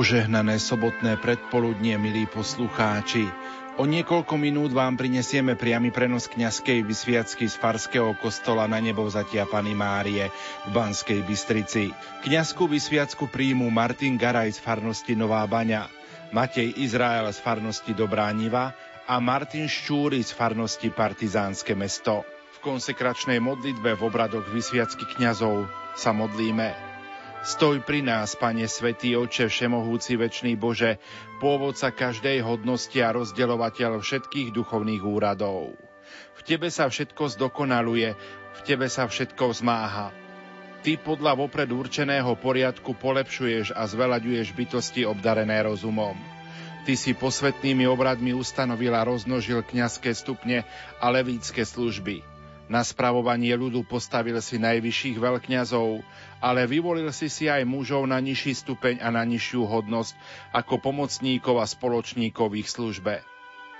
Požehnané sobotné predpoludnie, milí poslucháči. O niekoľko minút vám prinesieme priamy prenos kňazskej vysviacky z Farského kostola na nebo vzatia Pany Márie v Banskej Bystrici. Kňazskú vysviacku príjmu Martin Garaj z farnosti Nová Baňa, Matej Izrael z farnosti Dobrá Niva a Martin Ščúri z farnosti Partizánske mesto. V konsekračnej modlitbe v obradoch vysviacky kňazov sa modlíme Stoj pri nás, Pane Svetý Oče, Všemohúci Večný Bože, pôvodca každej hodnosti a rozdeľovateľ všetkých duchovných úradov. V Tebe sa všetko zdokonaluje, v Tebe sa všetko zmáha. Ty podľa vopred určeného poriadku polepšuješ a zvelaďuješ bytosti obdarené rozumom. Ty si posvetnými obradmi ustanovil a roznožil kňazské stupne a levícké služby. Na spravovanie ľudu postavil si najvyšších veľkňazov, ale vyvolil si si aj mužov na nižší stupeň a na nižšiu hodnosť ako pomocníkov a spoločníkov v ich službe.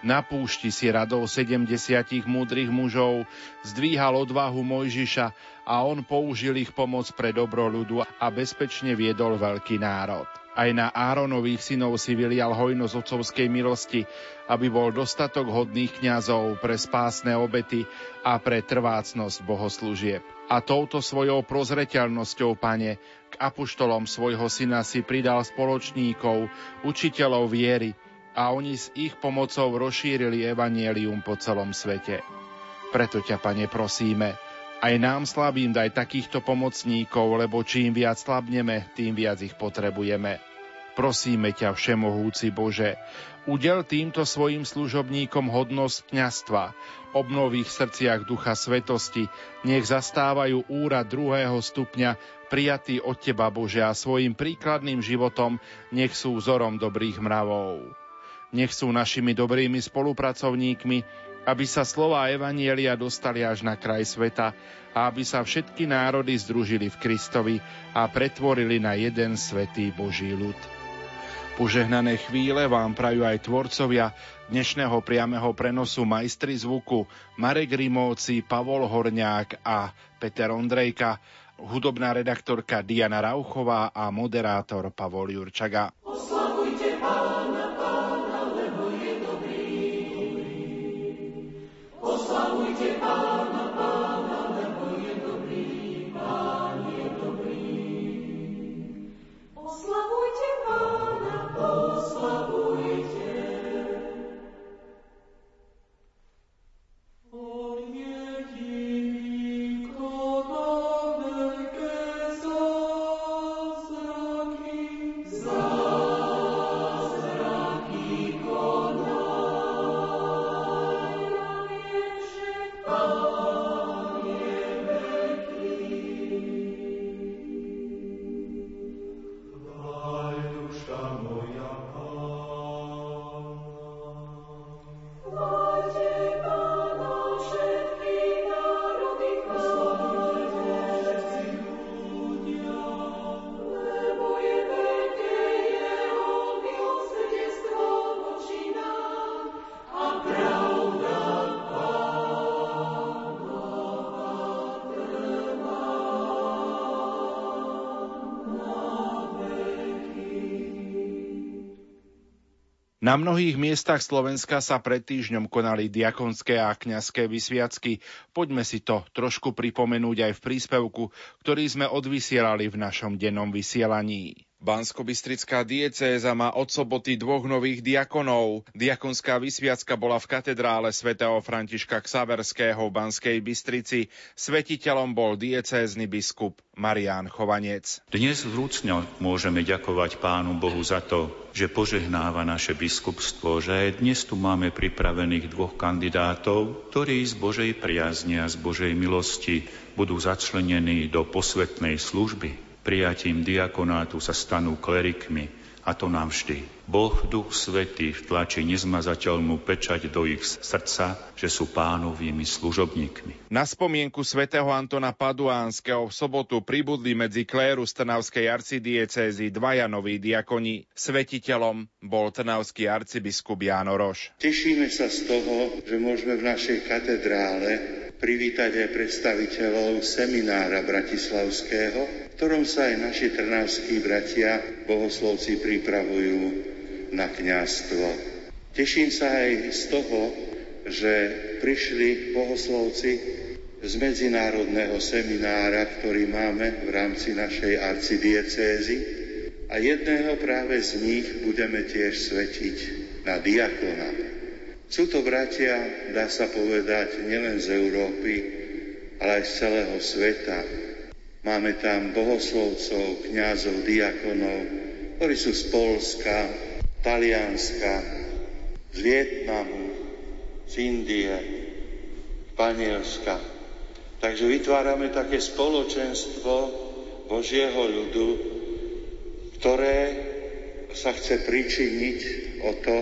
Na púšti si radou sedemdesiatich múdrych mužov zdvíhal odvahu Mojžiša a on použil ich pomoc pre dobro ľudu a bezpečne viedol veľký národ. Aj na Áronových synov si vylial hojnosť otcovskej milosti, aby bol dostatok hodných kňazov pre spásne obety a pre trvácnosť bohoslúžieb. A touto svojou prozreteľnosťou, pane, k apoštolom svojho syna si pridal spoločníkov, učiteľov viery a oni s ich pomocou rozšírili evanielium po celom svete. Preto ťa, pane, prosíme, aj nám slabým daj takýchto pomocníkov, lebo čím viac slabneme, tým viac ich potrebujeme. Prosíme ťa, Všemohúci Bože, udel týmto svojim služobníkom hodnosť kňastva, obnov ich srdciach ducha svetosti, nech zastávajú úrad druhého stupňa, prijatý od Teba, Bože, a svojim príkladným životom nech sú vzorom dobrých mravov. Nech sú našimi dobrými spolupracovníkmi, aby sa slova Evanielia dostali až na kraj sveta a aby sa všetky národy združili v Kristovi a pretvorili na jeden svetý Boží ľud. Požehnané chvíle vám prajú aj tvorcovia dnešného priameho prenosu majstri zvuku Marek Rimovci, Pavol Horňák a Peter Ondrejka, hudobná redaktorka Diana Rauchová a moderátor Pavol Jurčaga. Oslavujte pána! Na mnohých miestach Slovenska sa pred týždňom konali diakonské a kňazské vysviacky. Poďme si to trošku pripomenúť aj v príspevku, ktorý sme odvysielali v našom dennom vysielaní. Bansko-Bystrická diecéza má od soboty dvoch nových diakonov. Diakonská vysviacka bola v katedrále svätého Františka Ksaverského v Banskej Bystrici. Svetiteľom bol diecézny biskup Marián Chovanec. Dnes vrúcňo môžeme ďakovať Pánu Bohu za to, že požehnáva naše biskupstvo, že aj dnes tu máme pripravených dvoch kandidátov, ktorí z Božej priazne a z Božej milosti budú začlenení do posvetnej služby prijatím diakonátu sa stanú klerikmi a to nám vždy. Boh, Duch Svetý, vtlačí nezmazateľnú pečať do ich srdca, že sú pánovými služobníkmi. Na spomienku svätého Antona Paduánskeho v sobotu pribudli medzi kléru Trnavskej arcidiecézy dvaja noví diakoni. Svetiteľom bol trnavský arcibiskup Jáno Roš. Tešíme sa z toho, že môžeme v našej katedrále privítať aj predstaviteľov seminára Bratislavského, ktorom sa aj naši trnavskí bratia, bohoslovci pripravujú na kňazstvo. Teším sa aj z toho, že prišli bohoslovci z medzinárodného seminára, ktorý máme v rámci našej arcidiecézy a jedného práve z nich budeme tiež svetiť na diakona. Sú to bratia, dá sa povedať, nielen z Európy, ale aj z celého sveta. Máme tam bohoslovcov, kňazov, diakonov, ktorí sú z Polska, Talianska, z Vietnamu, z Indie, Španielska. Takže vytvárame také spoločenstvo Božieho ľudu, ktoré sa chce pričiniť o to,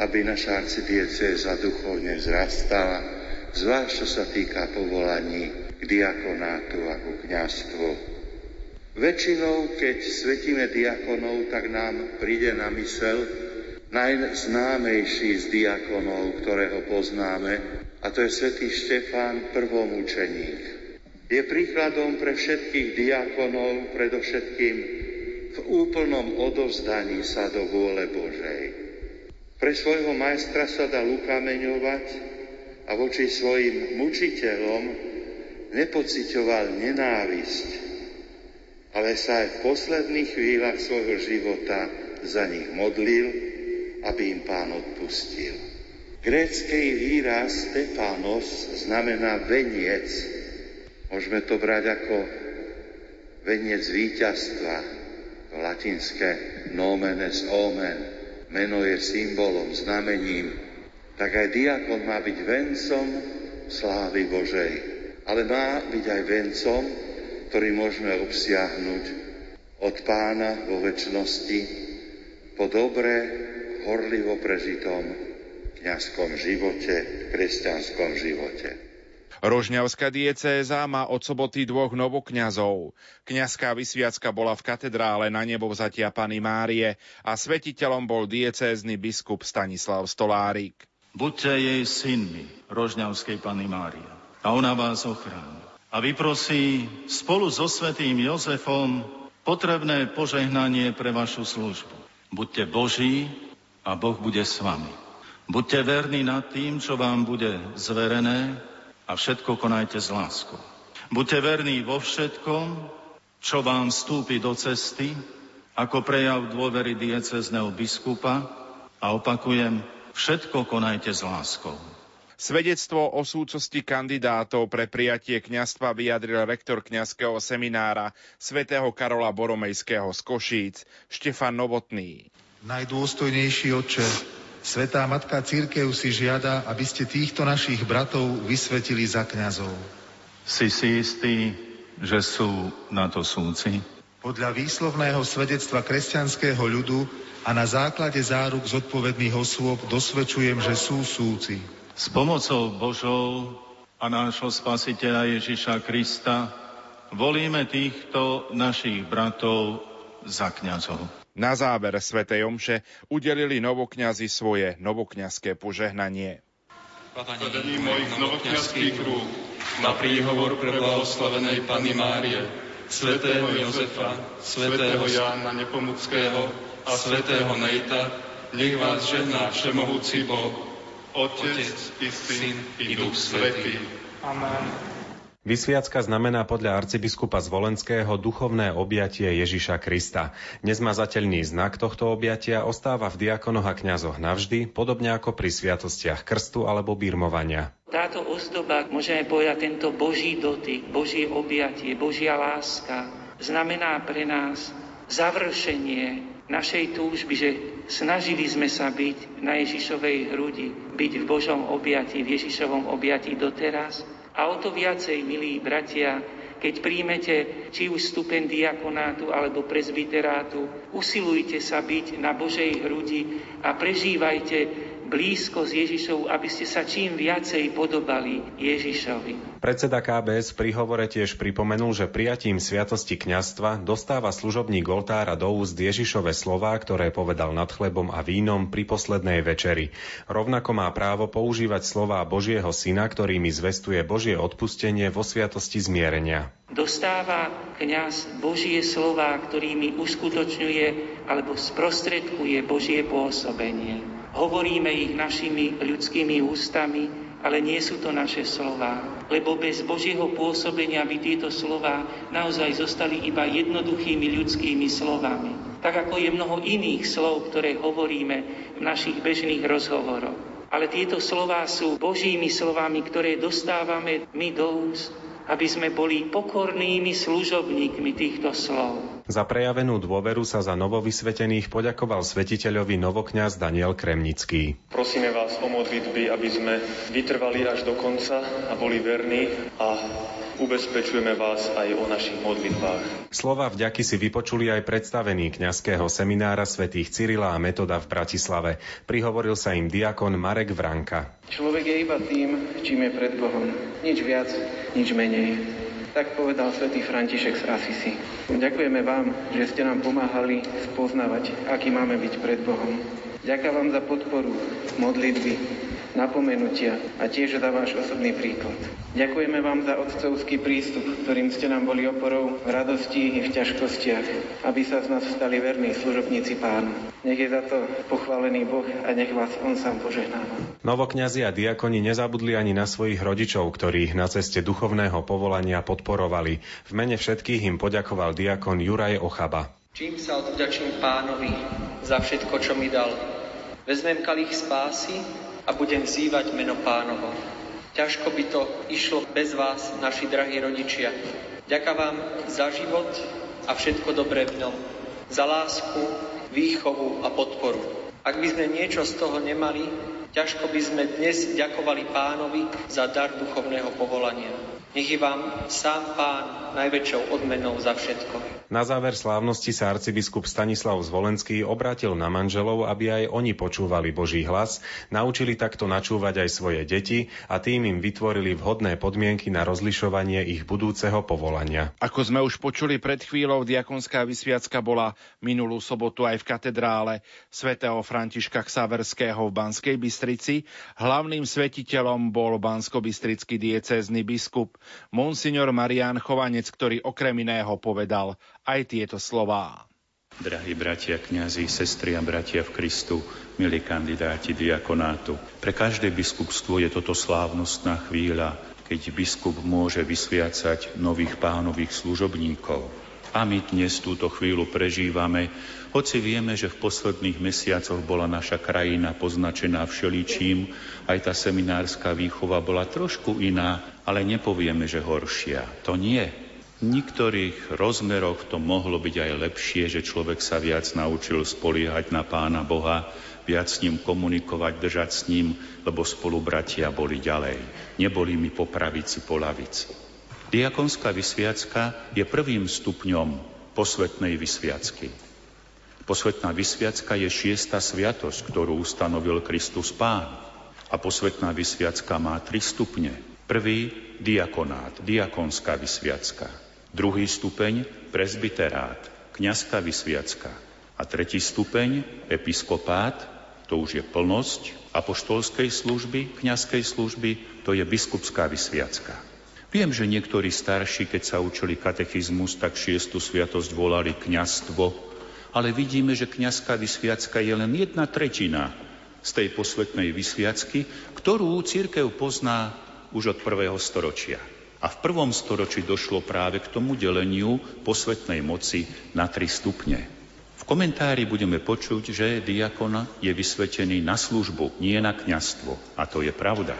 aby naša arcidiecéza duchovne vzrastala, zvlášť čo sa týka povolaní k diakonátu a ku kniastvu. Väčšinou, keď svetíme diakonov, tak nám príde na mysel najznámejší z diakonov, ktorého poznáme, a to je svätý Štefán, prvomučeník. Je príkladom pre všetkých diakonov, predovšetkým v úplnom odovzdaní sa do vôle Božej. Pre svojho majstra sa dal ukameňovať a voči svojim mučiteľom nepocitoval nenávisť, ale sa aj v posledných chvíľach svojho života za nich modlil, aby im pán odpustil. Grécký výraz Stefanos znamená veniec. Môžeme to brať ako veniec víťazstva, to latinské nomen es omen. Meno je symbolom, znamením. Tak aj diakon má byť vencom slávy Božej. Ale má byť aj vencom, ktorý môžeme obsiahnuť od pána vo väčšnosti po dobre, horlivo prežitom kniazskom živote, kresťanskom živote. Rožňavská diecéza má od soboty dvoch novokňazov. Kňazská vysviacka bola v katedrále na nebo vzatia Pany Márie a svetiteľom bol diecézny biskup Stanislav Stolárik. Buďte jej synmi, Rožňavskej Pany Márie, a ona vás ochráni. A vyprosí spolu so svetým Jozefom potrebné požehnanie pre vašu službu. Buďte Boží a Boh bude s vami. Buďte verní nad tým, čo vám bude zverené a všetko konajte s láskou. Buďte verní vo všetkom, čo vám vstúpi do cesty, ako prejav dôvery diecezneho biskupa a opakujem, všetko konajte s láskou. Svedectvo o súcosti kandidátov pre prijatie kňastva vyjadril rektor kňazského seminára svätého Karola Boromejského z Košíc, Štefan Novotný. Najdôstojnejší oče, Svetá Matka Církev si žiada, aby ste týchto našich bratov vysvetili za kňazov. Si si istý, že sú na to súci? Podľa výslovného svedectva kresťanského ľudu a na základe záruk zodpovedných osôb dosvedčujem, že sú súci. S pomocou Božou a nášho spasiteľa Ježiša Krista volíme týchto našich bratov za kňazov. Na záver svätej Omše udelili novokňazi svoje novokňazské požehnanie. Padaní mojich novokňazských rúk na príhovor pre blahoslavenej Panny Márie, svätého Jozefa, svätého Jána Nepomuckého a svätého Nejta, nech vás žehná všemohúci Boh, Otec, Otec i Syn i Duch Svetý. Amen. Vysviacka znamená podľa arcibiskupa Zvolenského duchovné objatie Ježiša Krista. Nezmazateľný znak tohto objatia ostáva v diakonoch a kňazoch navždy, podobne ako pri sviatostiach krstu alebo birmovania. Táto ozdoba, môžeme povedať, tento Boží dotyk, Božie objatie, Božia láska, znamená pre nás završenie našej túžby, že snažili sme sa byť na Ježišovej hrudi, byť v Božom objatí, v Ježišovom objatí doteraz. A o to viacej, milí bratia, keď príjmete či už stupen diakonátu alebo prezbiterátu, usilujte sa byť na Božej hrudi a prežívajte blízko s Ježišou, aby ste sa čím viacej podobali Ježišovi. Predseda KBS v príhovore tiež pripomenul, že prijatím sviatosti kňastva dostáva služobník oltára do úst Ježišove slová, ktoré povedal nad chlebom a vínom pri poslednej večeri. Rovnako má právo používať slová Božieho Syna, ktorými zvestuje Božie odpustenie vo sviatosti zmierenia. Dostáva kňaz Božie slova, ktorými uskutočňuje alebo sprostredkuje Božie pôsobenie. Hovoríme ich našimi ľudskými ústami, ale nie sú to naše slova, lebo bez Božieho pôsobenia by tieto slova naozaj zostali iba jednoduchými ľudskými slovami. Tak ako je mnoho iných slov, ktoré hovoríme v našich bežných rozhovoroch. Ale tieto slová sú Božími slovami, ktoré dostávame my do úst, aby sme boli pokornými služobníkmi týchto slov. Za prejavenú dôveru sa za novovysvetených poďakoval svetiteľovi novokňaz Daniel Kremnický. Prosíme vás o modlitby, aby sme vytrvali až do konca a boli verní a ubezpečujeme vás aj o našich modlitbách. Slova vďaky si vypočuli aj predstavení kňazského seminára svätých Cyrila a Metoda v Bratislave. Prihovoril sa im diakon Marek Vranka. Človek je iba tým, čím je pred Bohom. Nič viac, nič menej. Tak povedal svätý František z Asisi. Ďakujeme vám, že ste nám pomáhali spoznávať, aký máme byť pred Bohom. Ďakujem vám za podporu, modlitby, napomenutia a tiež za váš osobný príklad. Ďakujeme vám za otcovský prístup, ktorým ste nám boli oporou v radosti i v ťažkostiach, aby sa z nás stali verní služobníci pánu. Nech je za to pochválený Boh a nech vás On sám požehnáva. Novokňazi a diakoni nezabudli ani na svojich rodičov, ktorých na ceste duchovného povolania podporovali. V mene všetkých im poďakoval diakon Juraj Ochaba. Čím sa odvďačím pánovi za všetko, čo mi dal. Vezmem kalich spásy a budem vzývať meno pánovo. Ťažko by to išlo bez vás, naši drahí rodičia. Ďakujem vám za život a všetko dobré v ňom. Za lásku, výchovu a podporu. Ak by sme niečo z toho nemali, ťažko by sme dnes ďakovali pánovi za dar duchovného povolania. Nech je vám sám pán najväčšou odmenou za všetko. Na záver slávnosti sa arcibiskup Stanislav Zvolenský obrátil na manželov, aby aj oni počúvali Boží hlas, naučili takto načúvať aj svoje deti a tým im vytvorili vhodné podmienky na rozlišovanie ich budúceho povolania. Ako sme už počuli pred chvíľou, diakonská vysviacka bola minulú sobotu aj v katedrále svätého Františka Ksaverského v Banskej Bystrici. Hlavným svetiteľom bol bansko-bystrický diecézny biskup Monsignor Marian Chovanec, ktorý okrem iného povedal aj tieto slová. Drahí bratia, kňazi, sestry a bratia v Kristu, milí kandidáti diakonátu, pre každé biskupstvo je toto slávnostná chvíľa, keď biskup môže vysviacať nových pánových služobníkov. A my dnes túto chvíľu prežívame, hoci vieme, že v posledných mesiacoch bola naša krajina poznačená všeličím, aj tá seminárska výchova bola trošku iná, ale nepovieme, že horšia. To nie. V niektorých rozmeroch to mohlo byť aj lepšie, že človek sa viac naučil spoliehať na Pána Boha, viac s ním komunikovať, držať s ním, lebo spolu bratia boli ďalej. Neboli mi po pravici, po lavici. Diakonská vysviacka je prvým stupňom posvetnej vysviacky. Posvetná vysviacka je šiesta sviatosť, ktorú ustanovil Kristus Pán. A posvetná vysviacka má tri stupne. Prvý diakonát, diakonská vysviacka. Druhý stupeň prezbiterát, kňazská vysviacka. A tretí stupeň episkopát, to už je plnosť apoštolskej služby, kňazskej služby, to je biskupská vysviacka. Viem, že niektorí starší, keď sa učili katechizmus, tak šiestu sviatosť volali kňazstvo, ale vidíme, že kňazská vysviacka je len jedna tretina z tej posvetnej vysviacky, ktorú církev pozná už od prvého storočia. A v prvom storočí došlo práve k tomu deleniu posvetnej moci na tri stupne. V komentári budeme počuť, že diakon je vysvetený na službu, nie na kňastvo. A to je pravda.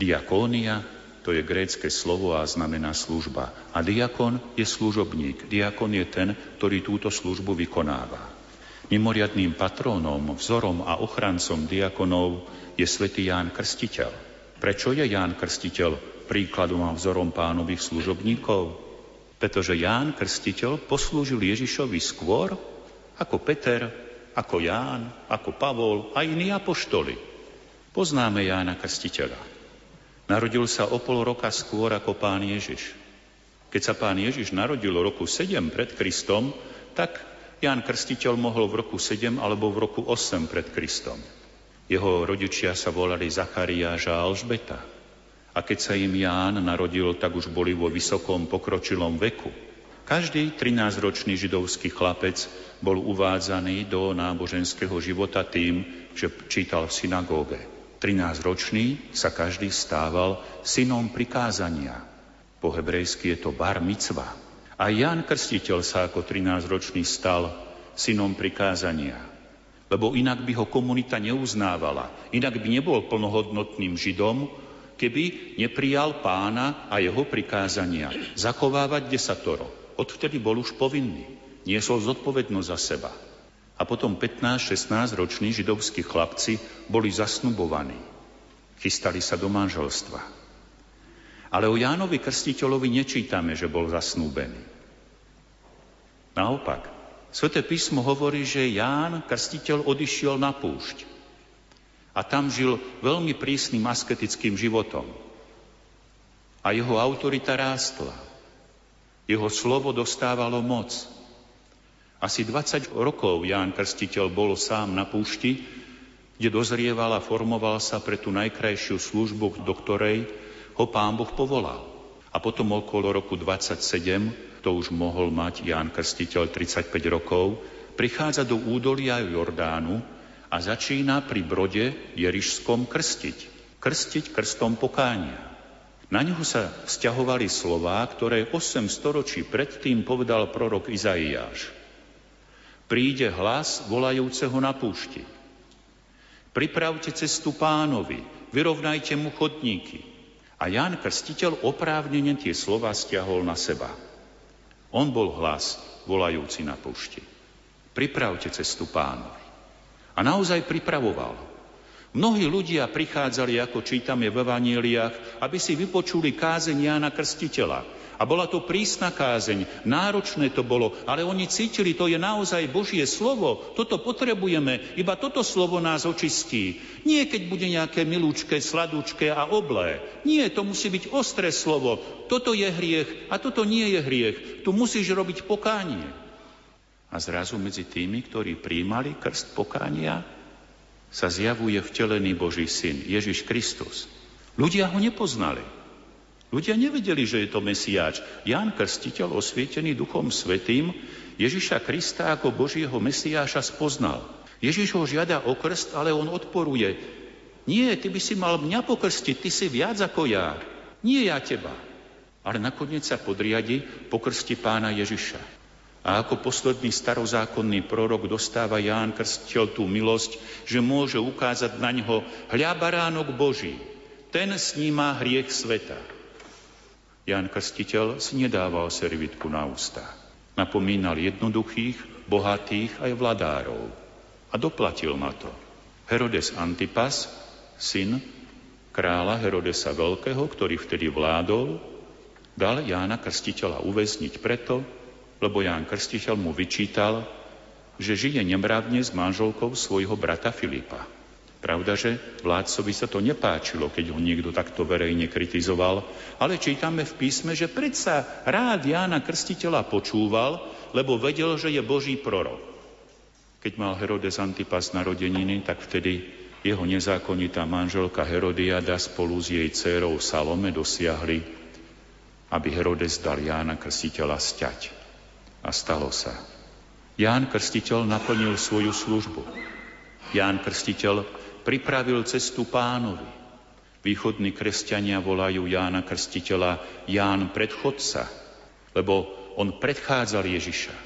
Diakónia to je grécke slovo a znamená služba. A diakon je služobník. Diakon je ten, ktorý túto službu vykonáva. Mimoriadným patrónom, vzorom a ochrancom diakonov je svätý Ján Krstiteľ. Prečo je Ján Krstiteľ príkladom a vzorom pánových služobníkov? Pretože Ján Krstiteľ poslúžil Ježišovi skôr ako Peter, ako Ján, ako Pavol a iní apoštoli. Poznáme Jána Krstiteľa. Narodil sa o pol roka skôr ako pán Ježiš. Keď sa pán Ježiš narodil roku 7 pred Kristom, tak Ján Krstiteľ mohol v roku 7 alebo v roku 8 pred Kristom. Jeho rodičia sa volali Zachariáš a Alžbeta. A keď sa im Ján narodil, tak už boli vo vysokom pokročilom veku. Každý 13-ročný židovský chlapec bol uvádzaný do náboženského života tým, že čítal v synagóge. 13-ročný sa každý stával synom prikázania. Po hebrejsky je to bar mitzva. A Jan Krstiteľ sa ako 13-ročný stal synom prikázania. Lebo inak by ho komunita neuznávala. Inak by nebol plnohodnotným židom, keby neprijal pána a jeho prikázania. Zakovávať desatoro. Odvtedy bol už povinný. Niesol zodpovednosť za seba. A potom 15-16 roční židovskí chlapci boli zasnubovaní. Chystali sa do manželstva. Ale o Jánovi Krstiteľovi nečítame, že bol zasnúbený. Naopak, Sveté písmo hovorí, že Ján Krstiteľ odišiel na púšť. A tam žil veľmi prísnym asketickým životom. A jeho autorita rástla. Jeho slovo dostávalo moc. Asi 20 rokov Ján Krstiteľ bol sám na púšti, kde dozrieval a formoval sa pre tú najkrajšiu službu, do ktorej ho pán Boh povolal. A potom okolo roku 27, to už mohol mať Ján Krstiteľ 35 rokov, prichádza do údolia Jordánu a začína pri brode Jerišskom krstiť. Krstiť krstom pokánia. Na ňoho sa vzťahovali slová, ktoré 8 storočí predtým povedal prorok Izaiáš príde hlas volajúceho na púšti. Pripravte cestu pánovi, vyrovnajte mu chodníky. A Ján Krstiteľ oprávnene tie slova stiahol na seba. On bol hlas volajúci na púšti. Pripravte cestu pánovi. A naozaj pripravoval. Mnohí ľudia prichádzali, ako čítame v evaníliách, aby si vypočuli kázeň Jána Krstiteľa, a bola to prísna kázeň, náročné to bolo, ale oni cítili, to je naozaj Božie slovo, toto potrebujeme, iba toto slovo nás očistí. Nie keď bude nejaké milúčke, sladúčke a oblé. Nie, to musí byť ostré slovo. Toto je hriech a toto nie je hriech. Tu musíš robiť pokánie. A zrazu medzi tými, ktorí príjmali krst pokánia, sa zjavuje vtelený Boží syn, Ježiš Kristus. Ľudia ho nepoznali. Ľudia nevedeli, že je to Mesiáč. Ján Krstiteľ, osvietený Duchom Svetým, Ježiša Krista ako Božieho Mesiáša spoznal. Ježiš ho žiada o krst, ale on odporuje. Nie, ty by si mal mňa pokrstiť, ty si viac ako ja. Nie ja teba. Ale nakoniec sa podriadi pokrsti pána Ježiša. A ako posledný starozákonný prorok dostáva Ján Krstiteľ tú milosť, že môže ukázať na ňo hľa baránok Boží. Ten sníma hriech sveta. Jan Krstiteľ si nedával servitku na ústa. Napomínal jednoduchých, bohatých aj vladárov. A doplatil na to. Herodes Antipas, syn kráľa Herodesa Veľkého, ktorý vtedy vládol, dal Jána Krstiteľa uväzniť preto, lebo Ján Krstiteľ mu vyčítal, že žije nemravne s manželkou svojho brata Filipa. Pravda, že vládcovi sa to nepáčilo, keď ho niekto takto verejne kritizoval, ale čítame v písme, že predsa rád Jána Krstiteľa počúval, lebo vedel, že je Boží prorok. Keď mal Herodes Antipas narodeniny, tak vtedy jeho nezákonitá manželka Herodiada spolu s jej dcérou Salome dosiahli, aby Herodes dal Jána Krstiteľa sťať. A stalo sa. Ján Krstiteľ naplnil svoju službu. Ján Krstiteľ pripravil cestu pánovi. Východní kresťania volajú Jána Krstiteľa Ján predchodca, lebo on predchádzal Ježiša.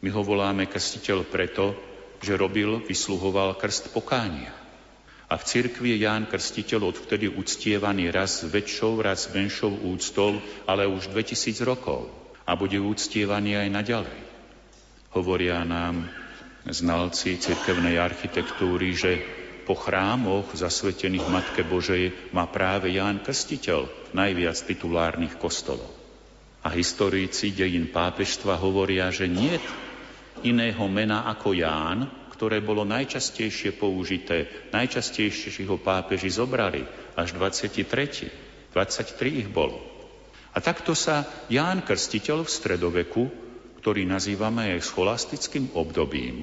My ho voláme krstiteľ preto, že robil, vysluhoval krst pokánia. A v cirkvi je Ján Krstiteľ odvtedy uctievaný raz väčšou, raz menšou úctou, ale už 2000 rokov. A bude uctievaný aj naďalej. Hovoria nám znalci cirkevnej architektúry, že po chrámoch zasvetených Matke Božej má práve Ján Krstiteľ najviac titulárnych kostolov. A historici dejín pápežstva hovoria, že nie iného mena ako Ján, ktoré bolo najčastejšie použité, najčastejšie ho pápeži zobrali, až 23. 23 ich bolo. A takto sa Ján Krstiteľ v stredoveku, ktorý nazývame aj scholastickým obdobím,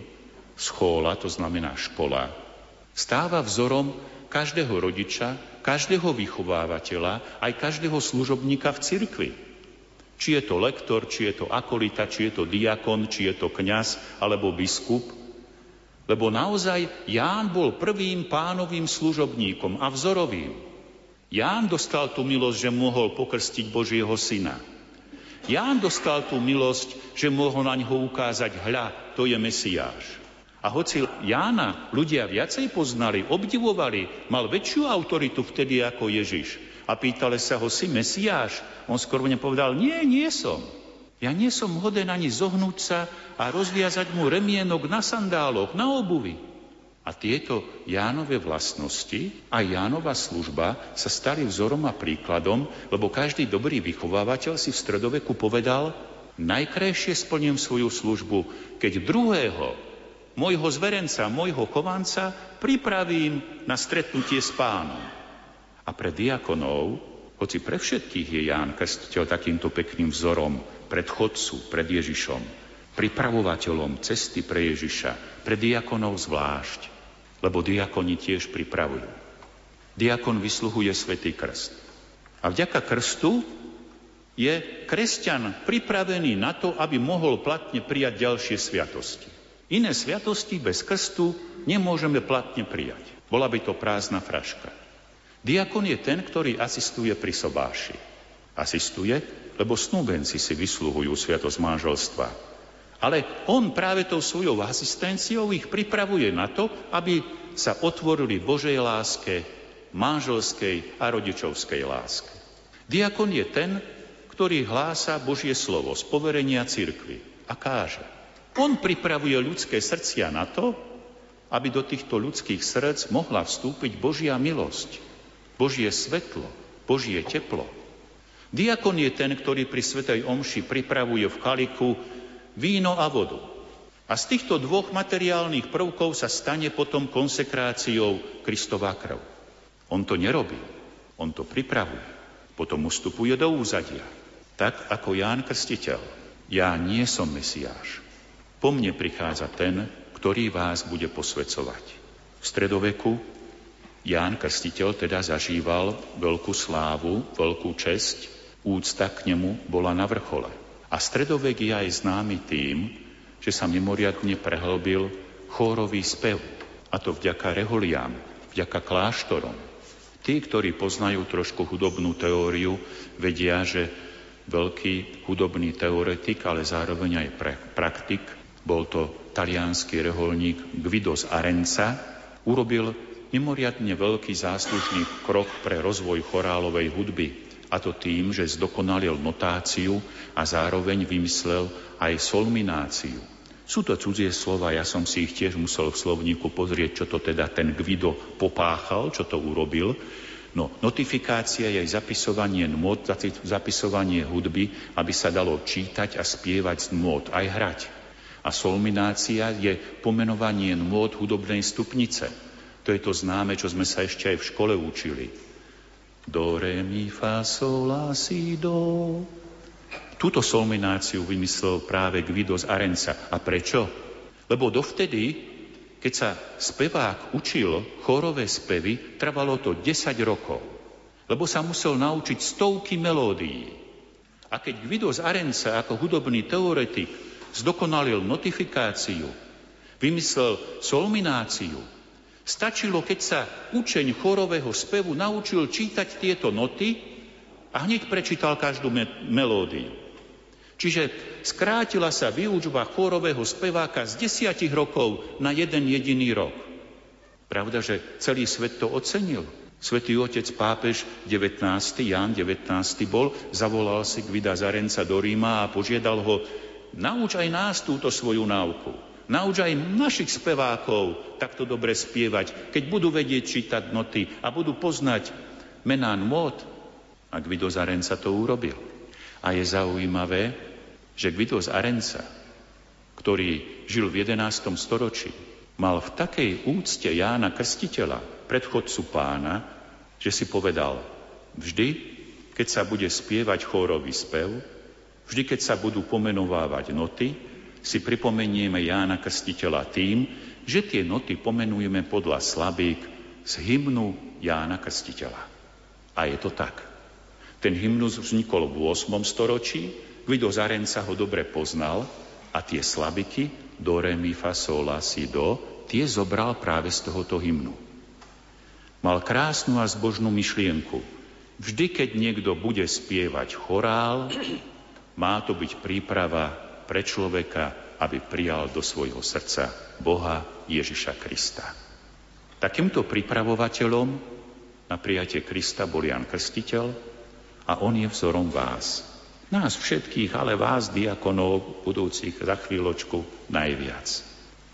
schóla, to znamená škola, stáva vzorom každého rodiča, každého vychovávateľa, aj každého služobníka v cirkvi. Či je to lektor, či je to akolita, či je to diakon, či je to kňaz alebo biskup. Lebo naozaj Ján bol prvým pánovým služobníkom a vzorovým. Ján dostal tú milosť, že mohol pokrstiť Božieho syna. Ján dostal tú milosť, že mohol na ňo ukázať, hľa, to je Mesiáš. A hoci Jána ľudia viacej poznali, obdivovali, mal väčšiu autoritu vtedy ako Ježiš. A pýtali sa ho, si Mesiáš? On skoro nepovedal, nie, nie som. Ja nie som hoden ani zohnúť sa a rozviazať mu remienok na sandáloch, na obuvi. A tieto Jánové vlastnosti a Jánova služba sa stali vzorom a príkladom, lebo každý dobrý vychovávateľ si v stredoveku povedal, najkrajšie splním svoju službu, keď druhého môjho zverenca, môjho chovanca pripravím na stretnutie s pánom. A pre diakonov, hoci pre všetkých je Ján Krstiteľ takýmto pekným vzorom, predchodcu, pred Ježišom, pripravovateľom cesty pre Ježiša, pre diakonov zvlášť, lebo diakoni tiež pripravujú. Diakon vysluhuje svätý krst. A vďaka krstu je kresťan pripravený na to, aby mohol platne prijať ďalšie sviatosti. Iné sviatosti bez krstu nemôžeme platne prijať. Bola by to prázdna fraška. Diakon je ten, ktorý asistuje pri sobáši. Asistuje, lebo snúbenci si vysluhujú sviatosť manželstva. Ale on práve tou svojou asistenciou ich pripravuje na to, aby sa otvorili Božej láske, manželskej a rodičovskej láske. Diakon je ten, ktorý hlása Božie slovo z poverenia cirkvy a káže. On pripravuje ľudské srdcia na to, aby do týchto ľudských srdc mohla vstúpiť Božia milosť, Božie svetlo, Božie teplo. Diakon je ten, ktorý pri Svetej Omši pripravuje v kaliku víno a vodu. A z týchto dvoch materiálnych prvkov sa stane potom konsekráciou Kristová krv. On to nerobí, on to pripravuje. Potom ustupuje do úzadia. Tak ako Ján Krstiteľ. Ja nie som Mesiáš. Po mne prichádza ten, ktorý vás bude posvecovať. V stredoveku Ján Krstiteľ teda zažíval veľkú slávu, veľkú česť, úcta k nemu bola na vrchole. A stredovek je aj známy tým, že sa mimoriadne prehlbil chórový spev. A to vďaka reholiám, vďaka kláštorom. Tí, ktorí poznajú trošku hudobnú teóriu, vedia, že veľký hudobný teoretik, ale zároveň aj praktik, bol to talianský reholník Guido z Arenca, urobil mimoriadne veľký záslužný krok pre rozvoj chorálovej hudby. A to tým, že zdokonalil notáciu a zároveň vymyslel aj solmináciu. Sú to cudzie slova, ja som si ich tiež musel v slovníku pozrieť, čo to teda ten Gvido popáchal, čo to urobil. No, notifikácia je aj zapisovanie nôd, zapisovanie hudby, aby sa dalo čítať a spievať z nôd, aj hrať. A solminácia je pomenovanie nôd hudobnej stupnice. To je to známe, čo sme sa ešte aj v škole učili. Do, re, mi, fa, sol, la, si, do. Túto solmináciu vymyslel práve Guido z Arenca. A prečo? Lebo dovtedy, keď sa spevák učil chorové spevy, trvalo to 10 rokov. Lebo sa musel naučiť stovky melódií. A keď Guido z Arenca ako hudobný teoretik zdokonalil notifikáciu, vymyslel solmináciu. Stačilo, keď sa učeň chorového spevu naučil čítať tieto noty a hneď prečítal každú me- melódiu. Čiže skrátila sa výučba chorového speváka z desiatich rokov na jeden jediný rok. Pravda, že celý svet to ocenil. Svetý otec pápež 19. Ján 19. bol, zavolal si Gvida Zarenca do Ríma a požiadal ho, Nauč aj nás túto svoju náuku. Nauč aj našich spevákov takto dobre spievať, keď budú vedieť čítať noty a budú poznať mená nôd. A Gvido z Arenca to urobil. A je zaujímavé, že Gvido z Arenca, ktorý žil v 11. storočí, mal v takej úcte Jána Krstiteľa, predchodcu pána, že si povedal, vždy, keď sa bude spievať chórový spev, Vždy, keď sa budú pomenovávať noty, si pripomenieme Jána Krstiteľa tým, že tie noty pomenujeme podľa slabík z hymnu Jána Krstiteľa. A je to tak. Ten hymnus vznikol v 8. storočí, Guido Zarenca ho dobre poznal a tie slabiky do, re, mi, fa, sol, la, si, do, tie zobral práve z tohoto hymnu. Mal krásnu a zbožnú myšlienku. Vždy, keď niekto bude spievať chorál, má to byť príprava pre človeka, aby prijal do svojho srdca Boha Ježiša Krista. Takýmto pripravovateľom na prijatie Krista bol Jan Krstiteľ a on je vzorom vás. Nás všetkých, ale vás, diakonov, budúcich za chvíľočku najviac.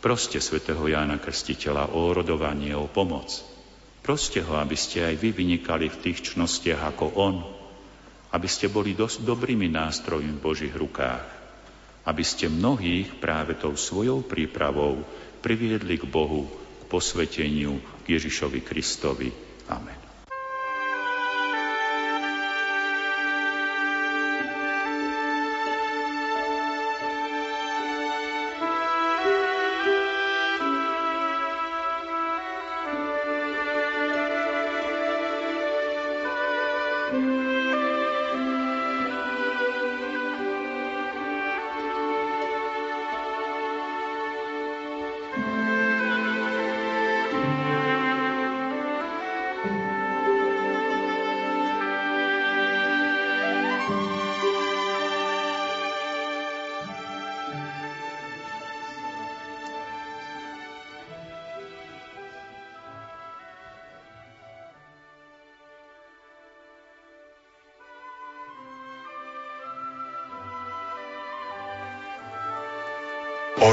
Proste svätého Jána Krstiteľa o rodovanie, o pomoc. Proste ho, aby ste aj vy vynikali v tých čnostiach ako on, aby ste boli dosť dobrými nástrojmi v Božích rukách, aby ste mnohých práve tou svojou prípravou priviedli k Bohu, k posveteniu, k Ježišovi Kristovi. Amen.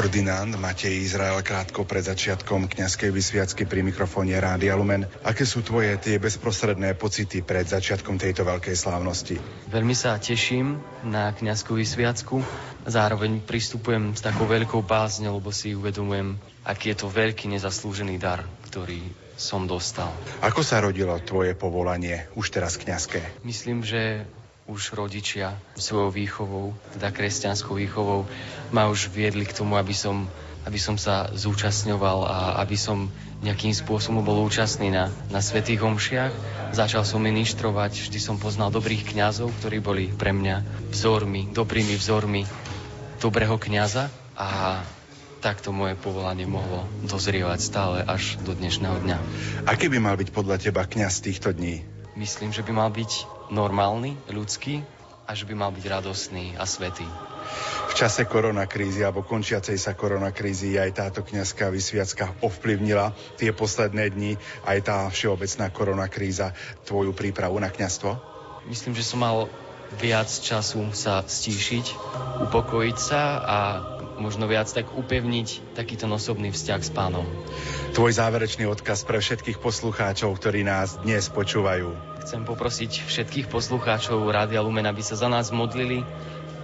Ordinand Matej Izrael krátko pred začiatkom kňazskej vysviacky pri mikrofóne Rádia Lumen. Aké sú tvoje tie bezprostredné pocity pred začiatkom tejto veľkej slávnosti? Veľmi sa teším na kňazskú vysviacku. Zároveň pristupujem s takou veľkou bázňou, lebo si uvedomujem, aký je to veľký nezaslúžený dar, ktorý som dostal. Ako sa rodilo tvoje povolanie, už teraz kňazské? Myslím, že už rodičia svojou výchovou, teda kresťanskou výchovou, ma už viedli k tomu, aby som, aby som sa zúčastňoval a aby som nejakým spôsobom bol účastný na, na svetých homšiach. Začal som ministrovať, vždy som poznal dobrých kňazov, ktorí boli pre mňa vzormi, dobrými vzormi dobrého kňaza a takto moje povolanie mohlo dozrievať stále až do dnešného dňa. Aký by mal byť podľa teba kňaz týchto dní? Myslím, že by mal byť normálny, ľudský a že by mal byť radostný a svetý. V čase koronakrízy alebo končiacej sa koronakrízy aj táto kňazská vysviacka ovplyvnila tie posledné dni, aj tá všeobecná koronakríza, tvoju prípravu na kňazstvo? Myslím, že som mal viac času sa stíšiť, upokojiť sa a možno viac tak upevniť takýto osobný vzťah s pánom. Tvoj záverečný odkaz pre všetkých poslucháčov, ktorí nás dnes počúvajú. Chcem poprosiť všetkých poslucháčov Rádia Lumen, aby sa za nás modlili.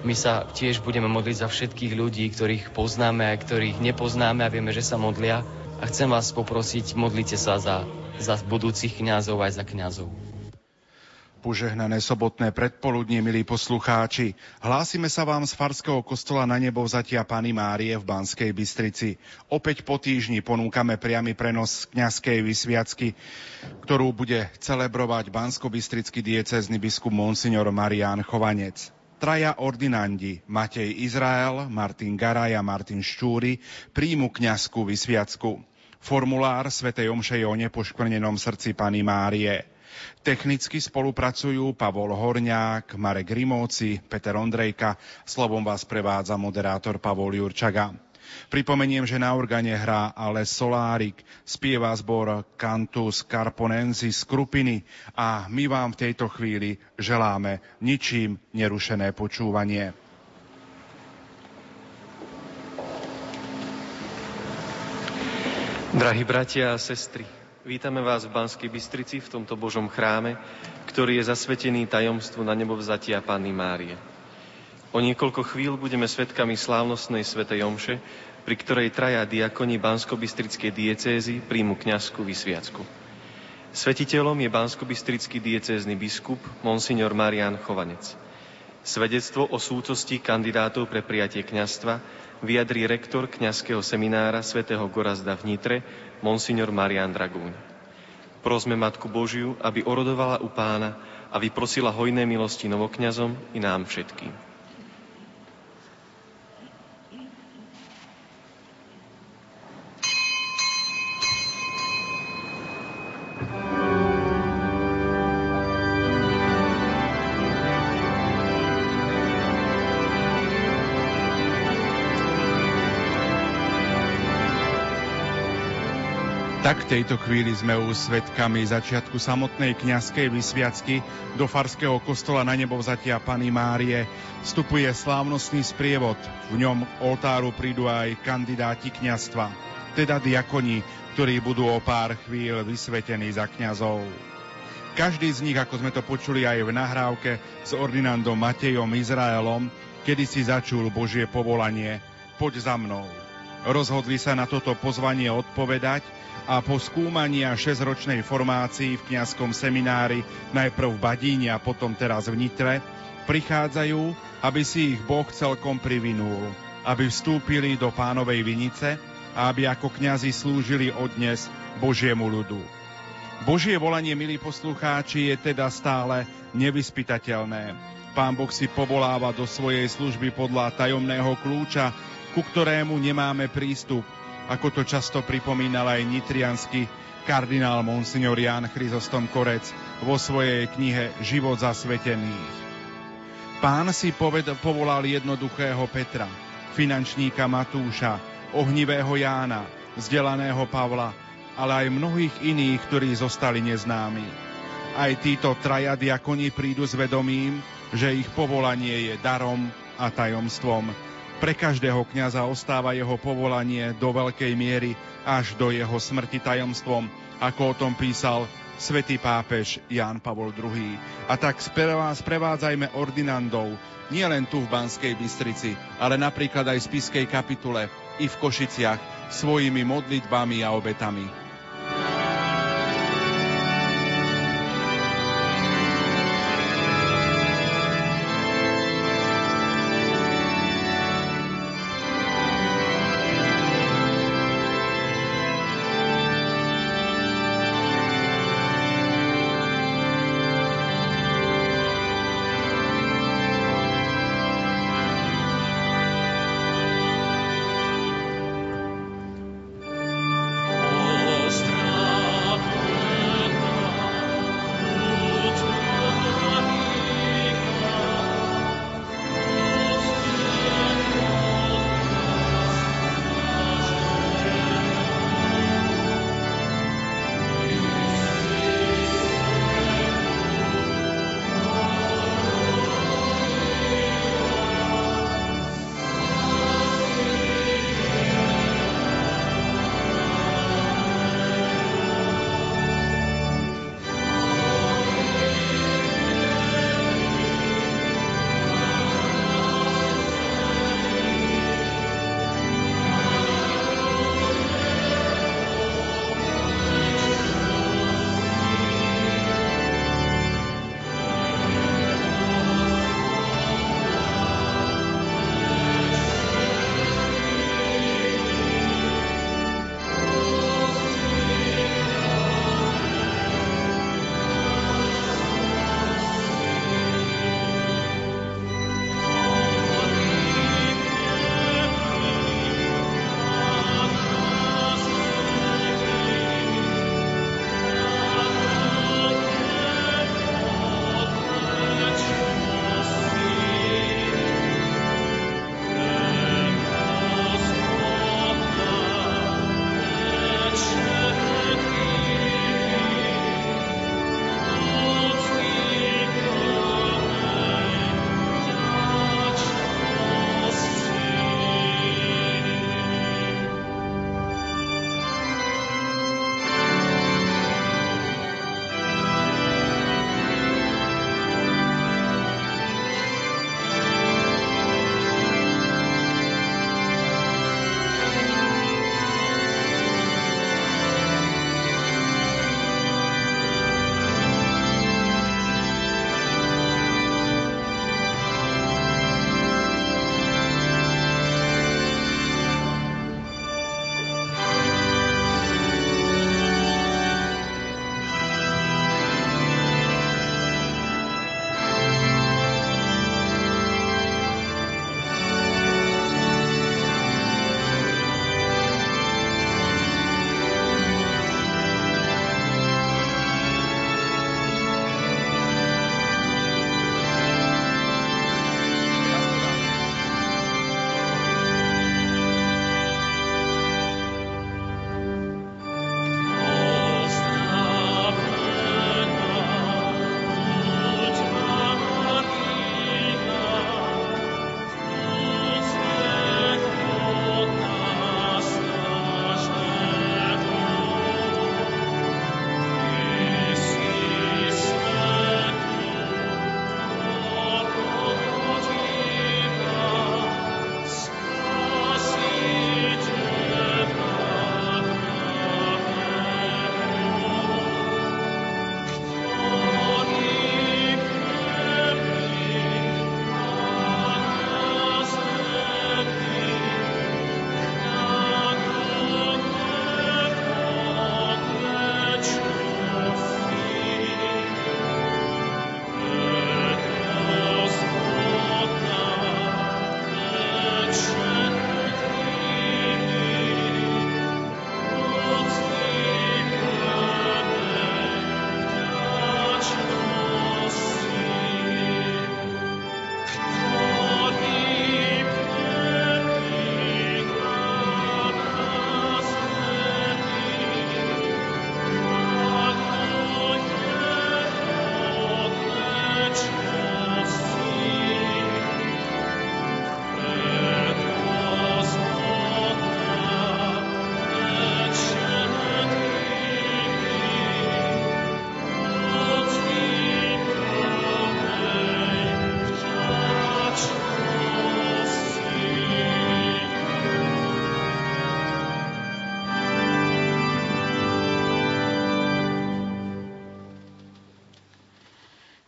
My sa tiež budeme modliť za všetkých ľudí, ktorých poznáme a ktorých nepoznáme a vieme, že sa modlia. A chcem vás poprosiť, modlite sa za, za budúcich kňazov aj za kňazov. Požehnané sobotné predpoludnie, milí poslucháči. Hlásime sa vám z Farského kostola na nebo vzatia Pany Márie v Banskej Bystrici. Opäť po týždni ponúkame priamy prenos kňazskej vysviacky, ktorú bude celebrovať bansko-bystrický diecezny biskup Monsignor Marián Chovanec. Traja ordinandi, Matej Izrael, Martin Garaj a Martin Štúry, príjmu kňazskú vysviacku. Formulár svätej Omše je o nepoškvrnenom srdci Pany Márie. Technicky spolupracujú Pavol Horňák, Marek Rimóci, Peter Ondrejka, slovom vás prevádza moderátor Pavol Jurčaga. Pripomeniem, že na organe hrá ale Solárik, spieva zbor Cantus Carponensis Krupiny a my vám v tejto chvíli želáme ničím nerušené počúvanie. Drahí bratia a sestry, Vítame vás v Banskej Bystrici v tomto Božom chráme, ktorý je zasvetený tajomstvu na nebo vzatia Panny Márie. O niekoľko chvíľ budeme svetkami slávnostnej svetej omše, pri ktorej traja diakoni Bansko-Bystrickej diecézy príjmu kňazskú vysviacku. Svetiteľom je Bansko-Bystrický diecézny biskup Monsignor Marian Chovanec. Svedectvo o sútosti kandidátov pre prijatie kňazstva vyjadrí rektor kňazského seminára svätého Gorazda v Nitre, monsignor Marian Dragúň. Prosme Matku Božiu, aby orodovala u pána a vyprosila hojné milosti novokňazom i nám všetkým. Tejto chvíli sme už svetkami začiatku samotnej kňazskej vysviacky do Farského kostola na nebo vzatia Pany Márie. Vstupuje slávnostný sprievod. V ňom oltáru prídu aj kandidáti kňazstva, teda diakoni, ktorí budú o pár chvíľ vysvetení za kňazov. Každý z nich, ako sme to počuli aj v nahrávke s ordinandom Matejom Izraelom, kedy si začul Božie povolanie, poď za mnou. Rozhodli sa na toto pozvanie odpovedať a po skúmaní a 6-ročnej formácii v kňazskom seminári najprv v Badíne a potom teraz v Nitre, prichádzajú, aby si ich Boh celkom privinul, aby vstúpili do pánovej vinice a aby ako kňazi slúžili od dnes Božiemu ľudu. Božie volanie, milí poslucháči, je teda stále nevyspytateľné. Pán Boh si povoláva do svojej služby podľa tajomného kľúča, ku ktorému nemáme prístup, ako to často pripomínal aj nitriansky kardinál Monsignor Jan Chryzostom Korec vo svojej knihe Život zasvetených. Pán si poved, povolal jednoduchého Petra, finančníka Matúša, ohnivého Jána, vzdelaného Pavla, ale aj mnohých iných, ktorí zostali neznámi. Aj títo traja diakoni prídu s vedomím, že ich povolanie je darom a tajomstvom, pre každého kňaza ostáva jeho povolanie do veľkej miery až do jeho smrti tajomstvom, ako o tom písal svätý pápež Ján Pavol II. A tak sprevádzajme ordinandov, nielen tu v Banskej Bystrici, ale napríklad aj v Spiskej kapitule i v Košiciach svojimi modlitbami a obetami.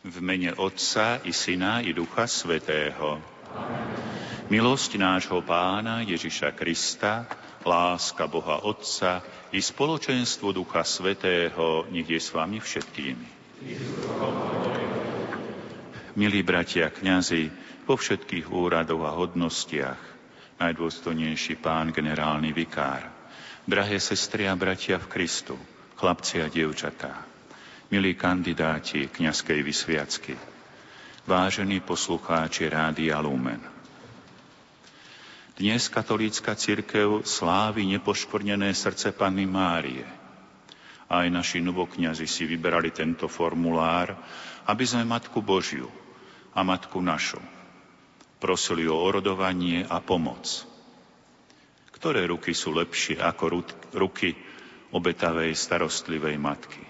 V mene Otca i Syna i Ducha Svetého. Milosť nášho Pána Ježiša Krista, láska Boha Otca i spoločenstvo Ducha Svetého nech je s vami všetkými. Milí bratia kňazi, po všetkých úradoch a hodnostiach, najdôstojnejší pán generálny vikár, drahé sestry a bratia v Kristu, chlapci a dievčatá, milí kandidáti kňazskej vysviacky, vážení poslucháči Rádia Lumen. Dnes katolícka cirkev slávi nepoškvrnené srdce Panny Márie. Aj naši novokňazi si vyberali tento formulár, aby sme Matku Božiu a Matku našu prosili o orodovanie a pomoc. Ktoré ruky sú lepšie ako ruky obetavej starostlivej matky?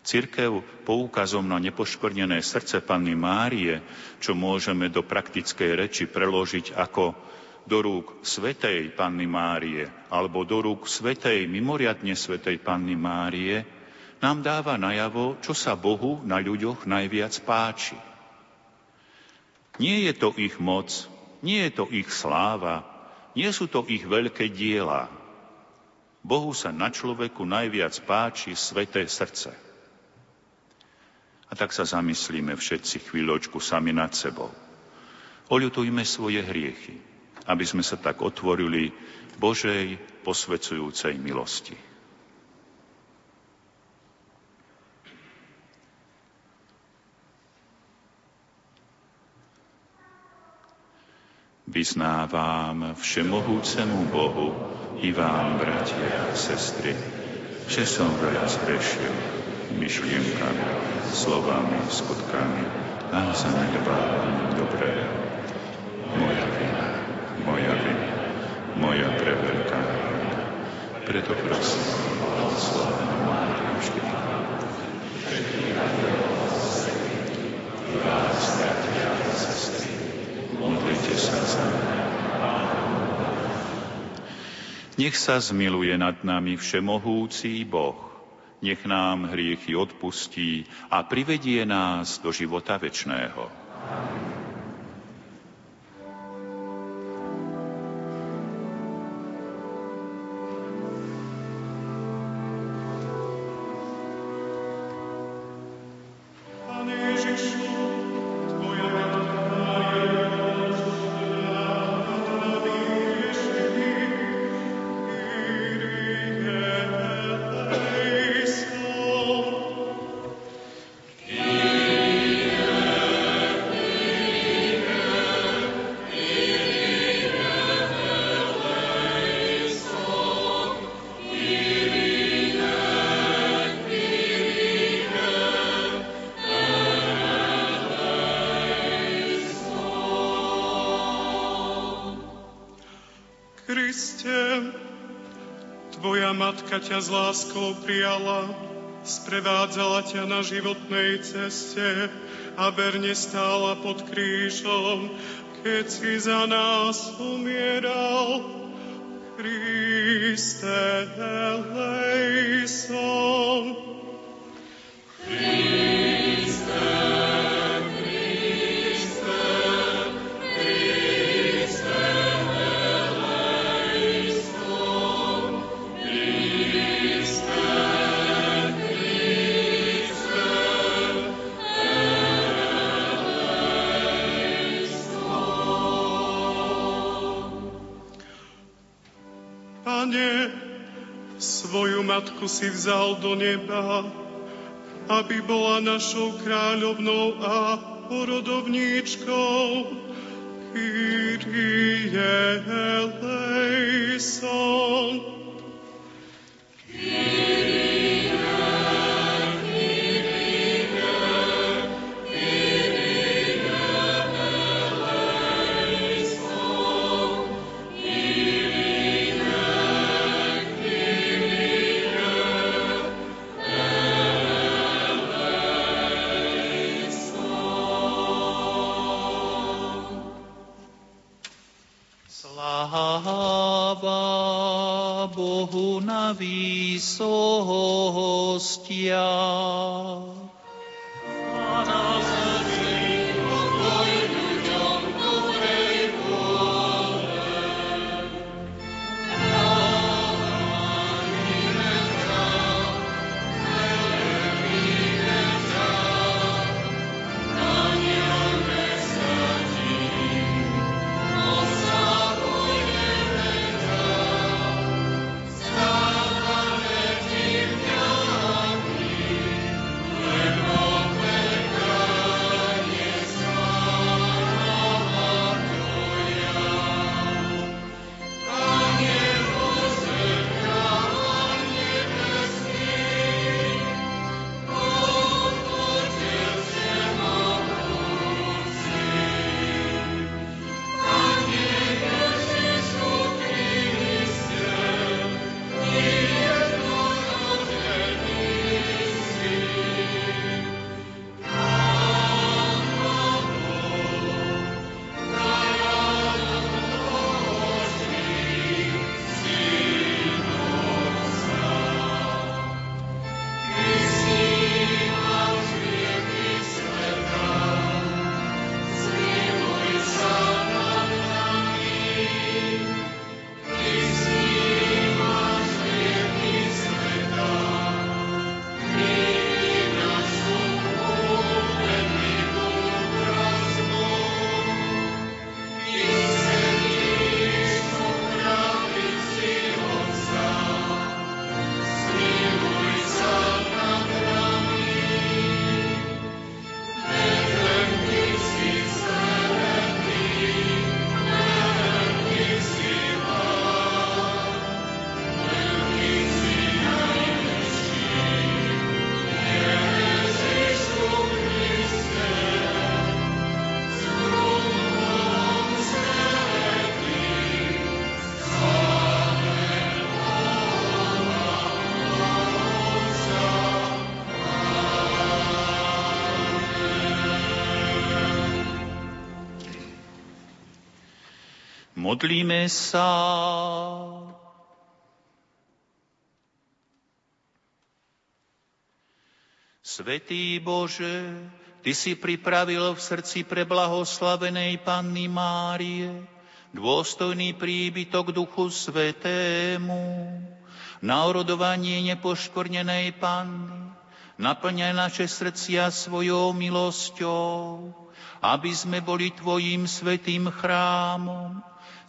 Cirkev poukazom na nepoškvrnené srdce Panny Márie, čo môžeme do praktickej reči preložiť ako do rúk Svetej Panny Márie alebo do rúk Svetej, mimoriadne Svetej Panny Márie, nám dáva najavo, čo sa Bohu na ľuďoch najviac páči. Nie je to ich moc, nie je to ich sláva, nie sú to ich veľké diela. Bohu sa na človeku najviac páči sveté srdce. A tak sa zamyslíme všetci chvíľočku sami nad sebou. Oľutujme svoje hriechy, aby sme sa tak otvorili Božej posvecujúcej milosti. Vyznávam všemohúcemu Bohu i vám, bratia a sestry, že som veľa zrešil myšlienkami, slovami, skutkami a zanedbávaním dobrého. Moja vina, moja vina, moja preveľká vina. Preto prosím, slavenú Máriu mňa. Nech sa zmiluje nad nami všemohúci Boh, nech nám hriechy odpustí a privedie nás do života večného. Amen. Ťa s láskou prijala, sprevádzala ťa na životnej ceste a verne stála pod krížom, keď si za nás umieral. Kriste, elejson. Matku si vzal do neba, aby bola našou kráľovnou a porodovníčkou. Kyrie eleison. Modlíme sa. Svetý Bože, Ty si pripravil v srdci pre blahoslavenej Panny Márie dôstojný príbytok Duchu Svetému, na orodovanie nepoškornenej Panny, naplňaj naše srdcia svojou milosťou, aby sme boli Tvojim svetým chrámom,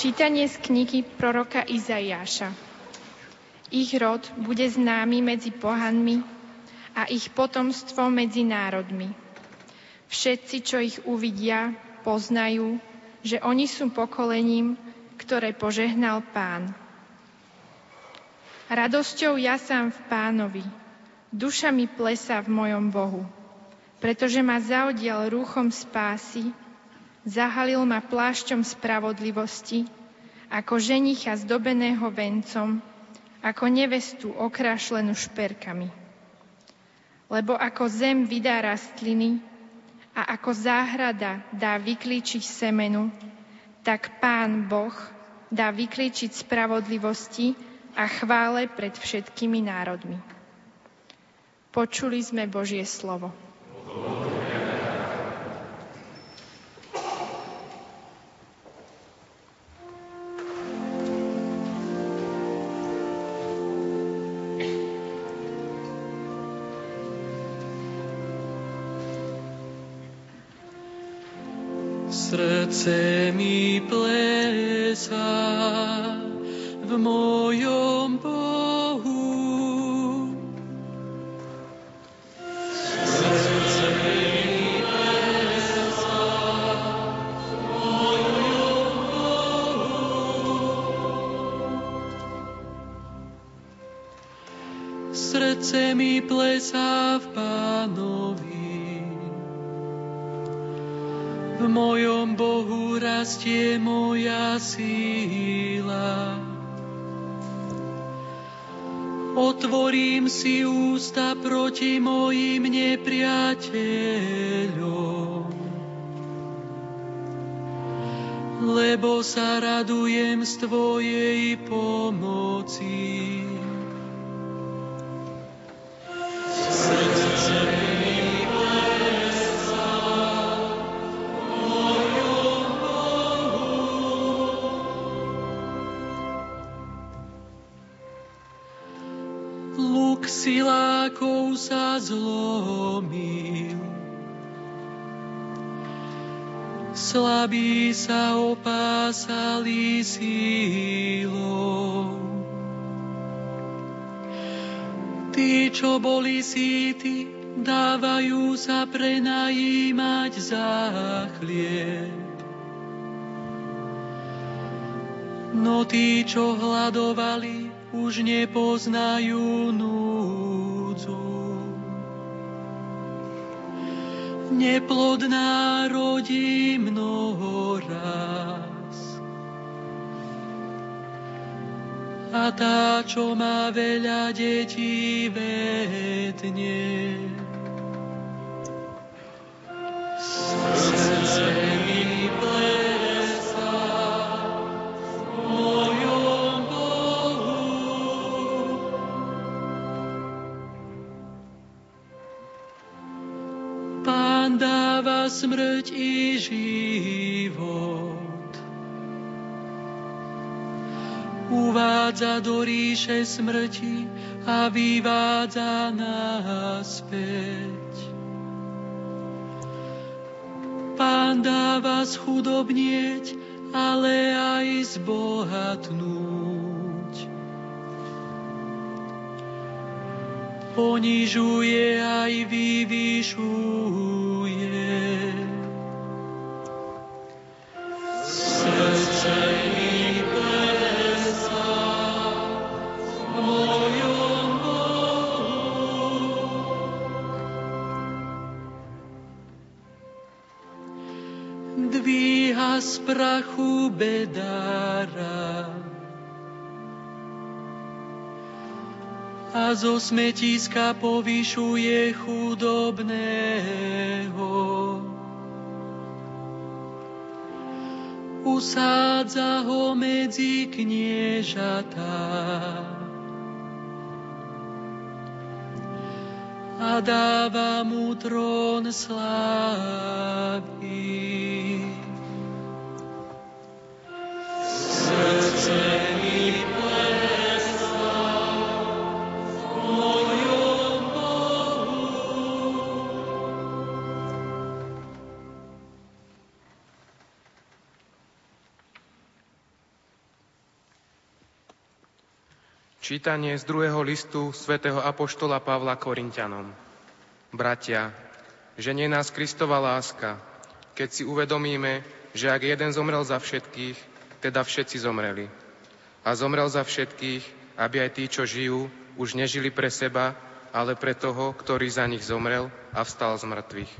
Čítanie z knihy proroka Izaiáša. Ich rod bude známy medzi pohanmi a ich potomstvo medzi národmi. Všetci, čo ich uvidia, poznajú, že oni sú pokolením, ktoré požehnal pán. Radosťou ja sám v pánovi, duša mi plesa v mojom Bohu, pretože ma zaodial rúchom spásy, Zahalil ma plášťom spravodlivosti, ako ženicha zdobeného vencom, ako nevestu okrášlenú šperkami. Lebo ako zem vydá rastliny a ako záhrada dá vyklíčiť semenu, tak Pán Boh dá vyklíčiť spravodlivosti a chvále pred všetkými národmi. Počuli sme Božie slovo. Srdce mi plesá. V mojom si ústa proti mojim nepriateľom, opásali sílou. Tí, čo boli síti, dávajú sa prenajímať za chlieb. No tí, čo hľadovali, už nepoznajú núdzu. Neplodná rodí mnoho raz. A tá, čo má veľa detí, vedne. Srdce smrť i život. Do ríše smrti a vyvádza naspäť. Pán dáva schudobnieť, ale aj zbohatnúť. Ponižuje aj vyvyšuje. Z prachu bedára a zo smetiska povyšuje chudobného. Usádza ho medzi kniežatá a dáva mu trón slávy. Čítanie z druhého listu svätého Apoštola Pavla Korintianom. Bratia, ženie nás Kristova láska, keď si uvedomíme, že ak jeden zomrel za všetkých, teda všetci zomreli. A zomrel za všetkých, aby aj tí, čo žijú, už nežili pre seba, ale pre toho, ktorý za nich zomrel a vstal z mŕtvych.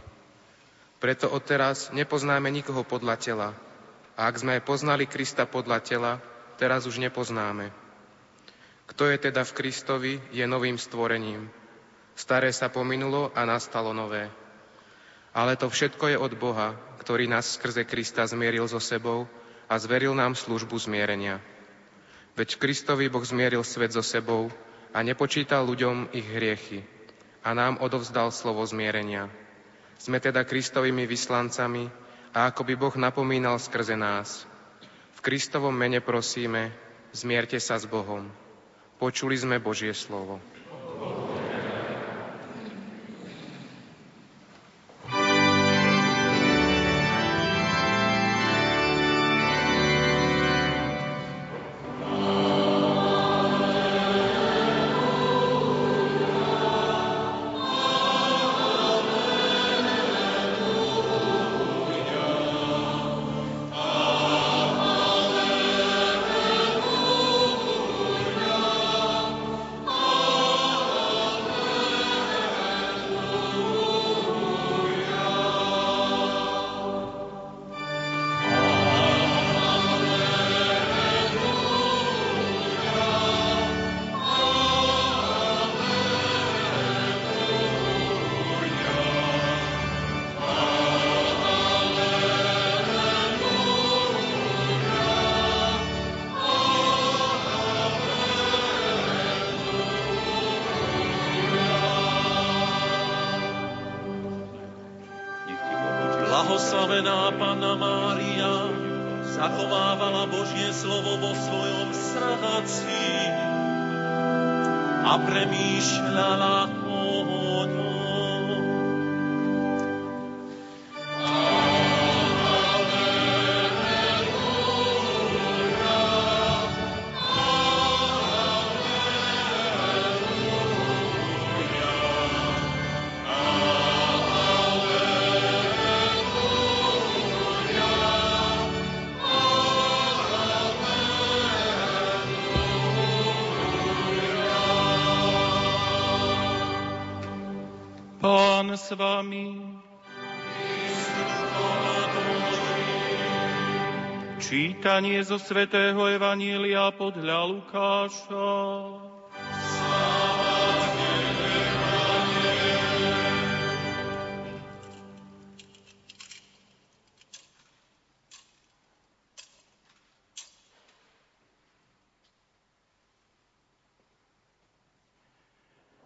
Preto odteraz nepoznáme nikoho podľa tela. A ak sme aj poznali Krista podľa tela, teraz už nepoznáme. Kto je teda v Kristovi, je novým stvorením. Staré sa pominulo a nastalo nové. Ale to všetko je od Boha, ktorý nás skrze Krista zmieril so sebou a zveril nám službu zmierenia. Veď Kristovi Boh zmieril svet so sebou a nepočítal ľuďom ich hriechy a nám odovzdal slovo zmierenia. Sme teda Kristovými vyslancami a ako by Boh napomínal skrze nás. V Kristovom mene prosíme, zmierte sa s Bohom. Počuli sme Božie slovo. Čítanie zo svätého Evanília podľa Lukáša.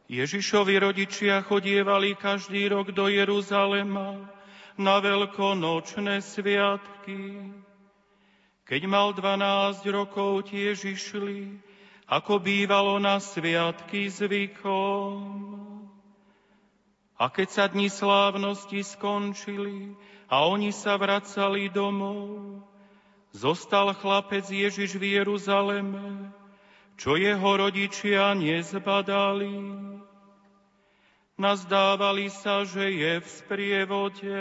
Ježišovi rodičia chodievali každý rok do Jeruzalema na veľkonočné sviatky. Keď mal 12 rokov, tiež išli, ako bývalo na sviatky zvykom. A keď sa dni slávnosti skončili a oni sa vracali domov, zostal chlapec Ježiš v Jeruzaleme, čo jeho rodičia nezbadali. Nazdávali sa, že je v sprievode.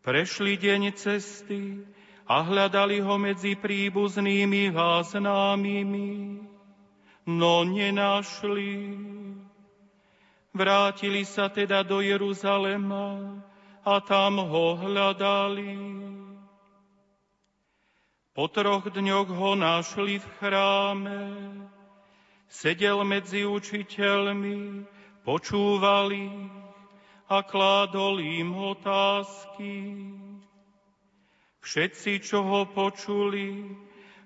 Prešli deň cesty a hľadali ho medzi príbuznými a známymi, no nenašli. Vrátili sa teda do Jeruzalema a tam ho hľadali. Po troch dňoch ho našli v chráme. Sedel medzi učiteľmi, počúvali a kládol im otázky. Všetci, čo ho počuli,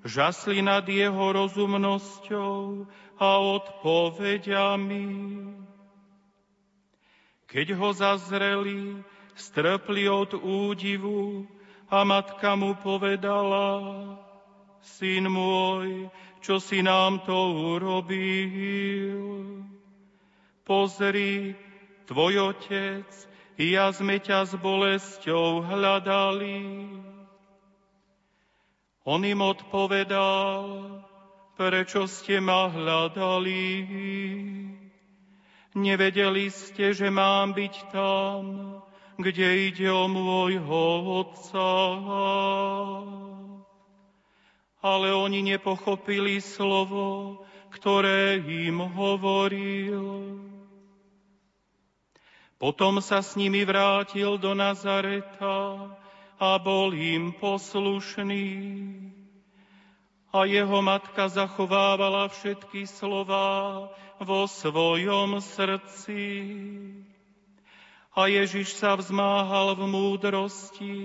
žasli nad jeho rozumnosťou a odpovediami. Keď ho zazreli, strpli od údivu a matka mu povedala, syn môj, čo si nám to urobil? Pozri, tvoj otec ja sme ťa s bolesťou hľadali. On im odpovedal, prečo ste ma hľadali? Nevedeli ste, že mám byť tam, kde ide o môjho otca. Ale oni nepochopili slovo, ktoré im hovoril. Potom sa s nimi vrátil do Nazareta a bol im poslušný. A jeho matka zachovávala všetky slova vo svojom srdci. A Ježiš sa vzmáhal v múdrosti,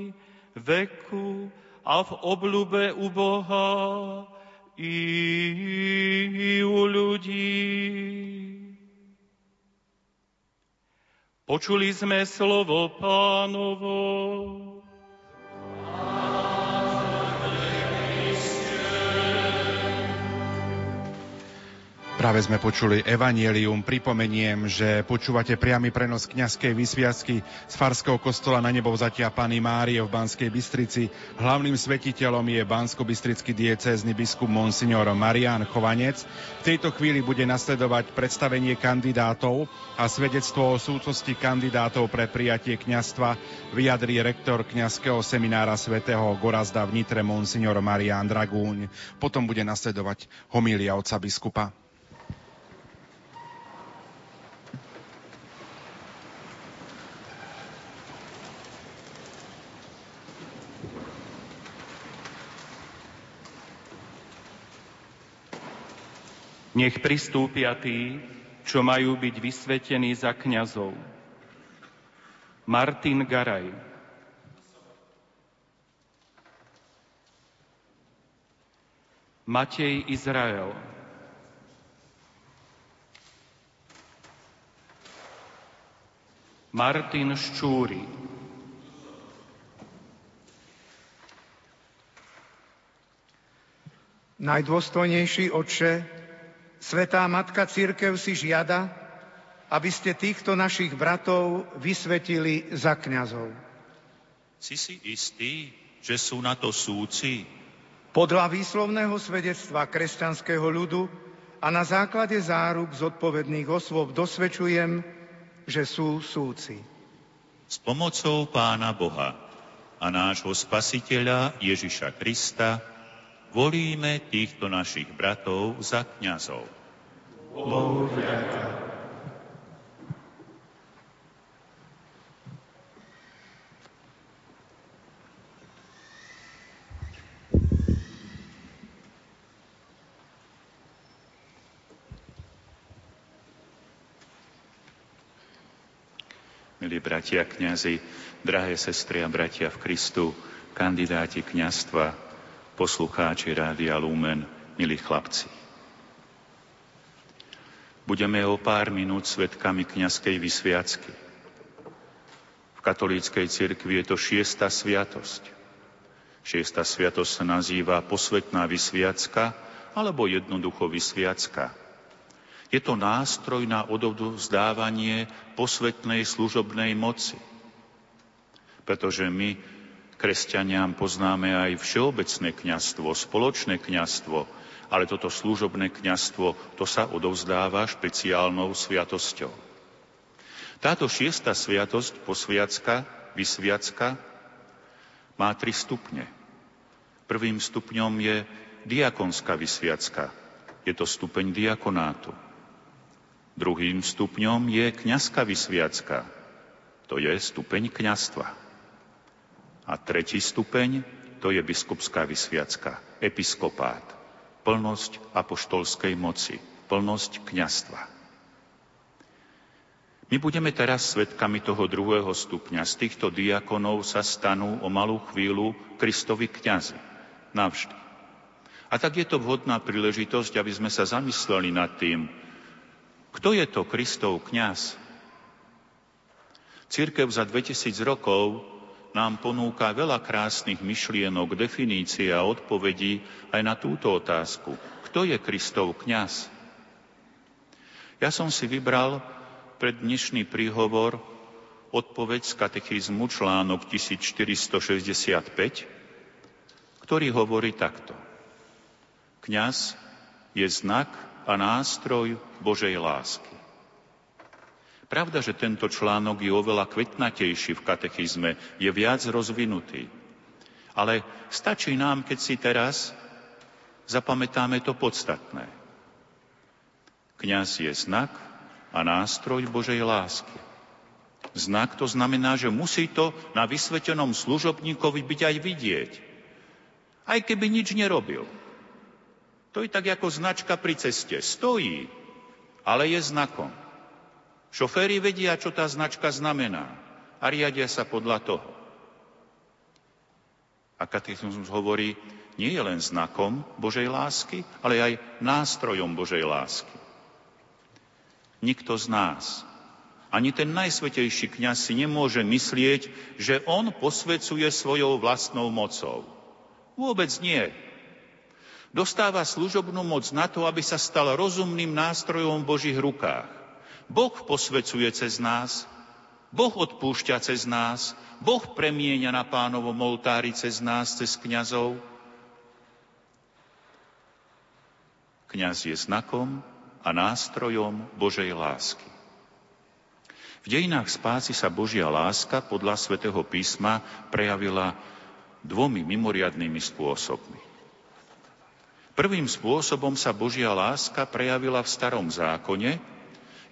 veku a v obľube u Boha i u ľudí. Počuli sme slovo pánovo. Práve sme počuli Evangelium. Pripomeniem, že počúvate priamy prenos kňazskej vysviacky z Farského kostola na nebo vzatia Pany Márie v Banskej Bystrici. Hlavným svetiteľom je bansko-bystrický diecézny biskup Monsignor Marian Chovanec. V tejto chvíli bude nasledovať predstavenie kandidátov a svedectvo o súcosti kandidátov pre prijatie kňastva vyjadrí rektor kňazského seminára svätého Gorazda v Nitre Monsignor Marian Dragúň. Potom bude nasledovať homília otca biskupa. Nech pristúpia tí, čo majú byť vysvetení za kňazov. Martin Garaj. Matej Izrael. Martin Ščúri Najdôstojnejší oče, Svetá Matka Církev si žiada, aby ste týchto našich bratov vysvetili za kňazov. Si si istý, že sú na to súci? Podľa výslovného svedectva kresťanského ľudu a na základe záruk zodpovedných osôb dosvedčujem, že sú súci. S pomocou Pána Boha a nášho Spasiteľa Ježiša Krista volíme týchto našich bratov za kňazov. Bohu vďaka. Milí bratia kňazi, drahé sestry a bratia v Kristu, kandidáti kňastva, poslucháči Rádia Lumen, milí chlapci. Budeme o pár minút svetkami kňazskej vysviacky. V katolíckej cirkvi je to šiesta sviatosť. Šiesta sviatosť sa nazýva posvetná vysviacka alebo jednoducho vysviacka. Je to nástroj na odovzdávanie posvetnej služobnej moci. Pretože my Kresťaniam poznáme aj všeobecné kňastvo, spoločné kňastvo, ale toto služobné kňastvo, to sa odovzdáva špeciálnou sviatosťou. Táto šiesta sviatosť, posviacka, vysviacka, má tri stupne. Prvým stupňom je diakonská vysviacka. Je to stupeň diakonátu. Druhým stupňom je kňazská vysviacka. To je stupeň kňastva. A tretí stupeň, to je biskupská vysviacka, episkopát, plnosť apoštolskej moci, plnosť kňastva. My budeme teraz svetkami toho druhého stupňa. Z týchto diakonov sa stanú o malú chvíľu Kristovi kňazi. Navždy. A tak je to vhodná príležitosť, aby sme sa zamysleli nad tým, kto je to Kristov kňaz? Církev za 2000 rokov nám ponúka veľa krásnych myšlienok, definícií a odpovedí aj na túto otázku. Kto je Kristov kňaz? Ja som si vybral pred dnešný príhovor odpoveď z katechizmu článok 1465, ktorý hovorí takto. Kňaz je znak a nástroj Božej lásky. Pravda, že tento článok je oveľa kvetnatejší v katechizme, je viac rozvinutý. Ale stačí nám, keď si teraz zapamätáme to podstatné. Kňaz je znak a nástroj Božej lásky. Znak to znamená, že musí to na vysvetenom služobníkovi byť aj vidieť. Aj keby nič nerobil. To je tak ako značka pri ceste. Stojí, ale je znakom. Šoféry vedia, čo tá značka znamená a riadia sa podľa toho. A katechizmus hovorí, nie je len znakom Božej lásky, ale aj nástrojom Božej lásky. Nikto z nás, ani ten najsvetejší kňaz si nemôže myslieť, že on posvecuje svojou vlastnou mocou. Vôbec nie. Dostáva služobnú moc na to, aby sa stal rozumným nástrojom v Božích rukách. Boh posvecuje cez nás, Boh odpúšťa cez nás, Boh premieňa na pánovom oltári cez nás, cez kňazov. Kňaz je znakom a nástrojom Božej lásky. V dejinách spásy sa Božia láska podľa svätého písma prejavila dvomi mimoriadnými spôsobmi. Prvým spôsobom sa Božia láska prejavila v starom zákone,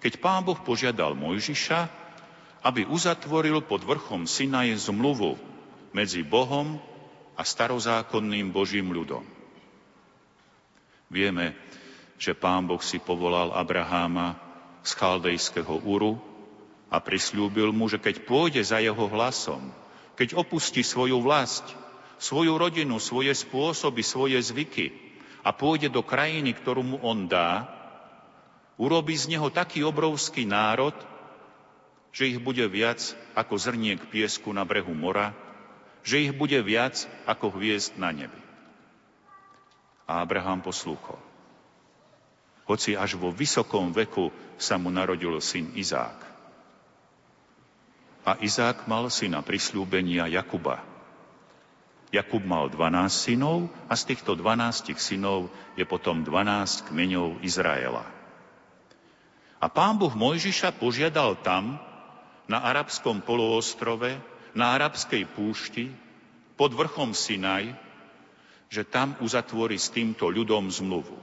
keď pán Boh požiadal Mojžiša, aby uzatvoril pod vrchom Sinaje zmluvu medzi Bohom a starozákonným Božím ľudom. Vieme, že pán Boh si povolal Abraháma z chaldejského Uru a prislúbil mu, že keď pôjde za jeho hlasom, keď opustí svoju vlast, svoju rodinu, svoje spôsoby, svoje zvyky a pôjde do krajiny, ktorú mu on dá, Urobí z neho taký obrovský národ, že ich bude viac ako zrniek piesku na brehu mora, že ich bude viac ako hviezd na nebi. A Abraham poslúchol. Hoci až vo vysokom veku sa mu narodil syn Izák. A Izák mal syna prislúbenia Jakuba. Jakub mal 12 synov a z týchto 12 synov je potom 12 kmeňov Izraela. A pán Boh Mojžiša požiadal tam, na arabskom poloostrove, na arabskej púšti, pod vrchom Sinaj, že tam uzatvorí s týmto ľudom zmluvu.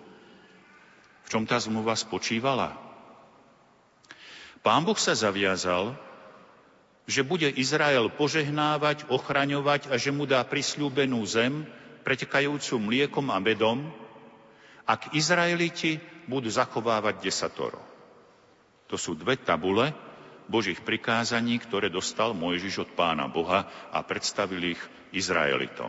V čom tá zmluva spočívala? Pán Boh sa zaviazal, že bude Izrael požehnávať, ochraňovať a že mu dá prisľúbenú zem, pretekajúcu mliekom a medom, ak Izraeliti budú zachovávať desatoro. To sú dve tabule Božích prikázaní, ktoré dostal Mojžiš od pána Boha a predstavil ich Izraelitom.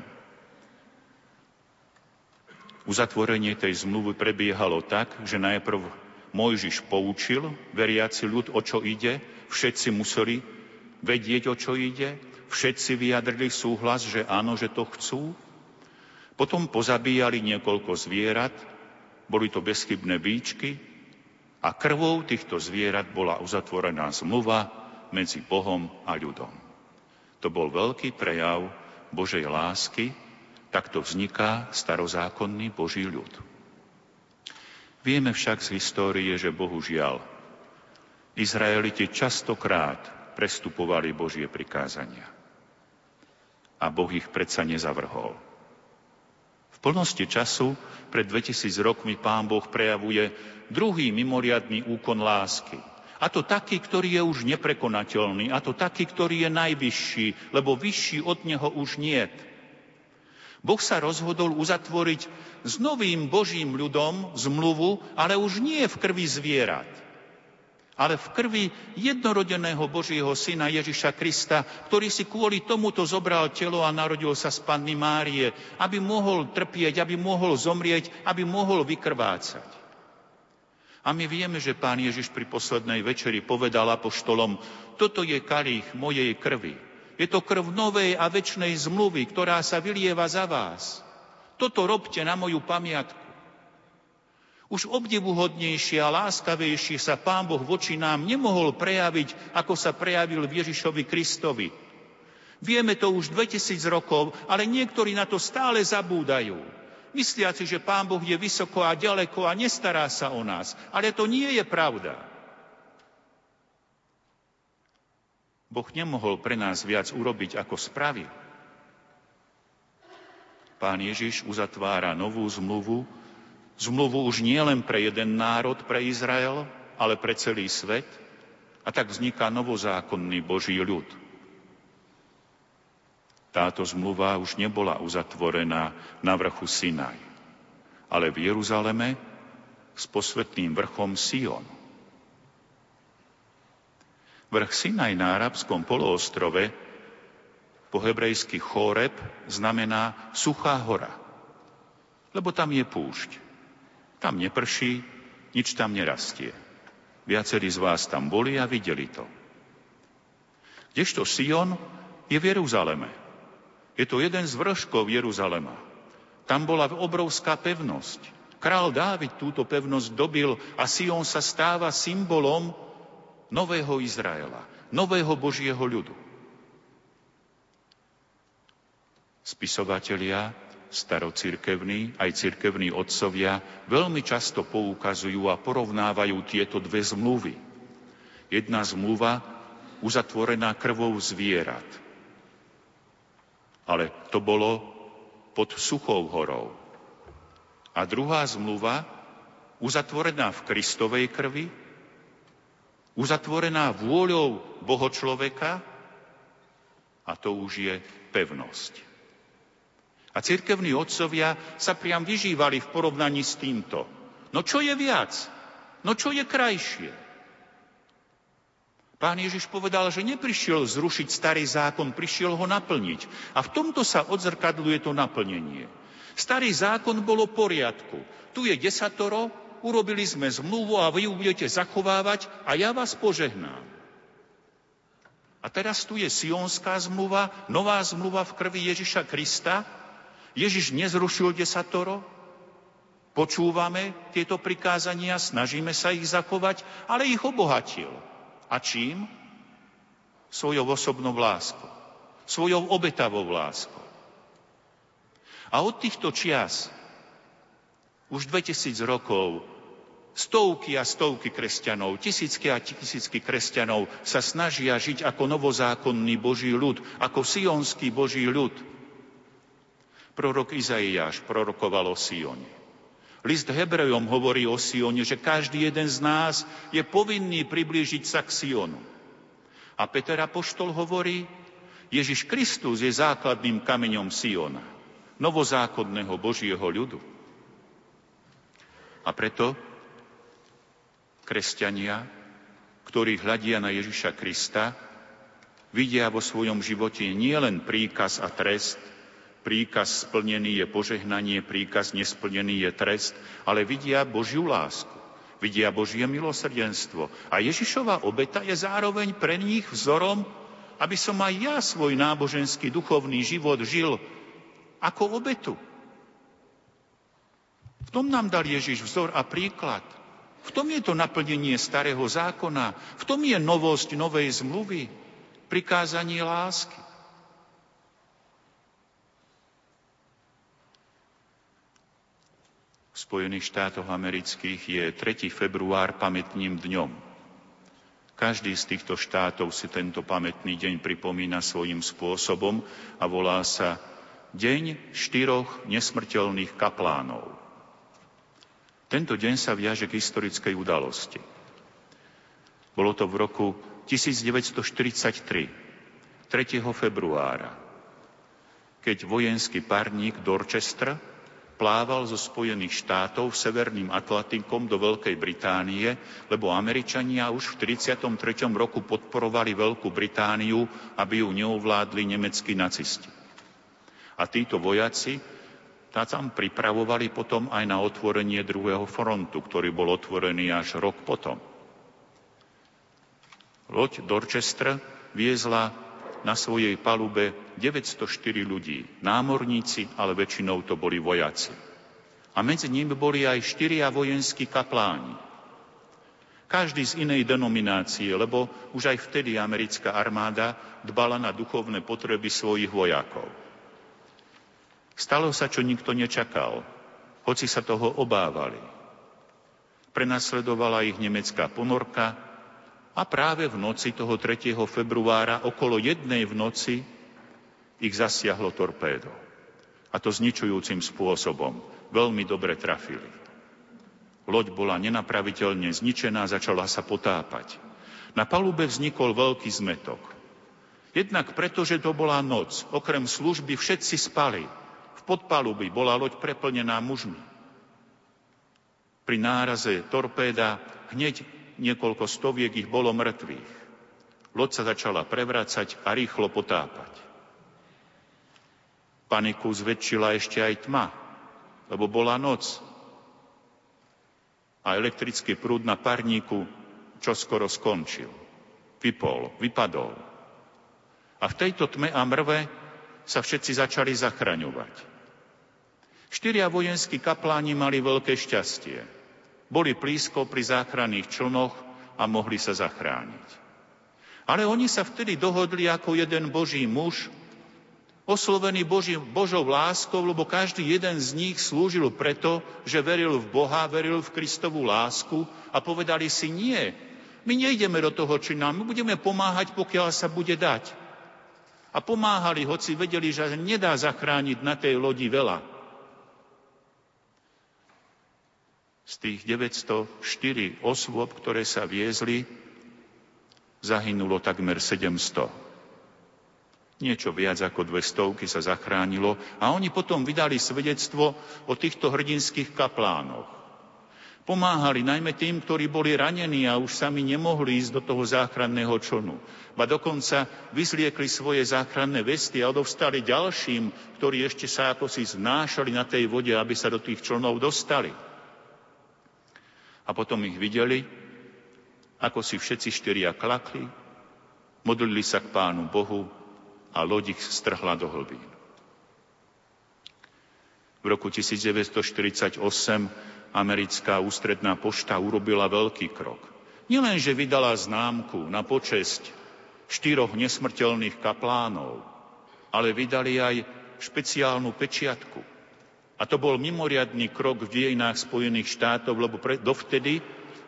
Uzatvorenie tej zmluvy prebiehalo tak, že najprv Mojžiš poučil veriaci ľud, o čo ide, všetci museli vedieť, o čo ide, všetci vyjadrili súhlas, že áno, že to chcú. Potom pozabíjali niekoľko zvierat, boli to bezchybné bíčky a krvou týchto zvierat bola uzatvorená zmluva medzi Bohom a ľudom. To bol veľký prejav Božej lásky, takto vzniká starozákonný Boží ľud. Vieme však z histórie, že bohužiaľ Izraeliti častokrát prestupovali Božie prikázania. A Boh ich predsa nezavrhol. Plnosti času pred 2000 rokmi Pán Boh prejavuje druhý mimoriadný úkon lásky – a to taký, ktorý je už neprekonateľný. A to taký, ktorý je najvyšší, lebo vyšší od neho už nie. Boh sa rozhodol uzatvoriť s novým Božím ľudom zmluvu, ale už nie v krvi zvierat, ale v krvi jednorodeného Božieho syna Ježiša Krista, ktorý si kvôli tomuto zobral telo a narodil sa z Panny Márie, aby mohol trpieť, aby mohol zomrieť, aby mohol vykrvácať. A my vieme, že pán Ježiš pri poslednej večeri povedal apoštolom, toto je kalich mojej krvi. Je to krv novej a väčšnej zmluvy, ktorá sa vylieva za vás. Toto robte na moju pamiatku. Už obdivuhodnejšie a láskavejšie sa Pán Boh voči nám nemohol prejaviť, ako sa prejavil v Ježišovi Kristovi. Vieme to už 2000 rokov, ale niektorí na to stále zabúdajú mysliaci, že Pán Boh je vysoko a ďaleko a nestará sa o nás. Ale to nie je pravda. Boh nemohol pre nás viac urobiť, ako spravil. Pán Ježiš uzatvára novú zmluvu, zmluvu už nie len pre jeden národ, pre Izrael, ale pre celý svet, a tak vzniká novozákonný Boží ľud – táto zmluva už nebola uzatvorená na vrchu Sinaj, ale v Jeruzaleme s posvetným vrchom Sion. Vrch Sinaj na arabskom poloostrove po hebrejsky Choreb znamená suchá hora, lebo tam je púšť. Tam neprší, nič tam nerastie. Viacerí z vás tam boli a videli to. Kdežto Sion je v Jeruzaleme. Je to jeden z vrškov Jeruzalema. Tam bola obrovská pevnosť. Král Dávid túto pevnosť dobil a Sion sa stáva symbolom nového Izraela, nového Božieho ľudu. Spisovatelia, starocirkevní, aj cirkevní otcovia veľmi často poukazujú a porovnávajú tieto dve zmluvy. Jedna zmluva uzatvorená krvou zvierat – ale to bolo pod Suchou horou. A druhá zmluva, uzatvorená v Kristovej krvi, uzatvorená vôľou Boho človeka, a to už je pevnosť. A cirkevní otcovia sa priam vyžívali v porovnaní s týmto. No čo je viac? No čo je krajšie? Pán Ježiš povedal, že neprišiel zrušiť starý zákon, prišiel ho naplniť. A v tomto sa odzrkadluje to naplnenie. Starý zákon bolo poriadku. Tu je desatoro, urobili sme zmluvu a vy ju budete zachovávať a ja vás požehnám. A teraz tu je Sionská zmluva, nová zmluva v krvi Ježiša Krista. Ježiš nezrušil desatoro, Počúvame tieto prikázania, snažíme sa ich zachovať, ale ich obohatil. A čím? Svojou osobnou láskou. Svojou obetavou láskou. A od týchto čias, už 2000 rokov, stovky a stovky kresťanov, tisícky a tisícky kresťanov sa snažia žiť ako novozákonný Boží ľud, ako sionský Boží ľud. Prorok Izaiáš prorokoval o Sione. List Hebrejom hovorí o Sione, že každý jeden z nás je povinný priblížiť sa k Sionu. A Peter Apoštol hovorí, Ježiš Kristus je základným kameňom Siona, novozákonného Božieho ľudu. A preto kresťania, ktorí hľadia na Ježiša Krista, vidia vo svojom živote nielen príkaz a trest, príkaz splnený je požehnanie, príkaz nesplnený je trest, ale vidia Božiu lásku, vidia Božie milosrdenstvo. A Ježišova obeta je zároveň pre nich vzorom, aby som aj ja svoj náboženský duchovný život žil ako obetu. V tom nám dal Ježiš vzor a príklad. V tom je to naplnenie starého zákona. V tom je novosť novej zmluvy. Prikázanie lásky. Spojených štátoch amerických je 3. február pamätným dňom. Každý z týchto štátov si tento pamätný deň pripomína svojím spôsobom a volá sa Deň štyroch nesmrteľných kaplánov. Tento deň sa viaže k historickej udalosti. Bolo to v roku 1943, 3. februára, keď vojenský parník Dorchester plával zo Spojených štátov Severným Atlantikom do Veľkej Británie, lebo Američania už v 33. roku podporovali Veľkú Britániu, aby ju neovládli nemeckí nacisti. A títo vojaci tá tam pripravovali potom aj na otvorenie druhého frontu, ktorý bol otvorený až rok potom. Loď Dorchester viezla na svojej palube 904 ľudí, námorníci, ale väčšinou to boli vojaci. A medzi nimi boli aj štyria vojenskí kapláni. Každý z inej denominácie, lebo už aj vtedy americká armáda dbala na duchovné potreby svojich vojakov. Stalo sa, čo nikto nečakal, hoci sa toho obávali. Prenasledovala ich nemecká ponorka, a práve v noci toho 3. februára okolo jednej v noci ich zasiahlo torpédo. A to zničujúcim spôsobom. Veľmi dobre trafili. Loď bola nenapraviteľne zničená, začala sa potápať. Na palube vznikol veľký zmetok. Jednak preto, že to bola noc. Okrem služby všetci spali. V podpalubi bola loď preplnená mužmi. Pri náraze torpéda hneď niekoľko stoviek ich bolo mŕtvych. Loď sa začala prevracať a rýchlo potápať. Paniku zväčšila ešte aj tma, lebo bola noc. A elektrický prúd na parníku čoskoro skončil. Vypol, vypadol. A v tejto tme a mrve sa všetci začali zachraňovať. Štyria vojenskí kapláni mali veľké šťastie boli blízko pri záchranných člnoch a mohli sa zachrániť. Ale oni sa vtedy dohodli ako jeden Boží muž, oslovený Boží, Božou láskou, lebo každý jeden z nich slúžil preto, že veril v Boha, veril v Kristovú lásku a povedali si nie. My nejdeme do toho čina, my budeme pomáhať, pokiaľ sa bude dať. A pomáhali, hoci vedeli, že nedá zachrániť na tej lodi veľa. Z tých 904 osôb, ktoré sa viezli, zahynulo takmer 700. Niečo viac ako 200 sa zachránilo a oni potom vydali svedectvo o týchto hrdinských kaplánoch. Pomáhali najmä tým, ktorí boli ranení a už sami nemohli ísť do toho záchranného člnu. Ba dokonca vyzliekli svoje záchranné vesty a odovstali ďalším, ktorí ešte sa ako si znášali na tej vode, aby sa do tých člnov dostali. A potom ich videli, ako si všetci štyria klakli, modlili sa k Pánu Bohu a loď ich strhla do hlbín. V roku 1948 americká ústredná pošta urobila veľký krok. Nielen, že vydala známku na počesť štyroch nesmrteľných kaplánov, ale vydali aj špeciálnu pečiatku. A to bol mimoriadný krok v dejinách Spojených štátov, lebo pre, dovtedy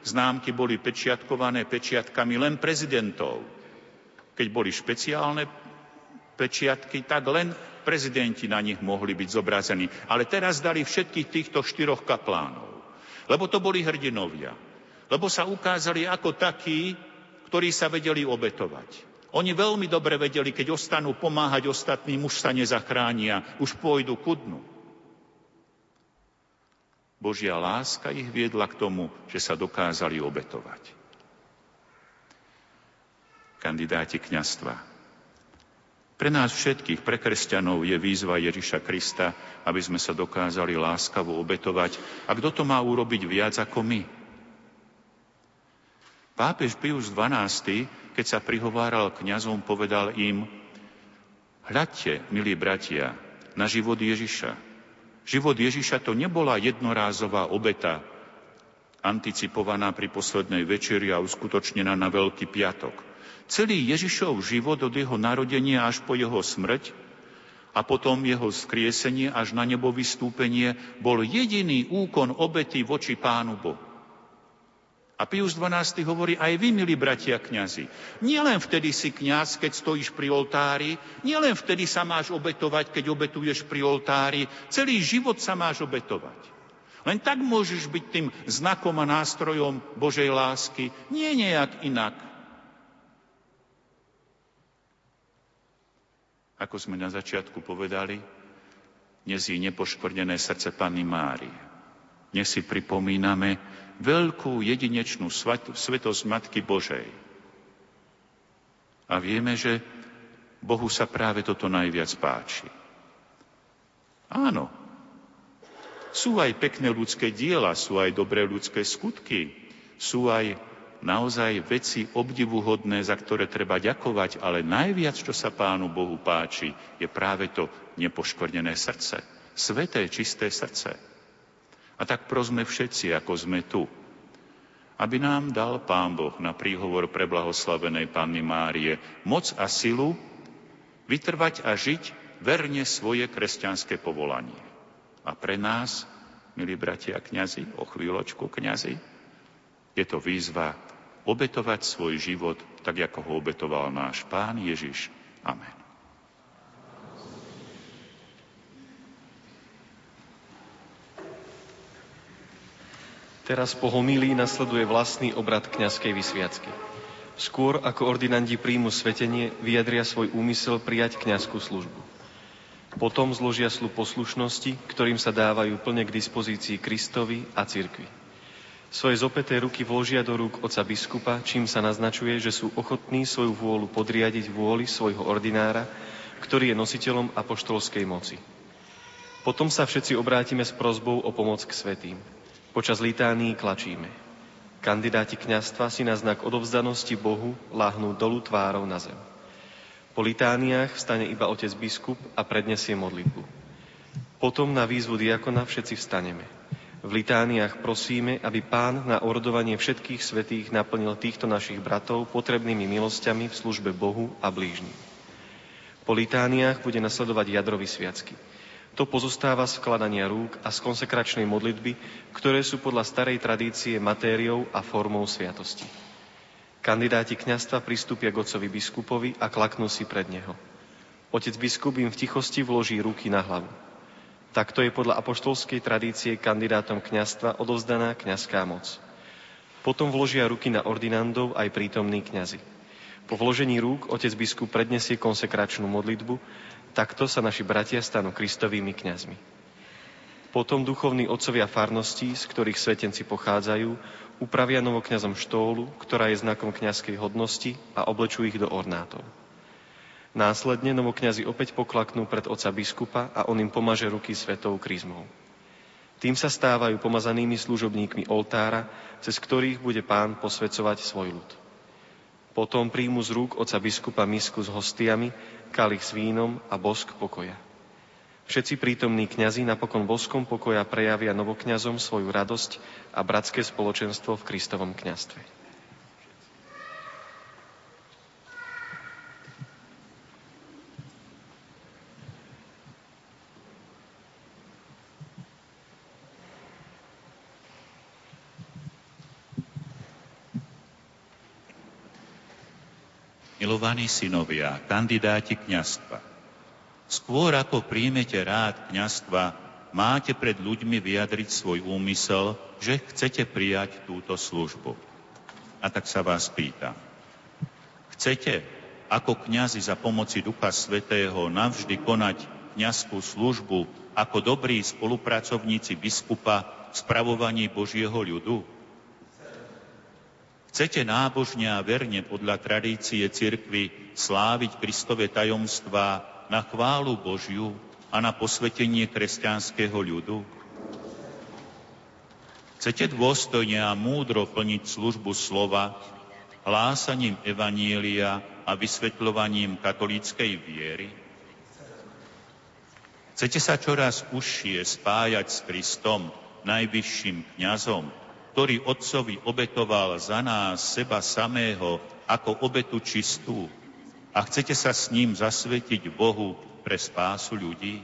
známky boli pečiatkované pečiatkami len prezidentov. Keď boli špeciálne pečiatky, tak len prezidenti na nich mohli byť zobrazení. Ale teraz dali všetkých týchto štyroch kaplánov. Lebo to boli hrdinovia. Lebo sa ukázali ako takí, ktorí sa vedeli obetovať. Oni veľmi dobre vedeli, keď ostanú pomáhať ostatným, už sa nezachránia, už pôjdu ku dnu. Božia láska ich viedla k tomu, že sa dokázali obetovať. Kandidáti kňastva. Pre nás všetkých, pre kresťanov, je výzva Ježiša Krista, aby sme sa dokázali láskavo obetovať. A kto to má urobiť viac ako my? Pápež Pius XII, keď sa prihováral kňazom, povedal im, hľadte, milí bratia, na život Ježiša. Život Ježiša to nebola jednorázová obeta, anticipovaná pri poslednej večeri a uskutočnená na Veľký piatok. Celý Ježišov život od jeho narodenia až po jeho smrť a potom jeho skriesenie až na nebo vystúpenie bol jediný úkon obety voči Pánu Bohu. A Pius XII hovorí, aj vy, milí bratia kňazi, nielen vtedy si kňaz, keď stojíš pri oltári, nielen vtedy sa máš obetovať, keď obetuješ pri oltári, celý život sa máš obetovať. Len tak môžeš byť tým znakom a nástrojom Božej lásky, nie nejak inak. Ako sme na začiatku povedali, dnes je nepoškvrnené srdce Panny Márie. Dnes si pripomíname, veľkú jedinečnú svetosť Matky Božej. A vieme, že Bohu sa práve toto najviac páči. Áno, sú aj pekné ľudské diela, sú aj dobré ľudské skutky, sú aj naozaj veci obdivuhodné, za ktoré treba ďakovať, ale najviac, čo sa Pánu Bohu páči, je práve to nepoškvrnené srdce. Sveté, čisté srdce. A tak prosme všetci, ako sme tu, aby nám dal Pán Boh na príhovor preblahoslavenej Panny Márie moc a silu vytrvať a žiť verne svoje kresťanské povolanie. A pre nás, milí bratia a kňazi, o chvíľočku kňazi, je to výzva obetovať svoj život tak, ako ho obetoval náš Pán Ježiš. Amen. Teraz po homílii nasleduje vlastný obrad kňazskej vysviacky. Skôr ako ordinandi príjmu svetenie, vyjadria svoj úmysel prijať kňazskú službu. Potom zložia slu poslušnosti, ktorým sa dávajú plne k dispozícii Kristovi a cirkvi. Svoje zopeté ruky vložia do rúk oca biskupa, čím sa naznačuje, že sú ochotní svoju vôľu podriadiť vôli svojho ordinára, ktorý je nositeľom apoštolskej moci. Potom sa všetci obrátime s prozbou o pomoc k svetým. Počas litánií klačíme. Kandidáti kňastva si na znak odovzdanosti Bohu láhnú dolu tvárou na zem. Po litániách vstane iba otec biskup a prednesie modlitbu. Potom na výzvu diakona všetci vstaneme. V litániách prosíme, aby pán na orodovanie všetkých svetých naplnil týchto našich bratov potrebnými milosťami v službe Bohu a blížnym. Po litániách bude nasledovať jadrový sviacky. To pozostáva z vkladania rúk a z konsekračnej modlitby, ktoré sú podľa starej tradície matériou a formou sviatosti. Kandidáti kňastva pristúpia k otcovi biskupovi a klaknú si pred neho. Otec biskup im v tichosti vloží ruky na hlavu. Takto je podľa apoštolskej tradície kandidátom kňastva odovzdaná kňazská moc. Potom vložia ruky na ordinandov aj prítomní kňazi. Po vložení rúk otec biskup prednesie konsekračnú modlitbu, Takto sa naši bratia stanú kristovými kňazmi. Potom duchovní otcovia farností, z ktorých svetenci pochádzajú, upravia novokňazom štólu, ktorá je znakom kňazskej hodnosti a oblečú ich do ornátov. Následne novokňazi opäť poklaknú pred oca biskupa a on im pomaže ruky svetou kryzmou. Tým sa stávajú pomazanými služobníkmi oltára, cez ktorých bude pán posvecovať svoj ľud. Potom príjmu z rúk oca biskupa misku s hostiami, kalich s vínom a bosk pokoja. Všetci prítomní kňazi napokon boskom pokoja prejavia novokňazom svoju radosť a bratské spoločenstvo v Kristovom kňastve. Milovaní synovia, kandidáti kňastva, Skôr ako príjmete rád kňastva, máte pred ľuďmi vyjadriť svoj úmysel, že chcete prijať túto službu. A tak sa vás pýtam. Chcete ako kňazi za pomoci Ducha Svetého navždy konať kňazskú službu ako dobrí spolupracovníci biskupa v spravovaní Božieho ľudu? Chcete nábožne a verne podľa tradície cirkvy sláviť Kristove tajomstvá na chválu Božiu a na posvetenie kresťanského ľudu? Chcete dôstojne a múdro plniť službu slova, hlásaním evanília a vysvetľovaním katolíckej viery? Chcete sa čoraz užšie spájať s Kristom, najvyšším kňazom, ktorý Otcovi obetoval za nás seba samého ako obetu čistú, a chcete sa s ním zasvetiť Bohu pre spásu ľudí?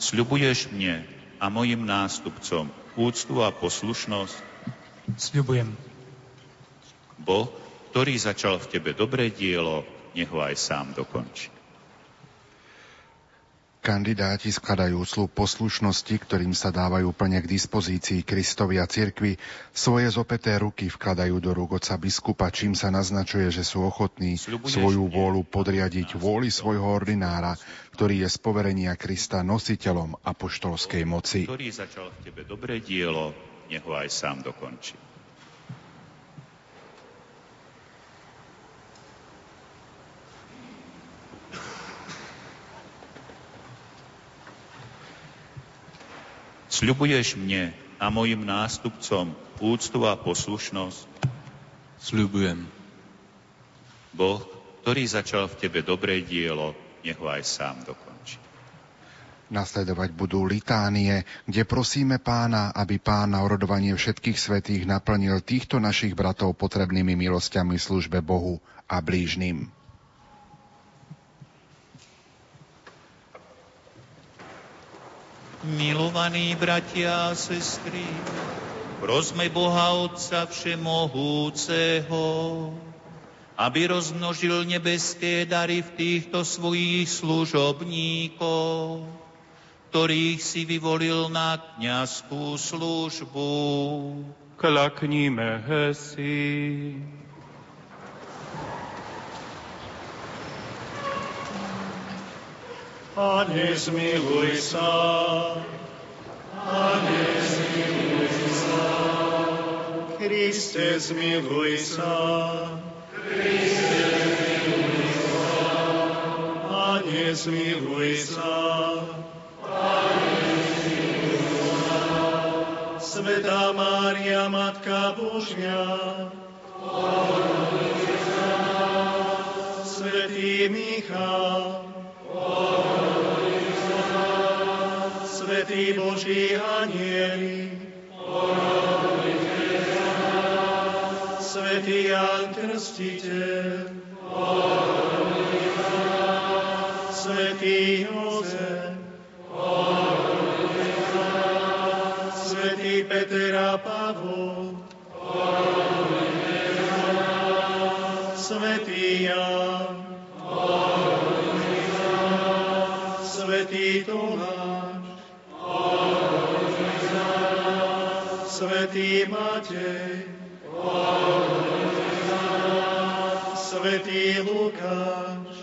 Sľubuješ mne a mojim nástupcom úctu a poslušnosť? Sľubujem. Boh ktorý začal v tebe dobré dielo, nech ho aj sám dokončí. Kandidáti skladajú slub poslušnosti, ktorým sa dávajú plne k dispozícii Kristovi a cirkvi, svoje zopeté ruky vkladajú do rúk oca biskupa, čím sa naznačuje, že sú ochotní Sľubuješ svoju vôľu podriadiť vôli svojho ordinára, ktorý je z poverenia Krista nositeľom apoštolskej moci. Ktorý začal v tebe dobré dielo, nech ho aj sám dokončí. Sľubuješ mne a mojim nástupcom úctu a poslušnosť? Sľubujem. Boh, ktorý začal v tebe dobré dielo, nech ho aj sám dokončí. Nasledovať budú litánie, kde prosíme pána, aby pán na orodovanie všetkých svetých naplnil týchto našich bratov potrebnými milosťami službe Bohu a blížnym. Milovaní bratia a sestry, prosme Boha Otca Všemohúceho, aby rozmnožil nebeské dary v týchto svojich služobníkov, ktorých si vyvolil na kniazskú službu. Klakníme si. Pane, zmiluj sa. Pane, zmiluj sa. Kriste, zmiluj sa. Pane, zmiluj sa. Svetá Mária, Matka Božia, Svetý Michal, Svetí Boží anieli, Jan Krstiteľ, Svetý Jozef, Svetý Peter a Pavol, Svetý Jan, Svetý Tomáš, Svetý Matej, Lukáš.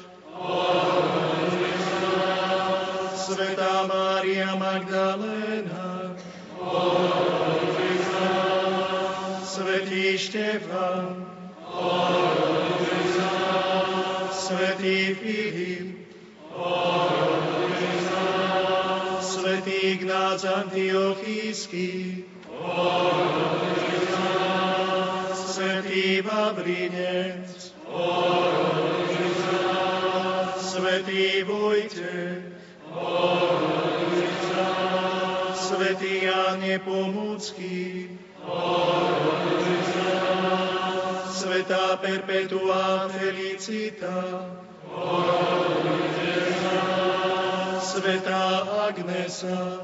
Svetá Mária Magdaléna, Svetý Štefan, Svetý Filip, Svetý Ignác Antiochísky, Svetý Jan Nepomucký, Svetá Perpetua Felicita, Svetá Agnesa,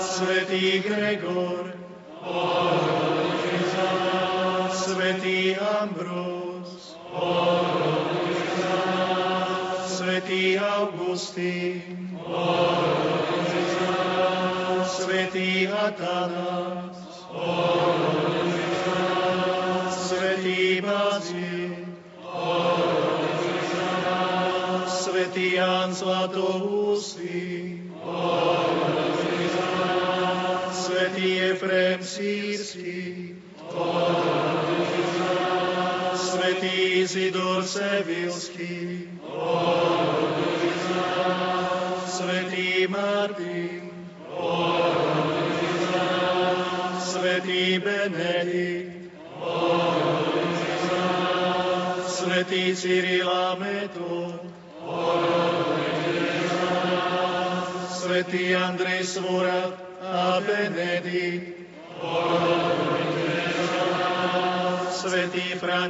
Svetý Gregor, Svetý Ambrós, Svetý Augustín, Svetý Atanás, Svetý Bazil, Svetý Jan Zlatoústy, Svetý Efrem Sírsky, Svetý Izidor Sevilský, Svetý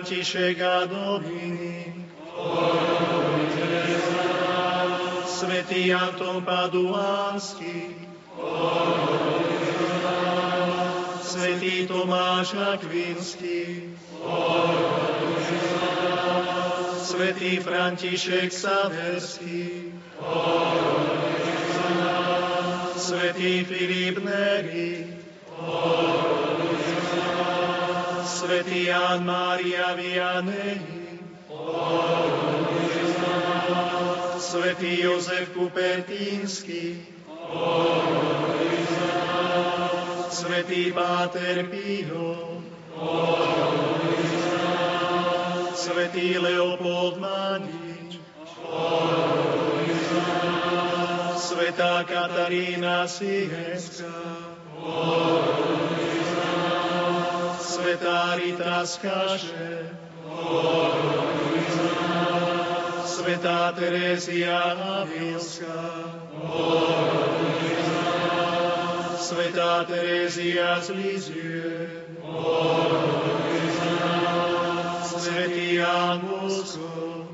František a Dominik, Svetý Anton Paduánsky, Svetý Tomáš Akvinský, Svetý František Saverský, Svetý Filip Neri, Svetý Jan Mária Vianney, Svetý Jozef Kupertínsky, Svetý Páter Pího, Svetý Leopold Manič, Svetá Katarína Sihenská, Svetá Rita z Kaše, Svetá Terézia Avilská, Svetá Terézia z Lizie, Svetý Ján Bosko,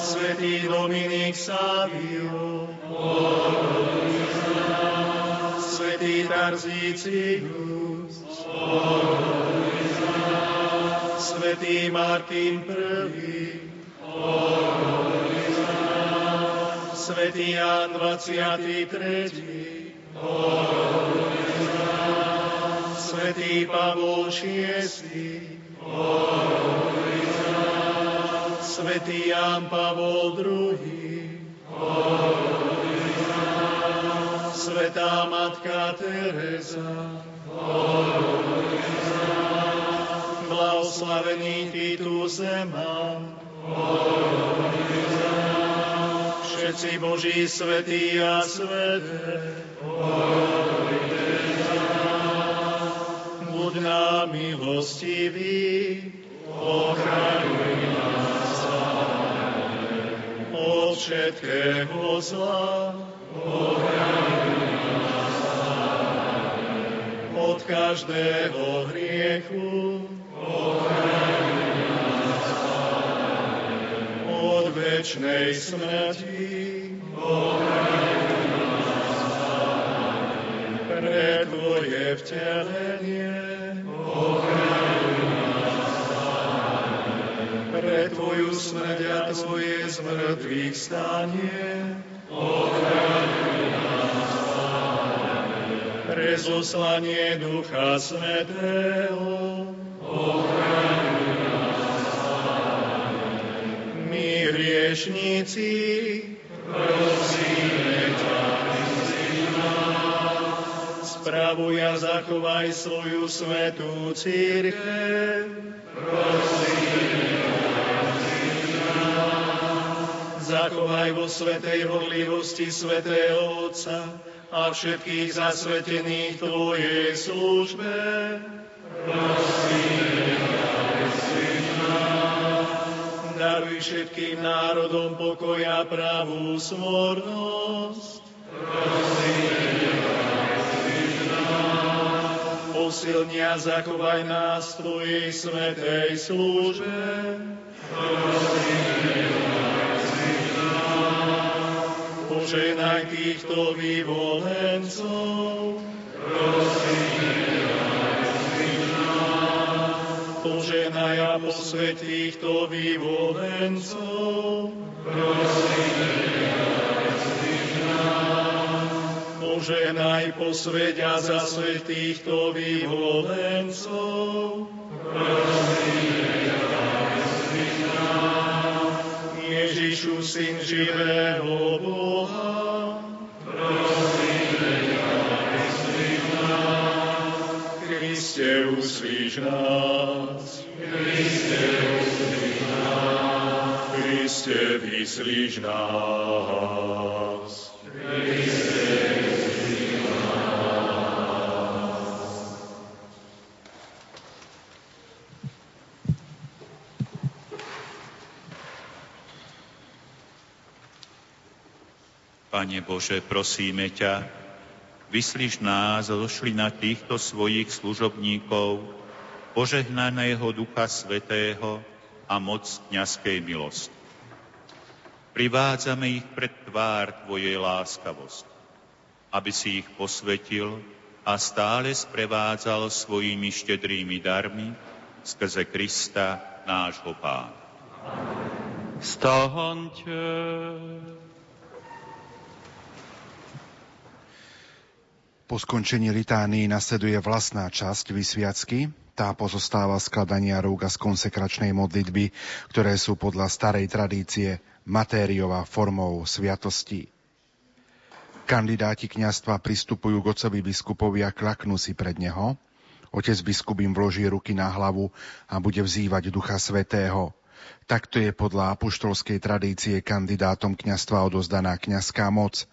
Svetý Dominik Savio, Svetý Tarzícius, Svetý Martin I, Svetý Ján 23, Svetý Pavol VI, Svetý Ján Pavol II, Svetá Matka Teresa, blahoslavený Titus Zeman, všetci Boží svetí a sveté, buď nám milostivý, ochraňuj nás, od všetkého zla, od každého hriechu, od večnej smrti, pre Tvoje vtelenie, pre Tvoju smrť a Tvoje zmrtvých stanie, pre zoslanie Ducha Svetého, my hriešníci, prosíme ťa, spravuj a zachovaj svoju svetú církev, prosíme za zachovaj vo svetej horlivosti svetého Otca a všetkých zasvetených Tvojej službe. Daruj všetkým národom pokoja pravú smornosť. Posilni a zachovaj nás v Tvojej svetej službe. Poženaj týchto vyvolencov. Poženaj a posvet týchto vyvolencov. Poženaj, posveť a zasvet týchto vyvolencov. Ježišu, Syn živého vyslíš nás. Vyslíš nás. Pane Bože, prosíme ťa, vyslíš nás, zošli na týchto svojich služobníkov, požehnaného Ducha Svetého a moc kniazkej milosti. Privádzame ich pred tvár Tvojej láskavosti, aby si ich posvetil a stále sprevádzal svojimi štedrými darmi skrze Krista, nášho Pána. Staňte. Po skončení litánii nasleduje vlastná časť vysviacky. Tá pozostáva skladania rúk a z konsekračnej modlitby, ktoré sú podľa starej tradície matériová formou sviatosti. Kandidáti kňastva pristupujú k otcovi biskupovi a klaknú si pred neho. Otec biskup im vloží ruky na hlavu a bude vzývať Ducha Svetého. Takto je podľa apoštolskej tradície kandidátom kňastva odozdaná kňazská moc.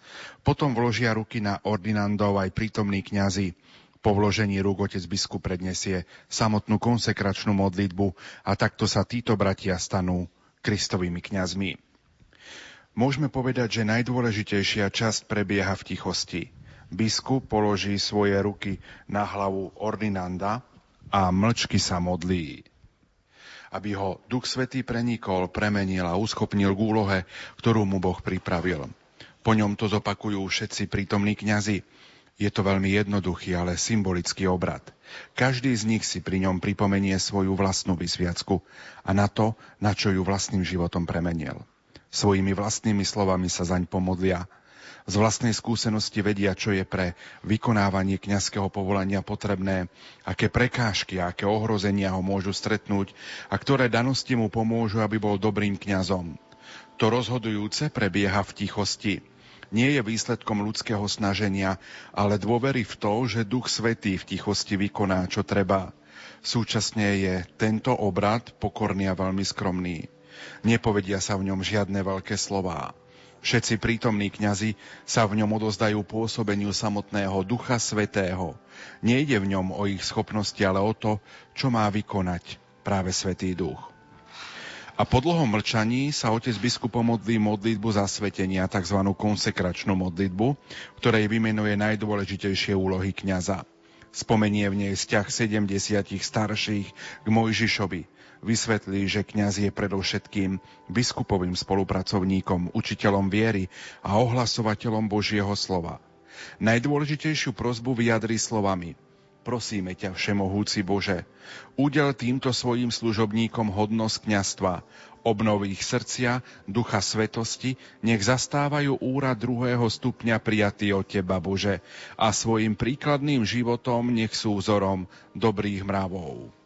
Potom vložia ruky na ordinandov aj prítomní kňazi. Po vložení rúk otec biskup predniesie samotnú konsekračnú modlitbu a takto sa títo bratia stanú kristovými kňazmi. Môžeme povedať, že najdôležitejšia časť prebieha v tichosti. Biskup položí svoje ruky na hlavu ordinanda a mlčky sa modlí aby ho Duch Svetý prenikol, premenil a uschopnil k úlohe, ktorú mu Boh pripravil. Po ňom to zopakujú všetci prítomní kňazi. Je to veľmi jednoduchý, ale symbolický obrad. Každý z nich si pri ňom pripomenie svoju vlastnú vysviacku a na to, na čo ju vlastným životom premenil. Svojimi vlastnými slovami sa zaň pomodlia z vlastnej skúsenosti vedia, čo je pre vykonávanie kňazského povolania potrebné, aké prekážky, aké ohrozenia ho môžu stretnúť a ktoré danosti mu pomôžu, aby bol dobrým kňazom. To rozhodujúce prebieha v tichosti. Nie je výsledkom ľudského snaženia, ale dôvery v to, že Duch Svetý v tichosti vykoná, čo treba. Súčasne je tento obrad pokorný a veľmi skromný. Nepovedia sa v ňom žiadne veľké slová. Všetci prítomní kňazi sa v ňom odozdajú pôsobeniu samotného Ducha Svetého. Nejde v ňom o ich schopnosti, ale o to, čo má vykonať práve Svetý Duch. A po dlhom mlčaní sa otec biskup pomodlí modlitbu zasvetenia, tzv. konsekračnú modlitbu, ktorej vymenuje najdôležitejšie úlohy kňaza. Spomenie v nej vzťah 70 starších k Mojžišovi, vysvetlí, že kňaz je predovšetkým biskupovým spolupracovníkom, učiteľom viery a ohlasovateľom Božieho slova. Najdôležitejšiu prozbu vyjadrí slovami Prosíme ťa, Všemohúci Bože, udel týmto svojim služobníkom hodnosť kňastva, obnov ich srdcia, ducha svetosti, nech zastávajú úrad druhého stupňa prijatý od Teba, Bože, a svojim príkladným životom nech sú vzorom dobrých mravov.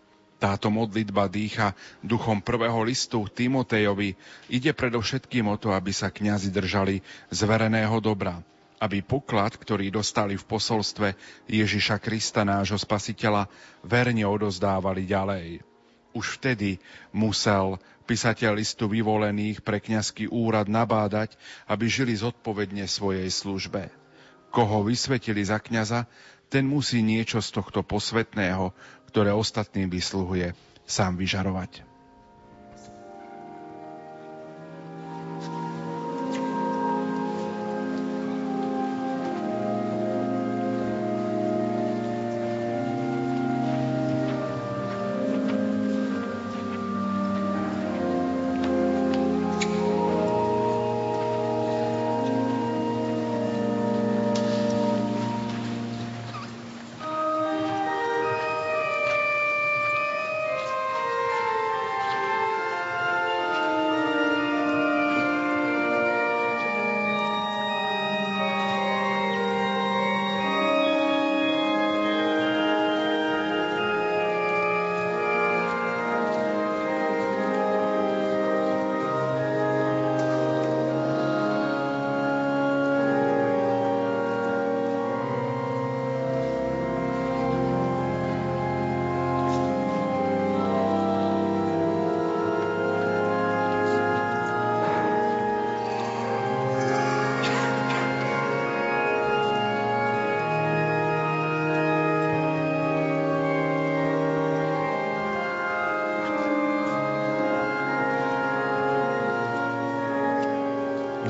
Táto modlitba dýcha duchom prvého listu Timotejovi. Ide predovšetkým o to, aby sa kňazi držali zvereného dobra, aby poklad, ktorý dostali v posolstve Ježiša Krista, nášho spasiteľa, verne odozdávali ďalej. Už vtedy musel písateľ listu vyvolených pre kňazský úrad nabádať, aby žili zodpovedne svojej službe. Koho vysvetili za kňaza, ten musí niečo z tohto posvetného, ktoré ostatným vysluhuje, sám vyžarovať.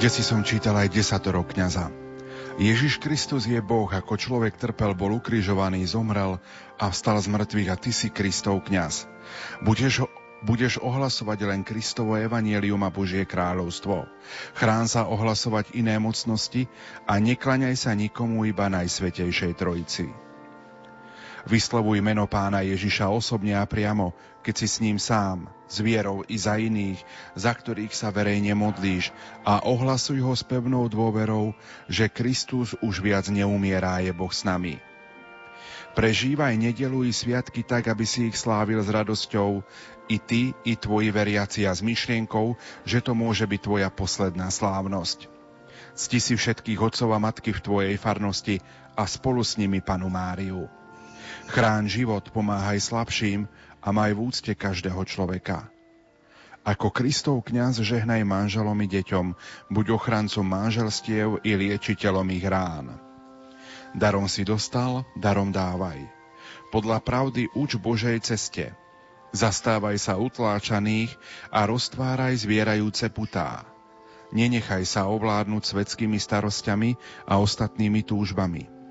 Kde si som čítal aj desatoro kniaza. Ježiš Kristus je Boh, ako človek trpel, bol ukrižovaný, zomrel a vstal z mŕtvych a ty si Kristov kňaz. Budeš, budeš ohlasovať len Kristovo evanielium a Božie kráľovstvo. Chrán sa ohlasovať iné mocnosti a neklaňaj sa nikomu iba Najsvetejšej Trojici. Vyslovuj meno pána Ježiša osobne a priamo, keď si s ním sám, s vierou i za iných, za ktorých sa verejne modlíš a ohlasuj ho s pevnou dôverou, že Kristus už viac neumierá, je Boh s nami. Prežívaj nedelu i sviatky tak, aby si ich slávil s radosťou, i ty, i tvoji veriaci a s myšlienkou, že to môže byť tvoja posledná slávnosť. Cti si všetkých otcov a matky v tvojej farnosti a spolu s nimi panu Máriu. Chráň život, pomáhaj slabším a maj v úcte každého človeka. Ako Kristov kňaz žehnaj manželom i deťom, buď ochrancom manželstiev i liečiteľom ich rán. Darom si dostal, darom dávaj. Podľa pravdy uč Božej ceste. Zastávaj sa utláčaných a roztváraj zvierajúce putá. Nenechaj sa ovládnuť svetskými starosťami a ostatnými túžbami.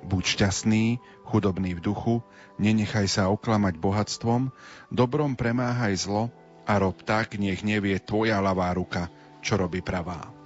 Buď šťastný, chudobný v duchu, nenechaj sa oklamať bohatstvom, dobrom premáhaj zlo a rob tak, nech nevie tvoja ľavá ruka, čo robí pravá.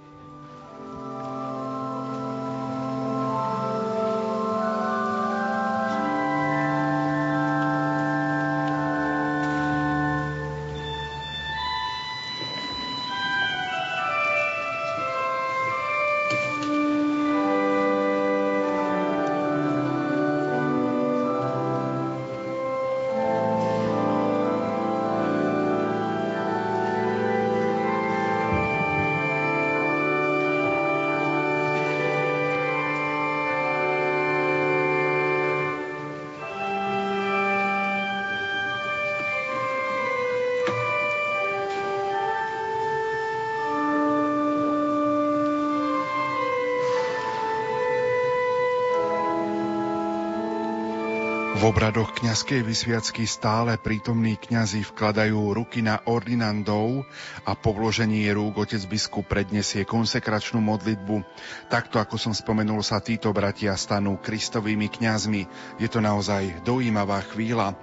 V obradoch kňazskej vysviacky stále prítomní kňazi vkladajú ruky na ordinandov a po vložení rúk otec biskup predniesie konsekračnú modlitbu. Takto, ako som spomenul, sa títo bratia stanú kristovými kňazmi. Je to naozaj dojímavá chvíľa.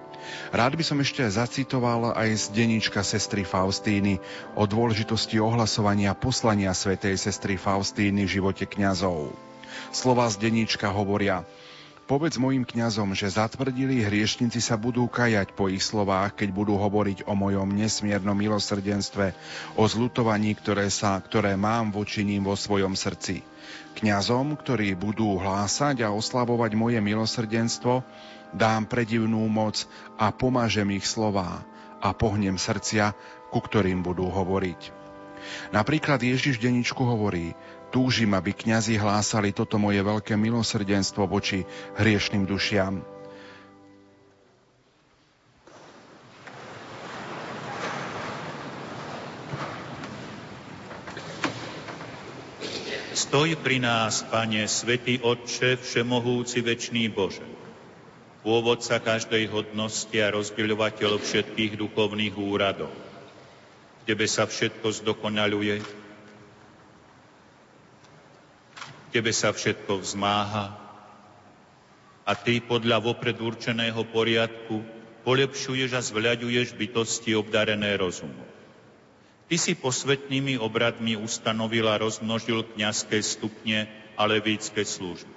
Rád by som ešte zacitoval aj z denníčka sestry Faustíny o dôležitosti ohlasovania poslania svätej sestry Faustíny v živote kňazov. Slova z denníčka hovoria – Povedz mojim kňazom, že zatvrdili hriešnici sa budú kajať po ich slovách, keď budú hovoriť o mojom nesmiernom milosrdenstve, o zlutovaní, ktoré, sa, ktoré mám voči ním vo svojom srdci. Kňazom, ktorí budú hlásať a oslavovať moje milosrdenstvo, dám predivnú moc a pomážem ich slová a pohnem srdcia, ku ktorým budú hovoriť. Napríklad Ježiš Deničku hovorí, Túžim, aby kňazi hlásali toto moje veľké milosrdenstvo voči hriešným dušiam. Stoj pri nás, Pane, Svetý Otče, Všemohúci, Večný Bože, pôvodca každej hodnosti a rozdeľovateľ všetkých duchovných úradov. Tebe sa všetko zdokonaluje, Tebe sa všetko vzmáha a Ty podľa vopred určeného poriadku polepšuješ a zvľaďuješ bytosti obdarené rozumom. Ty si posvetnými obradmi ustanovil a rozmnožil kniazské stupne a levícké služby.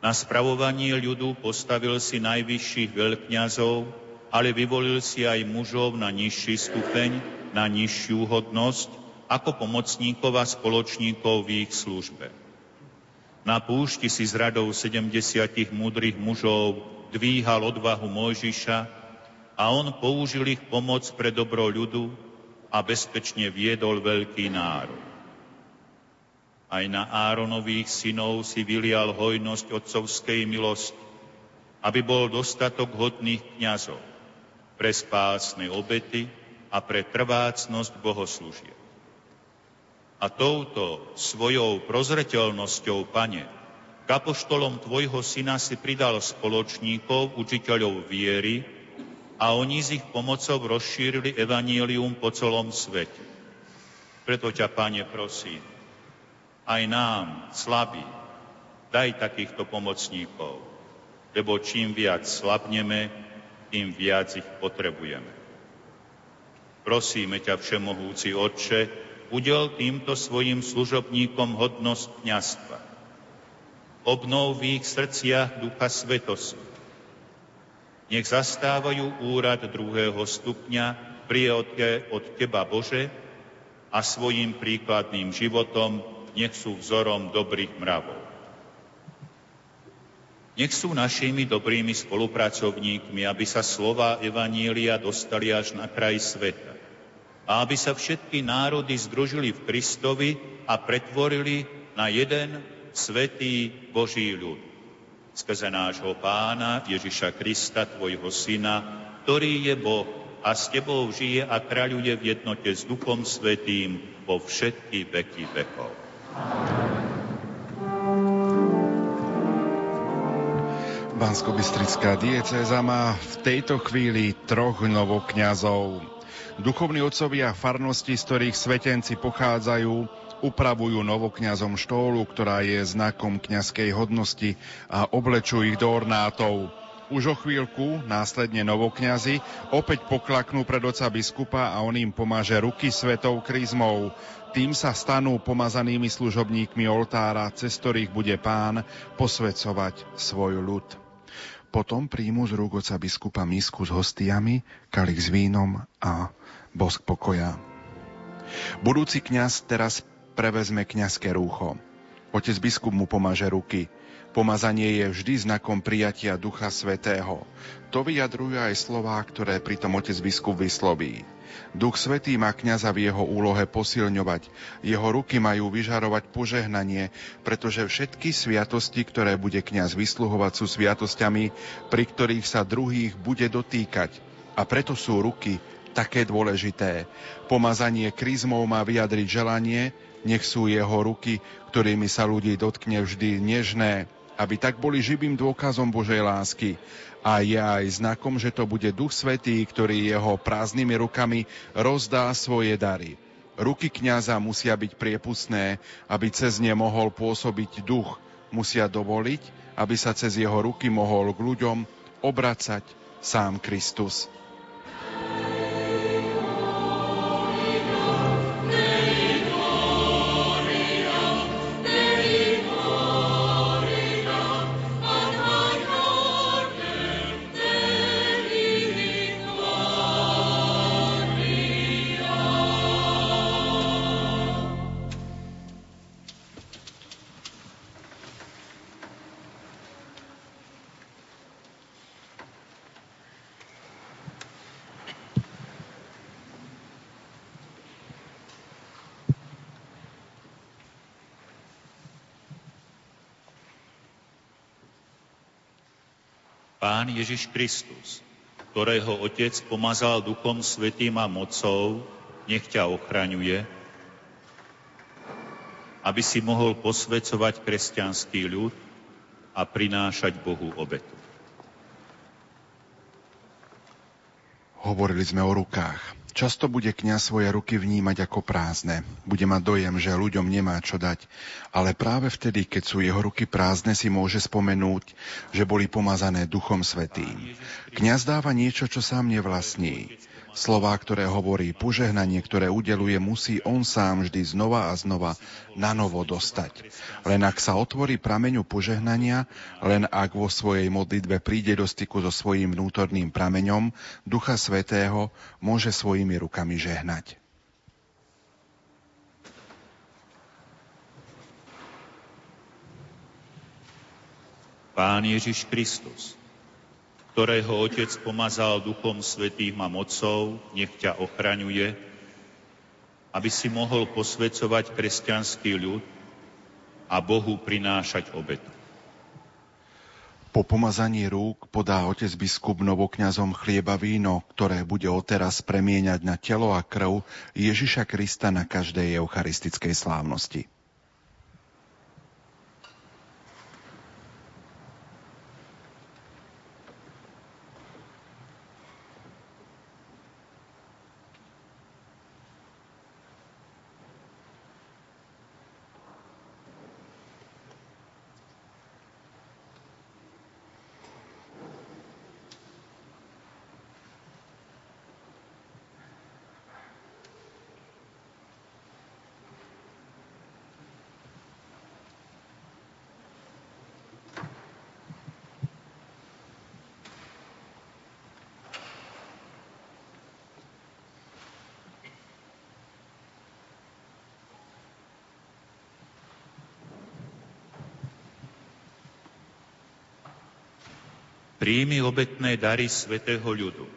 Na spravovanie ľudu postavil si najvyšších veľkňazov, ale vyvolil si aj mužov na nižší stupeň, na nižšiu hodnosť, ako pomocníkov a spoločníkov v ich službe. Na púšti si s radou sedemdesiatich múdrych mužov dvíhal odvahu Mojžiša a on použil ich pomoc pre dobro ľudu, a bezpečne viedol veľký národ. Aj na Áronových synov si vylial hojnosť otcovskej milosti, aby bol dostatok hodných kňazov pre spásne obety a pre trvácnosť bohoslúžie. A touto svojou prozreteľnosťou, Pane, k apoštolom Tvojho syna si pridal spoločníkov, učiteľov viery, a oni s ich pomocou rozšírili evanílium po celom svete. Preto ťa, Pane, prosím, aj nám, slabí, daj takýchto pomocníkov, lebo čím viac slabneme, tým viac ich potrebujeme. Prosíme ťa, Všemohúci Otče, udel týmto svojim služobníkom hodnosť kniazstva. Obnov v ich srdciach ducha svetosti nech zastávajú úrad druhého stupňa, prijaté od Teba, Bože, a svojim príkladným životom nech sú vzorom dobrých mravov. Nech sú našimi dobrými spolupracovníkmi, aby sa slova Evanília dostali až na kraj sveta. A aby sa všetky národy združili v Kristovi a pretvorili na jeden svetý Boží ľud skrze nášho pána Ježiša Krista, tvojho syna, ktorý je Boh a s tebou žije a kráľuje v jednote s Duchom Svetým po všetky veky vekov. Bansko-Bystrická diecéza má v tejto chvíli troch novokňazov. Duchovní otcovia farnosti, z ktorých svetenci pochádzajú, upravujú novokňazom štólu, ktorá je znakom kňazskej hodnosti a oblečú ich do ornátov. Už o chvíľku následne novokňazi opäť poklaknú pred oca biskupa a on im pomáže ruky svetou krizmou. Tým sa stanú pomazanými služobníkmi oltára, cez ktorých bude pán posvedcovať svoj ľud. Potom príjmu z rúk oca biskupa misku s hostiami, kalich s vínom a bosk pokoja. Budúci kňaz teraz prevezme kňazské rúcho. Otec biskup mu pomaže ruky. Pomazanie je vždy znakom prijatia Ducha Svetého. To vyjadrujú aj slová, ktoré pritom otec biskup vysloví. Duch Svetý má kňaza v jeho úlohe posilňovať. Jeho ruky majú vyžarovať požehnanie, pretože všetky sviatosti, ktoré bude kňaz vysluhovať, sú sviatosťami, pri ktorých sa druhých bude dotýkať. A preto sú ruky také dôležité. Pomazanie krizmou má vyjadriť želanie, nech sú jeho ruky, ktorými sa ľudí dotkne vždy nežné, aby tak boli živým dôkazom Božej lásky. A je aj znakom, že to bude Duch Svetý, ktorý jeho prázdnymi rukami rozdá svoje dary. Ruky kňaza musia byť priepustné, aby cez ne mohol pôsobiť duch. Musia dovoliť, aby sa cez jeho ruky mohol k ľuďom obracať sám Kristus. Pán Ježiš Kristus, ktorého Otec pomazal Duchom Svetým a mocou, nech ťa ochraňuje aby si mohol posvecovať kresťanský ľud a prinášať Bohu obetu. Hovorili sme o rukách. Často bude kňaz svoje ruky vnímať ako prázdne. Bude mať dojem, že ľuďom nemá čo dať. Ale práve vtedy, keď sú jeho ruky prázdne, si môže spomenúť, že boli pomazané Duchom Svetým. Kňaz dáva niečo, čo sám nevlastní. Slová, ktoré hovorí, požehnanie, ktoré udeluje, musí on sám vždy znova a znova na novo dostať. Len ak sa otvorí prameňu požehnania, len ak vo svojej modlitbe príde do styku so svojím vnútorným prameňom, Ducha Svetého môže svojimi rukami žehnať. Pán Ježiš Kristus, ktorého Otec pomazal Duchom Svetým a mocou, nech ťa ochraňuje, aby si mohol posvecovať kresťanský ľud a Bohu prinášať obetu. Po pomazaní rúk podá otec biskup novokňazom chlieba víno, ktoré bude odteraz premieňať na telo a krv Ježiša Krista na každej eucharistickej slávnosti. Príjmi obetné dary svetého ľudu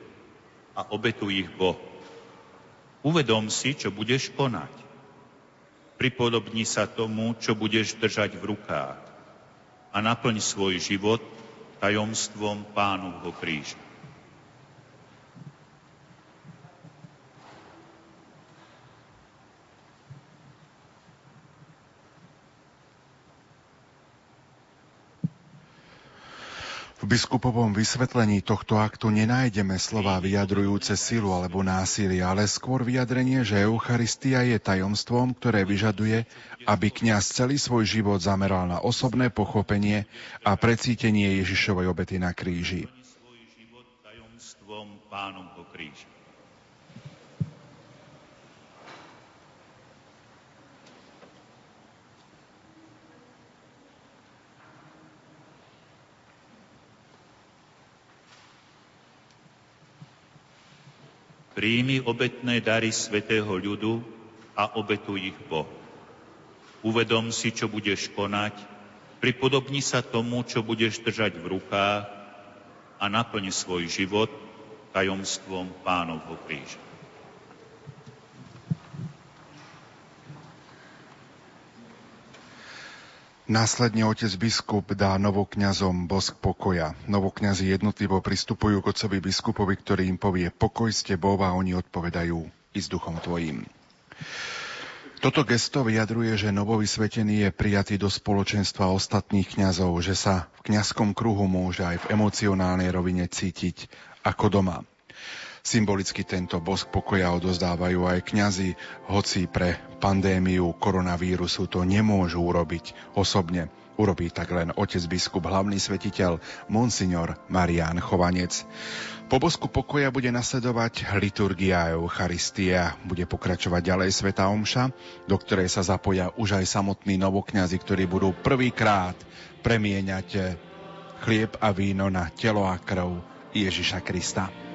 a obetuj ich Boh. Uvedom si, čo budeš konať. Pripodobni sa tomu, čo budeš držať v rukách a naplň svoj život tajomstvom pánovho kríža. Biskupovom vysvetlení tohto aktu nenájdeme slova vyjadrujúce silu alebo násilie, ale skôr vyjadrenie, že Eucharistia je tajomstvom, ktoré vyžaduje, aby kňaz celý svoj život zameral na osobné pochopenie a precítenie Ježišovej obety na kríži. Pánom po kríži. Príjmi obetné dary svetého ľudu a obetuj ich Boh. Uvedom si, čo budeš konať, pripodobni sa tomu, čo budeš držať v rukách a naplň svoj život tajomstvom pánovho kríža. Následne otec biskup dá novokňazom bosk pokoja. Novokňazi jednotlivo pristupujú k otcovi biskupovi, ktorý im povie pokoj s tebou a oni odpovedajú i s duchom tvojim. Toto gesto vyjadruje, že novovysvetený je prijatý do spoločenstva ostatných kňazov, že sa v kňazskom kruhu môže aj v emocionálnej rovine cítiť ako doma. Symbolicky tento bosk pokoja odozdávajú aj kňazi, hoci pre pandémiu koronavírusu to nemôžu urobiť osobne. Urobí tak len otec biskup, hlavný svetiteľ, monsignor Marián Chovanec. Po bosku pokoja bude nasledovať liturgia Eucharistia. Bude pokračovať ďalej Sveta Omša, do ktorej sa zapoja už aj samotní novokňazi, ktorí budú prvýkrát premieňať chlieb a víno na telo a krv Ježiša Krista.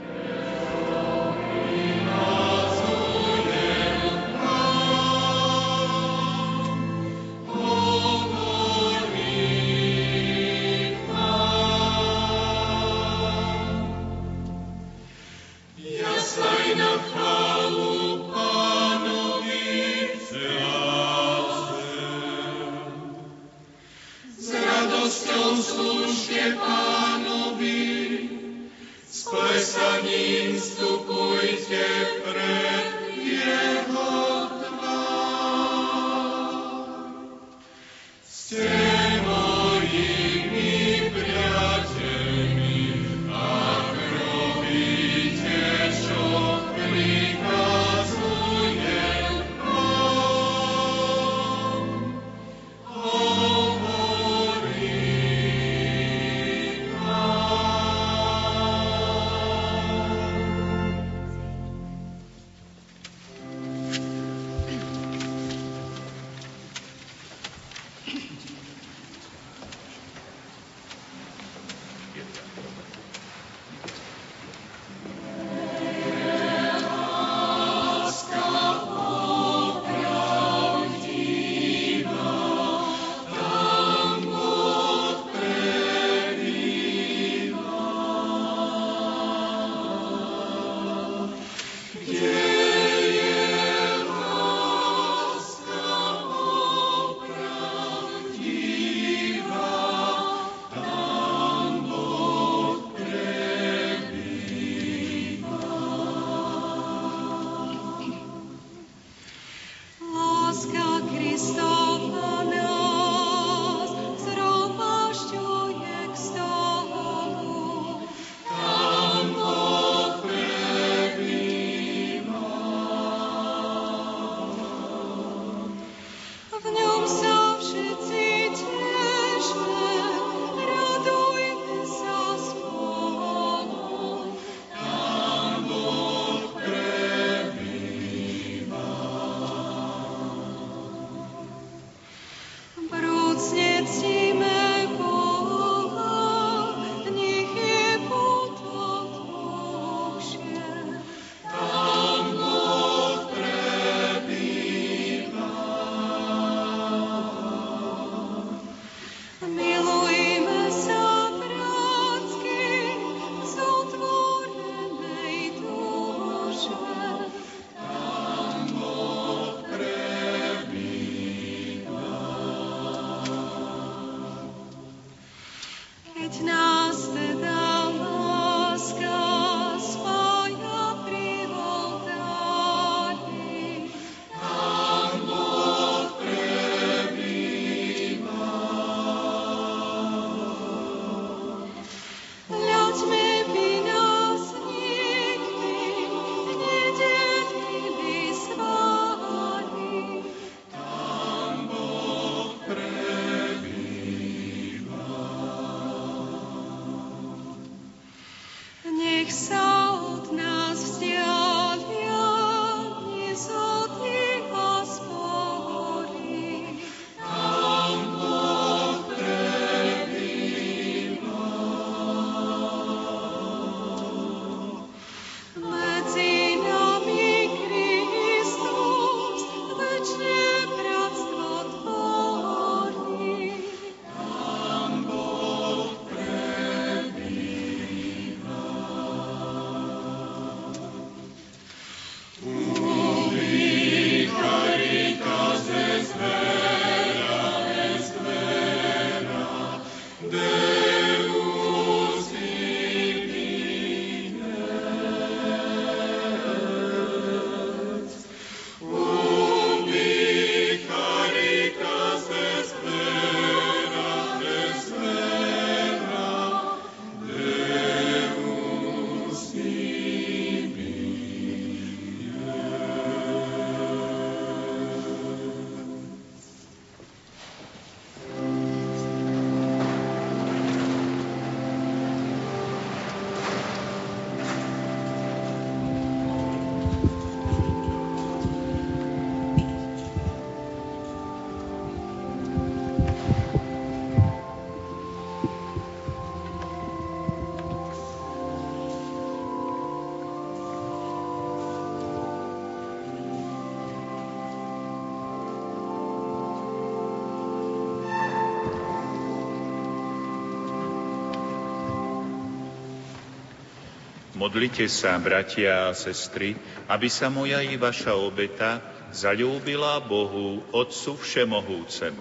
Modlite sa, bratia a sestry, aby sa moja i vaša obeta zalúbila Bohu, Otcu Všemohúcemu.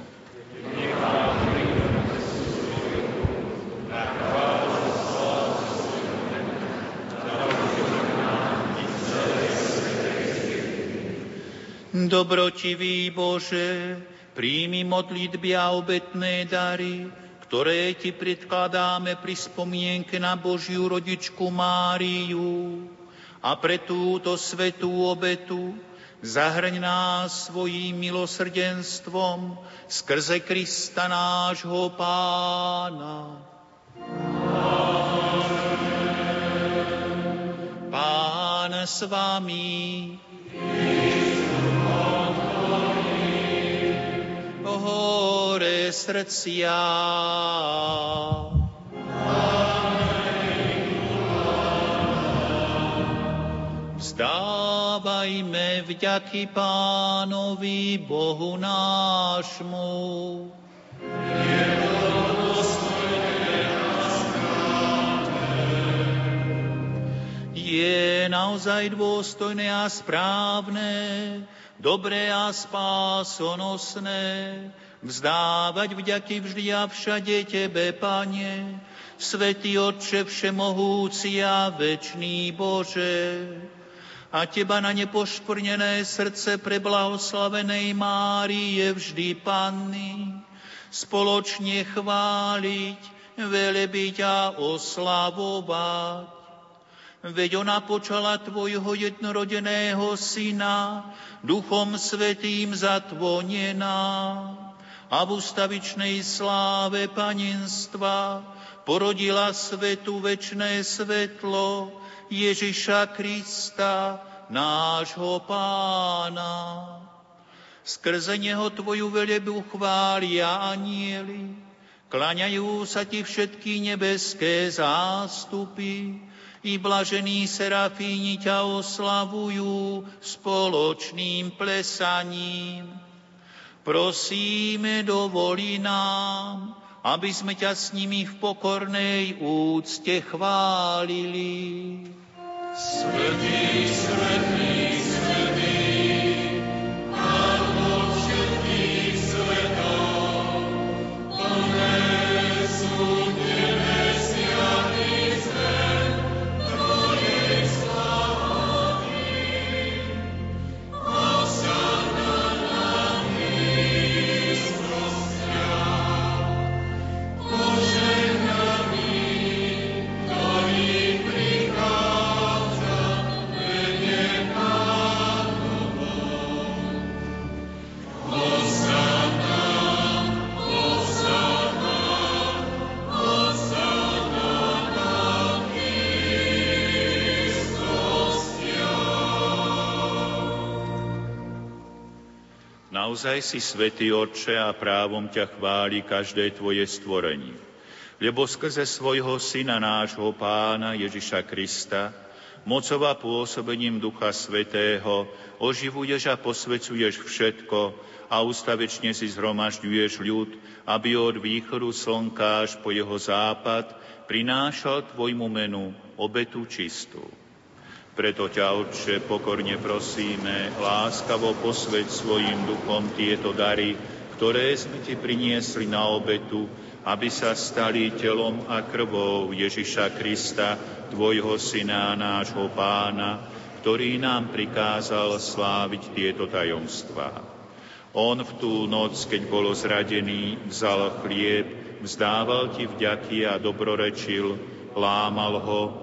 Dobrotivý Bože, príjmi modlitby a obetné dary, ktoré ti predkladáme pri spomienke na Božiu rodičku Máriu. A pre túto svetú obetu zahrň nás svojím milosrdenstvom skrze Krista nášho Pána. Pán s vami. hore srdcia. Vzdávajme vďaky Pánovi Bohu nášmu. Je naozaj dôstojné a správne, dobré a spásonosné, vzdávať vďaky vždy a všade Tebe, Pane, Svetý Otče Všemohúci a Večný Bože, a Teba na nepošprnené srdce preblahoslavenej Márie vždy Panny, spoločne chváliť, velebiť a oslavovať. Veď ona počala Tvojho jednorodeného Syna, Duchom Svetým zatvonená a v ustavičnej sláve panenstva porodila svetu večné svetlo Ježiša Krista, nášho pána. Skrze neho Tvoju velebu chvália anieli, klaňajú sa Ti všetky nebeské zástupy, i blažení serafíni ťa oslavujú spoločným plesaním. Prosíme, dovolí nám, aby sme ťa s nimi v pokornej úcte chválili. Svetý, svetý, Naozaj si svätý Otče a právom ťa chváli každé tvoje stvorenie. Lebo skrze svojho Syna nášho Pána Ježiša Krista, mocová pôsobením Ducha Svetého, oživuješ a posvecuješ všetko a ustavečne si zhromažďuješ ľud, aby od východu slnka až po jeho západ prinášal tvojmu menu obetu čistú. Preto ťa, Otče, pokorne prosíme, láskavo posveď svojim duchom tieto dary, ktoré sme ti priniesli na obetu, aby sa stali telom a krvou Ježiša Krista, tvojho syna, nášho pána, ktorý nám prikázal sláviť tieto tajomstvá. On v tú noc, keď bol zradený, vzal chlieb, vzdával ti vďaky a dobrorečil, lámal ho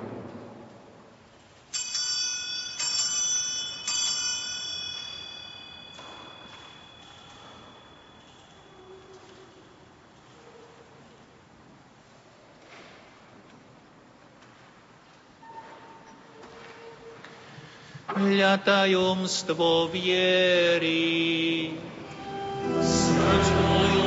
Tajomstvo viery. Smrť moju,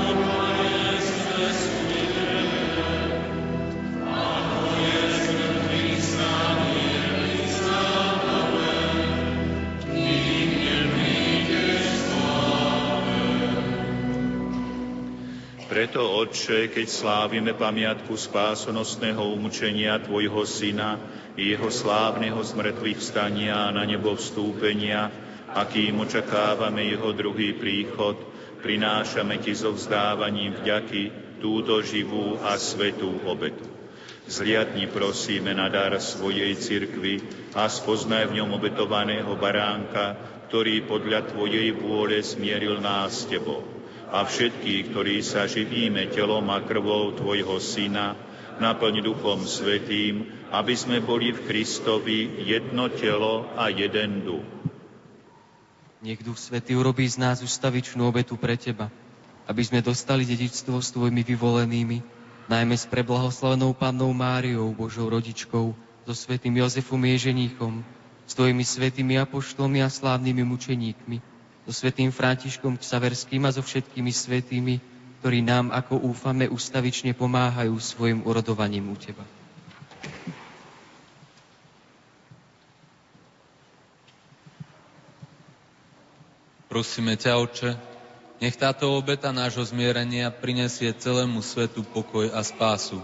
Preto, Otče, keď slávime pamiatku spásonosného umčenia Tvojho Syna, i jeho slávneho zmrtvých vstania a na nebo vstúpenia, akým očakávame jeho druhý príchod, prinášame ti so vzdávaním vďaky túto živú a svetú obetu. Zliadni prosíme na dar svojej cirkvi a spoznaj v ňom obetovaného baránka, ktorý podľa Tvojej vôle smieril nás s Tebou. A všetkých, ktorí sa živíme telom a krvou Tvojho Syna, naplň Duchom Svetým, aby sme boli v Kristovi jedno telo a jeden duch. Nech Duch Svetý urobí z nás ustavičnú obetu pre Teba, aby sme dostali dedičstvo s Tvojimi vyvolenými, najmä s preblahoslavenou Pannou Máriou, Božou rodičkou, so Svetým Jozefom Ježeníchom, s Tvojimi svetými apoštolmi a slávnymi mučeníkmi, so Svetým Františkom Ksaverským a so všetkými svetými, ktorí nám, ako úfame, ustavične pomáhajú svojim urodovaním u Teba. Prosíme ťa, Oče, nech táto obeta nášho zmierenia prinesie celému svetu pokoj a spásu.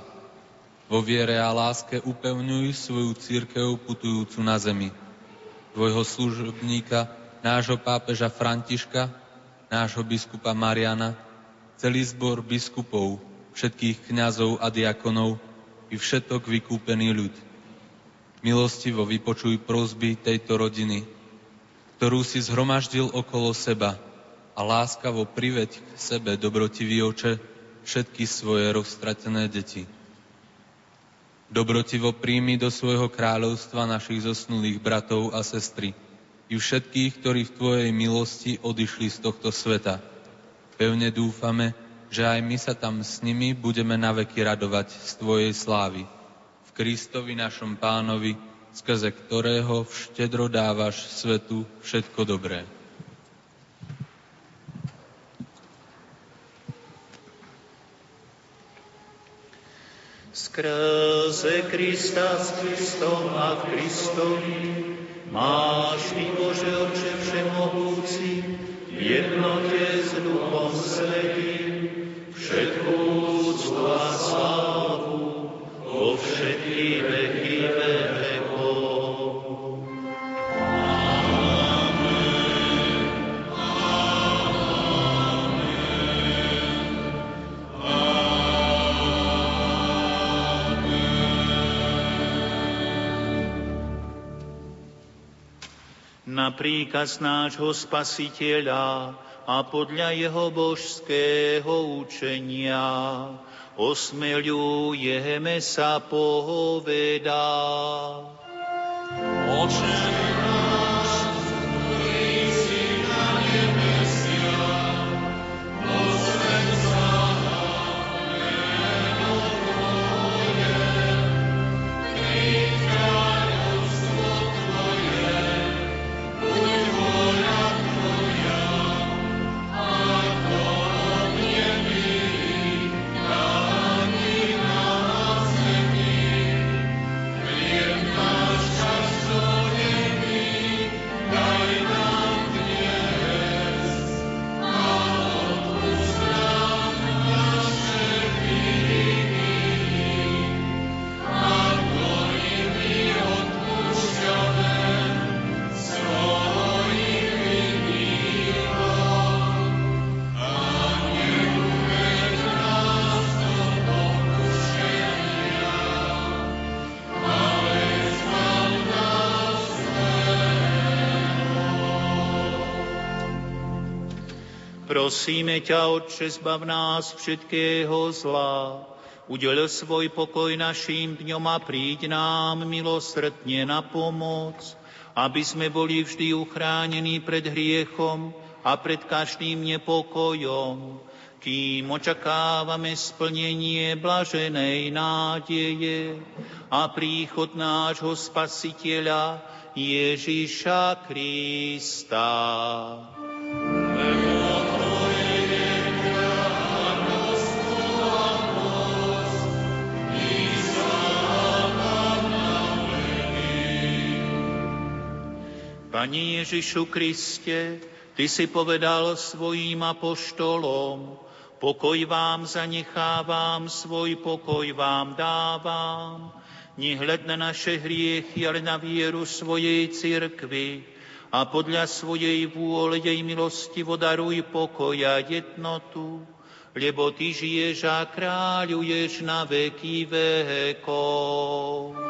Vo viere a láske upevňuj svoju církev putujúcu na zemi. Tvojho služobníka, nášho pápeža Františka, nášho biskupa Mariana, celý zbor biskupov, všetkých kňazov a diakonov i všetok vykúpený ľud. Milostivo vypočuj prosby tejto rodiny, ktorú si zhromaždil okolo seba a láskavo priveď k sebe dobrotivý oče všetky svoje roztratené deti. Dobrotivo príjmi do svojho kráľovstva našich zosnulých bratov a sestry i všetkých, ktorí v Tvojej milosti odišli z tohto sveta – Pevne dúfame, že aj my sa tam s nimi budeme naveky radovať z Tvojej slávy. V Kristovi našom pánovi, skrze ktorého vštedro dávaš svetu všetko dobré. Skrze Krista s Kristom a Kristovi máš Ty, Bože Oče Všemohúci, jednote s Duchom Svetým, všetkú úctu a slávu vo všetky veky vekov. Na príkaz nášho spasiteľa a podľa jeho božského učenia osmeľujeme sa povedať. Oče Prosíme ťa, Otče, zbav nás všetkého zla. Udel svoj pokoj našim dňom a príď nám milosrdne na pomoc, aby sme boli vždy uchránení pred hriechom a pred každým nepokojom, kým očakávame splnenie blaženej nádeje a príchod nášho Spasiteľa Ježíša Krista. Pani Ježišu Kriste, Ty si povedal svojim apoštolom, pokoj vám zanechávam, svoj pokoj vám dávam. Nehľad na naše hriechy, ale na vieru svojej cirkvi a podľa svojej vôle jej milosti vodaruj pokoj a jednotu, lebo Ty žiješ a kráľuješ na veky vekov.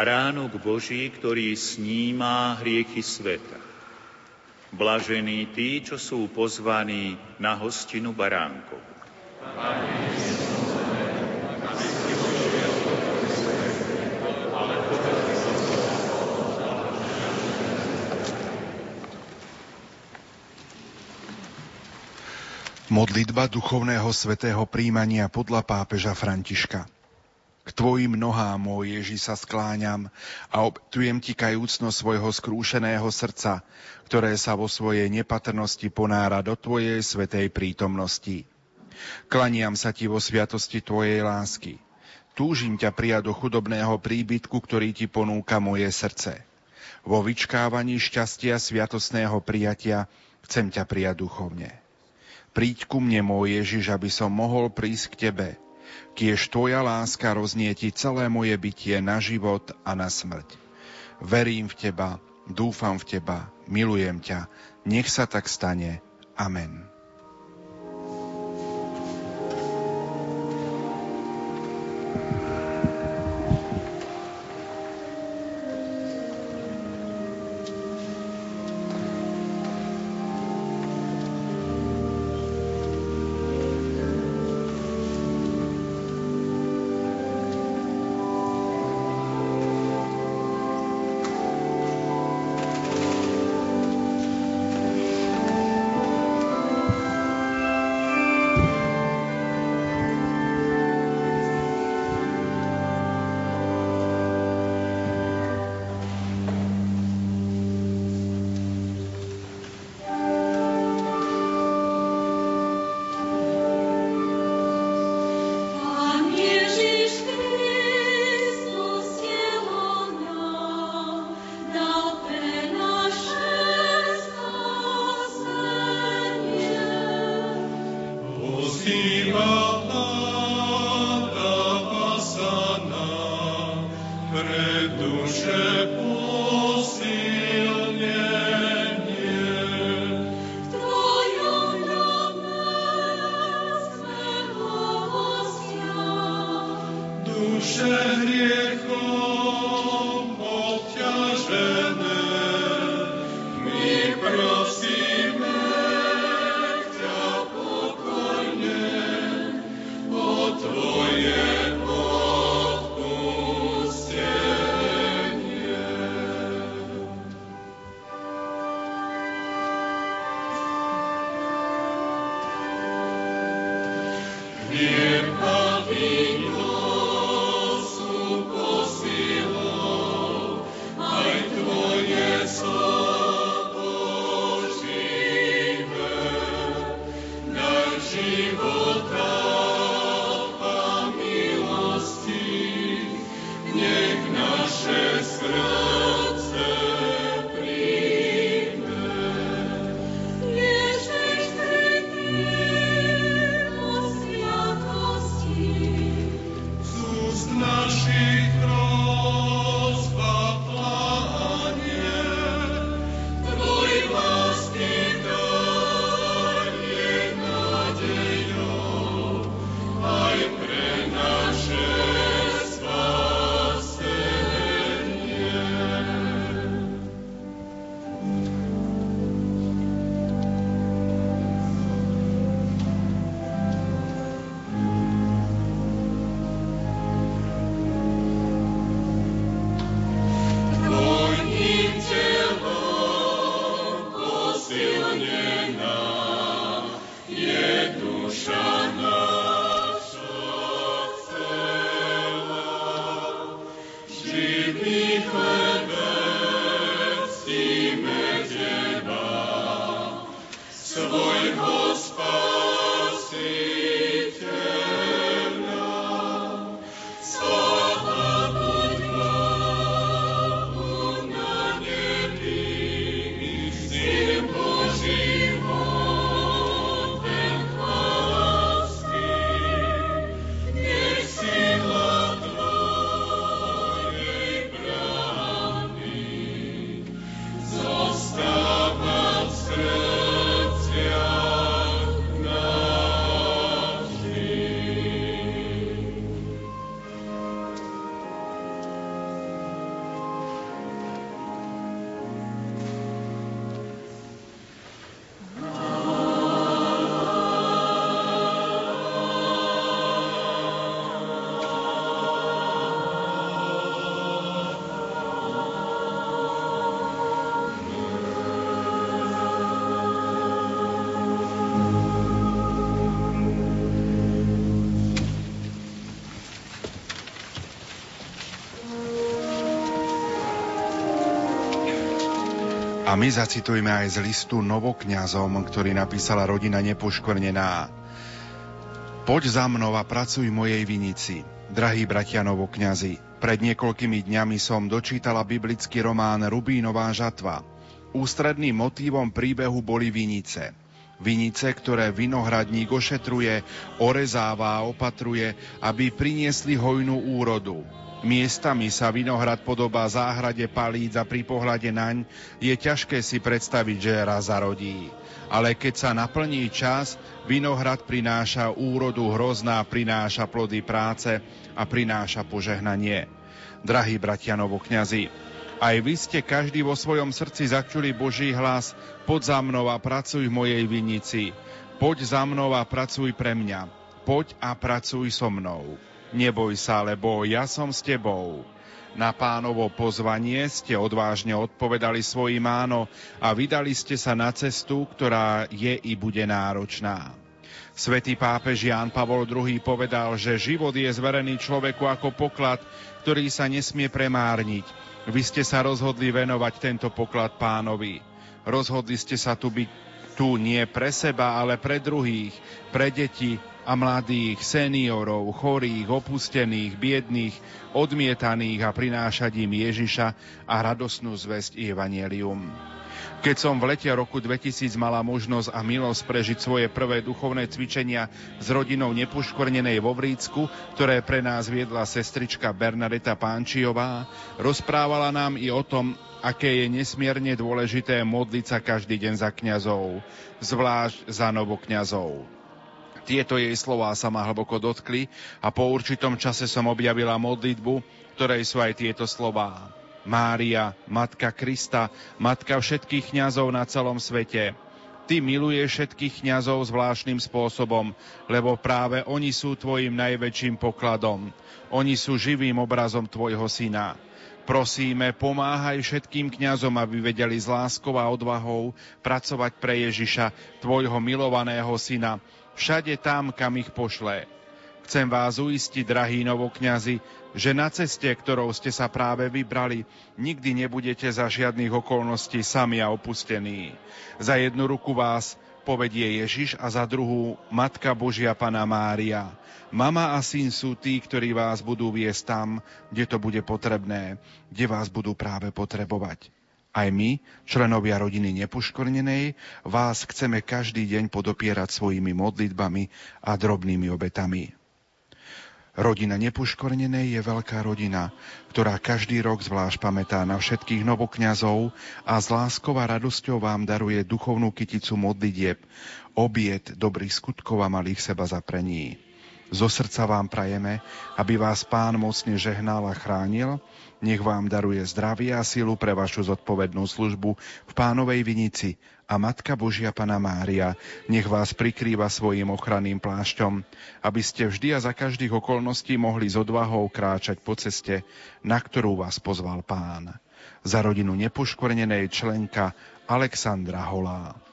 Baránok Boží, ktorý sníma hriechy sveta. Blažení tí, čo sú pozvaní na hostinu baránkov. Modlitba duchovného svetého príjmania podľa pápeža Františka. Tvojim nohám, môj Ježi, sa skláňam a obtujem ti kajúcno svojho skrúšeného srdca, ktoré sa vo svojej nepatrnosti ponára do tvojej svetej prítomnosti. Klaniam sa ti vo sviatosti tvojej lásky. Túžim ťa prijať do chudobného príbytku, ktorý ti ponúka moje srdce. Vo vyčkávaní šťastia sviatosného prijatia chcem ťa prijať duchovne. Príď ku mne, môj Ježiš, aby som mohol prísť k tebe – kiež Tvoja láska roznieti celé moje bytie na život a na smrť. Verím v Teba, dúfam v Teba, milujem ťa, nech sa tak stane. Amen. A my zacitujeme aj z listu novokňazom, ktorý napísala rodina nepoškvrnená. Poď za mnou a pracuj mojej vinici. Drahí bratia novokňazi, pred niekoľkými dňami som dočítala biblický román Rubínová žatva. Ústredným motívom príbehu boli vinice. Vinice, ktoré vinohradník ošetruje, orezáva a opatruje, aby priniesli hojnú úrodu. Miestami sa vinohrad podobá záhrade palíc a pri pohľade naň je ťažké si predstaviť, že raz zarodí. Ale keď sa naplní čas, vinohrad prináša úrodu hrozná, prináša plody práce a prináša požehnanie. Drahí bratia novokňazi, aj vy ste každý vo svojom srdci začuli Boží hlas, poď za mnou a pracuj v mojej vinici, poď za mnou a pracuj pre mňa, poď a pracuj so mnou. Neboj sa, lebo ja som s tebou. Na pánovo pozvanie ste odvážne odpovedali svojim áno a vydali ste sa na cestu, ktorá je i bude náročná. Svetý pápež Ján Pavol II povedal, že život je zverený človeku ako poklad, ktorý sa nesmie premárniť. Vy ste sa rozhodli venovať tento poklad pánovi. Rozhodli ste sa tu byť tu nie pre seba, ale pre druhých, pre deti, a mladých, seniorov, chorých, opustených, biedných, odmietaných a prinášať im Ježiša a radosnú zväzť Evangelium. Keď som v lete roku 2000 mala možnosť a milosť prežiť svoje prvé duchovné cvičenia s rodinou nepoškvrnenej vo Vrícku, ktoré pre nás viedla sestrička Bernadeta Pánčiová, rozprávala nám i o tom, aké je nesmierne dôležité modliť sa každý deň za kňazov, zvlášť za novokňazov. Tieto jej slová sa ma hlboko dotkli a po určitom čase som objavila modlitbu, ktorej sú aj tieto slová. Mária, Matka Krista, Matka všetkých kňazov na celom svete. Ty miluješ všetkých kňazov zvláštnym spôsobom, lebo práve oni sú tvojim najväčším pokladom. Oni sú živým obrazom tvojho syna. Prosíme, pomáhaj všetkým kňazom, aby vedeli s láskou a odvahou pracovať pre Ježiša, tvojho milovaného syna, všade tam, kam ich pošle. Chcem vás uistiť, drahí novokňazi, že na ceste, ktorou ste sa práve vybrali, nikdy nebudete za žiadnych okolností sami a opustení. Za jednu ruku vás povedie Ježiš a za druhú Matka Božia Pana Mária. Mama a syn sú tí, ktorí vás budú viesť tam, kde to bude potrebné, kde vás budú práve potrebovať. Aj my, členovia rodiny nepoškornenej, vás chceme každý deň podopierať svojimi modlitbami a drobnými obetami. Rodina nepoškornenej je veľká rodina, ktorá každý rok zvlášť pamätá na všetkých novokňazov a s láskou a radosťou vám daruje duchovnú kyticu modlitieb, obiet dobrých skutkov a malých seba zaprení. Zo srdca vám prajeme, aby vás Pán mocne žehnal a chránil, nech vám daruje zdravie a silu pre vašu zodpovednú službu v Pánovej vinici a Matka Božia Pana Mária nech vás prikrýva svojim ochranným plášťom, aby ste vždy a za každých okolností mohli s odvahou kráčať po ceste, na ktorú vás pozval Pán. Za rodinu nepoškvrnenej členka Alexandra Holá.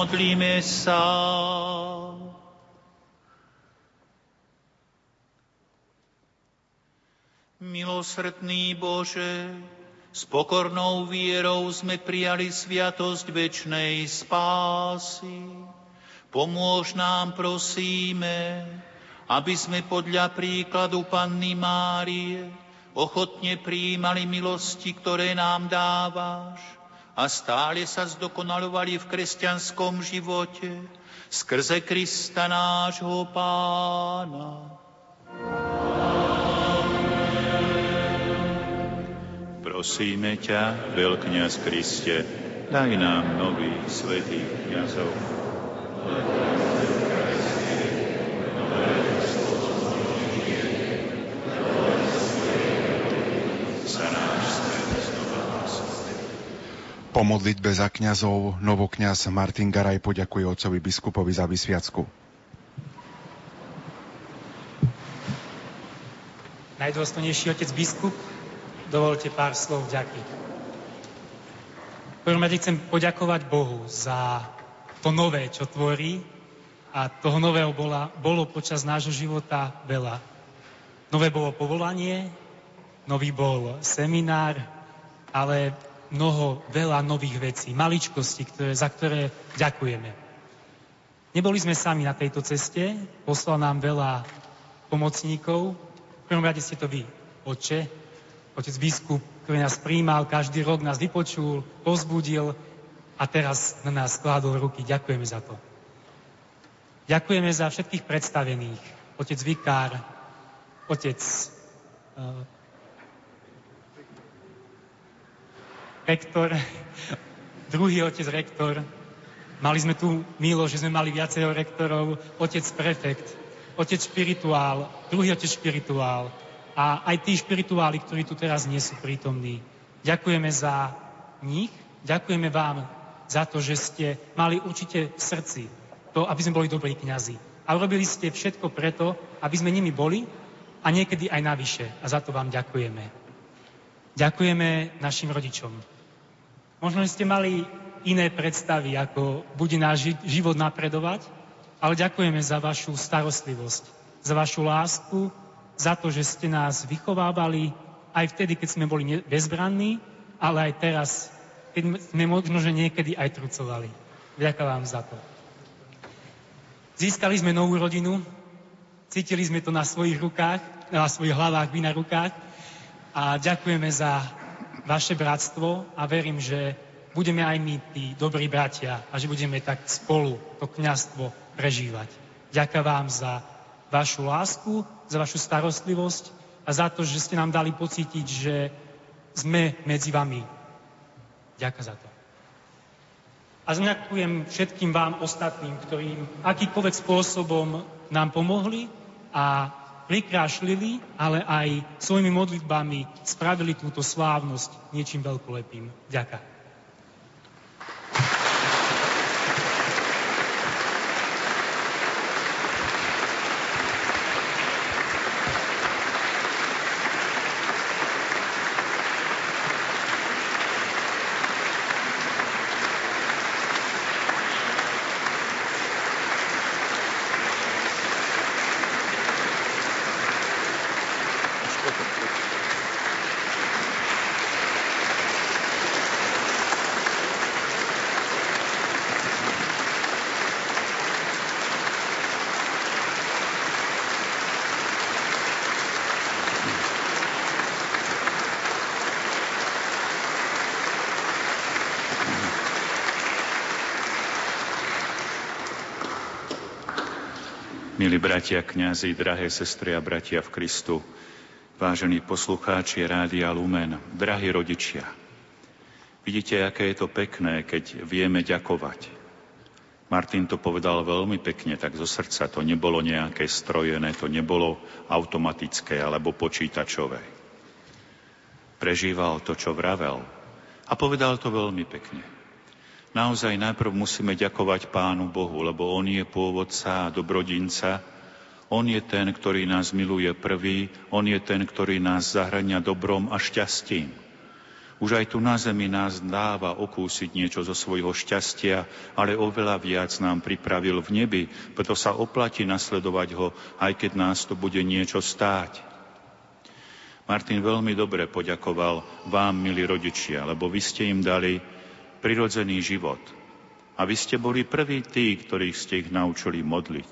Modlíme sa. Milosrdný Bože, s pokornou vierou sme prijali sviatosť večnej spásy. Pomôž nám, prosíme, aby sme podľa príkladu Panny Márie ochotne prijímali milosti, ktoré nám dávaš a stále sa zdokonalovali v kresťanskom živote skrze Krista nášho Pána. Prosíme ťa, veľkňaz Kriste, daj nám nových svetých kniazov. Po modlitbe za kňazov novokňaz Martin Garaj poďakuje otcovi biskupovi za vysviacku. Najdôstojnejší otec biskup, dovolte pár slov vďaky. Prvom rade chcem poďakovať Bohu za to nové, čo tvorí a toho nového bola, bolo počas nášho života veľa. Nové bolo povolanie, nový bol seminár, ale mnoho, veľa nových vecí, maličkosti, ktoré, za ktoré ďakujeme. Neboli sme sami na tejto ceste, poslal nám veľa pomocníkov, prvom rade ste to vy, oče, otec biskup, ktorý nás príjmal, každý rok nás vypočul, pozbudil a teraz na nás skládol ruky. Ďakujeme za to. Ďakujeme za všetkých predstavených. Otec Vikár, otec rektor, druhý otec rektor. Mali sme tu milo, že sme mali viacero rektorov, otec prefekt, otec špirituál, druhý otec špirituál a aj tí špirituáli, ktorí tu teraz nie sú prítomní. Ďakujeme za nich, ďakujeme vám za to, že ste mali určite v srdci to, aby sme boli dobrí kňazi. A urobili ste všetko preto, aby sme nimi boli a niekedy aj navyše. A za to vám ďakujeme. Ďakujeme našim rodičom. Možno ste mali iné predstavy, ako bude náš život napredovať, ale ďakujeme za vašu starostlivosť, za vašu lásku, za to, že ste nás vychovávali aj vtedy, keď sme boli bezbranní, ale aj teraz, keď sme možno, že niekedy aj trucovali. Ďakujem vám za to. Získali sme novú rodinu, cítili sme to na svojich rukách, na svojich hlavách, vy na rukách a ďakujeme za vaše bratstvo a verím, že budeme aj my tí dobrí bratia a že budeme tak spolu to kňastvo prežívať. Ďakujem vám za vašu lásku, za vašu starostlivosť a za to, že ste nám dali pocítiť, že sme medzi vami. Ďakujem za to. A ďakujem všetkým vám ostatným, ktorým akýkoľvek spôsobom nám pomohli a prikrášlili, ale aj svojimi modlitbami spravili túto slávnosť niečím veľkolepým. Ďakujem. Milí bratia, kňazi, drahé sestry a bratia v Kristu, vážení poslucháči Rádia Lumen, drahí rodičia, vidíte, aké je to pekné, keď vieme ďakovať. Martin to povedal veľmi pekne, tak zo srdca to nebolo nejaké strojené, to nebolo automatické alebo počítačové. Prežíval to, čo vravel a povedal to veľmi pekne. Naozaj najprv musíme ďakovať Pánu Bohu, lebo On je pôvodca a dobrodinca. On je ten, ktorý nás miluje prvý, On je ten, ktorý nás zahrania dobrom a šťastím. Už aj tu na zemi nás dáva okúsiť niečo zo svojho šťastia, ale oveľa viac nám pripravil v nebi, preto sa oplatí nasledovať ho, aj keď nás to bude niečo stáť. Martin veľmi dobre poďakoval vám, milí rodičia, lebo vy ste im dali prirodzený život. A vy ste boli prví tí, ktorých ste ich naučili modliť,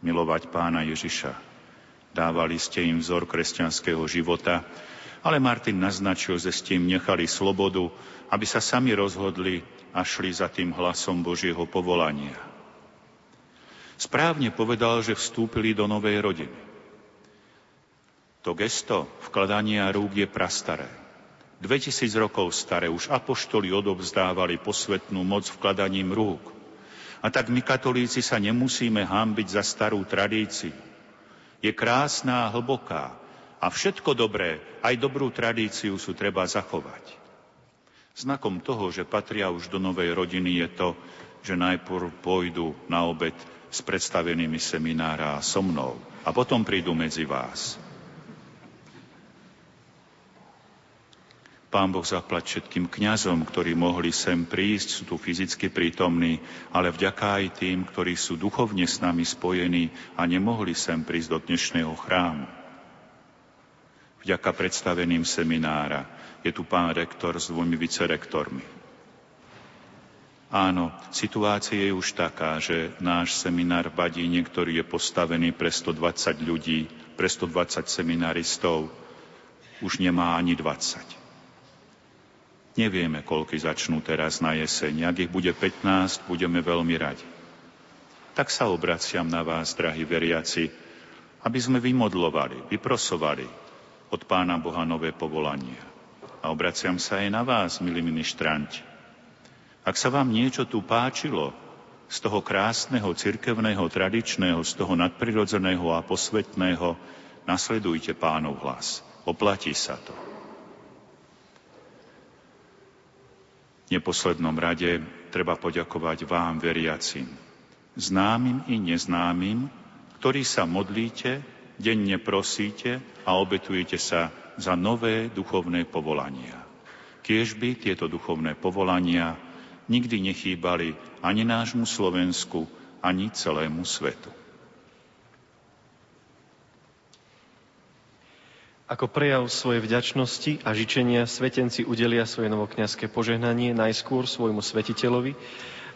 milovať pána Ježiša. Dávali ste im vzor kresťanského života, ale Martin naznačil, že ste im nechali slobodu, aby sa sami rozhodli a šli za tým hlasom Božieho povolania. Správne povedal, že vstúpili do novej rodiny. To gesto vkladania rúk je prastaré. 2000 rokov staré už apoštoli odovzdávali posvetnú moc vkladaním rúk. A tak my katolíci sa nemusíme hambiť za starú tradíciu. Je krásna a hlboká a všetko dobré, aj dobrú tradíciu sú treba zachovať. Znakom toho, že patria už do novej rodiny je to, že najprv pôjdu na obed s predstavenými seminára so mnou a potom prídu medzi vás. Pán Boh zaplať všetkým kňazom, ktorí mohli sem prísť, sú tu fyzicky prítomní, ale vďaka aj tým, ktorí sú duchovne s nami spojení a nemohli sem prísť do dnešného chrámu. Vďaka predstaveným seminára je tu pán rektor s dvomi vicerektormi. Áno, situácia je už taká, že náš seminár v Badíne, je postavený pre 120 ľudí, pre 120 seminaristov, už nemá ani 20. Nevieme, koľky začnú teraz na jeseň. Ak ich bude 15, budeme veľmi radi. Tak sa obraciam na vás, drahí veriaci, aby sme vymodlovali, vyprosovali od Pána Boha nové povolania. A obraciam sa aj na vás, milí ministranti. Ak sa vám niečo tu páčilo z toho krásneho, cirkevného, tradičného, z toho nadprirodzeného a posvetného, nasledujte pánov hlas. Oplatí sa to. Neposlednom rade treba poďakovať vám, veriacim, známym i neznámym, ktorí sa modlíte, denne prosíte a obetujete sa za nové duchovné povolania. Kiež by tieto duchovné povolania nikdy nechýbali ani nášmu Slovensku, ani celému svetu. Ako prejav svojej vďačnosti a žičenia svetenci udelia svoje novokňazské požehnanie najskôr svojmu svetiteľovi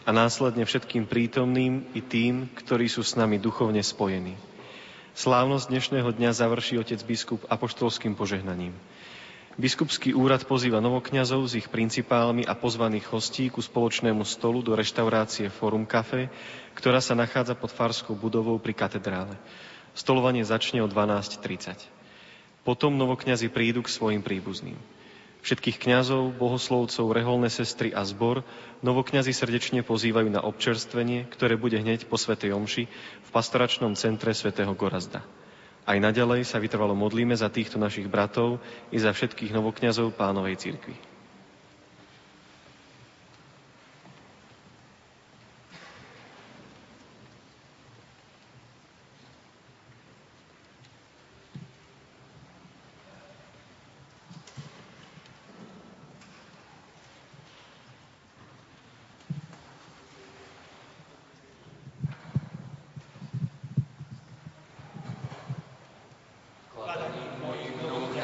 a následne všetkým prítomným i tým, ktorí sú s nami duchovne spojení. Slávnosť dnešného dňa završí otec biskup apoštolským požehnaním. Biskupský úrad pozýva novokňazov s ich principálmi a pozvaných hostí ku spoločnému stolu do reštaurácie Forum Café, ktorá sa nachádza pod farskou budovou pri katedrále. Stolovanie začne o 12.30. Potom novokňazi prídu k svojim príbuzným. Všetkých kňazov, bohoslovcov, reholné sestry a zbor novokňazi srdečne pozývajú na občerstvenie, ktoré bude hneď po Svetej Omši v pastoračnom centre svätého Gorazda. Aj naďalej sa vytrvalo modlíme za týchto našich bratov i za všetkých novokňazov pánovej cirkvi.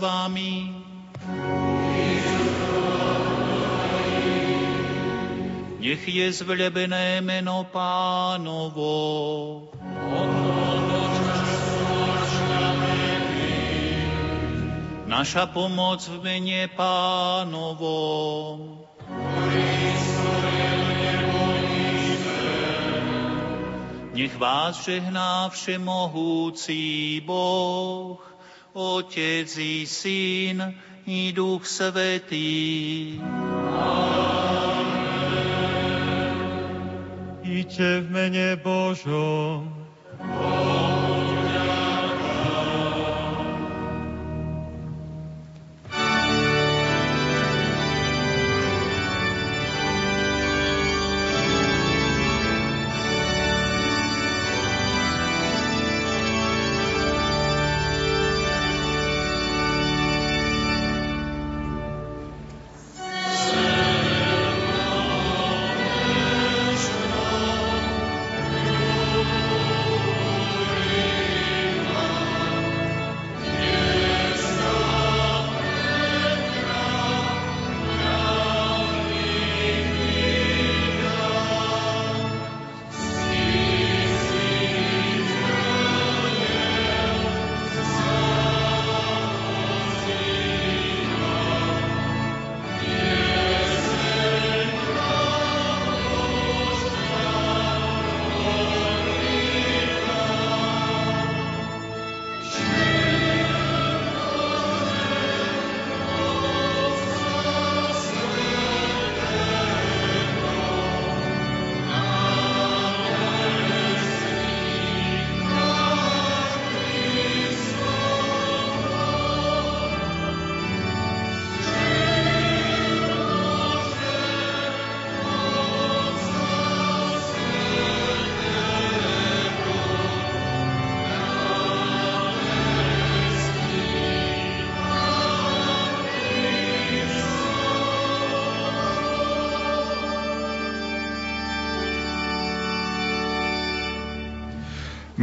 vami. Nech je zvlebené meno pánovo. Naša pomoc v mene pánovom. Nech vás žehná všemohúci Boh, Otec i Syn i Duch Svetý. Amen. Iďte v mene Božom. Boh.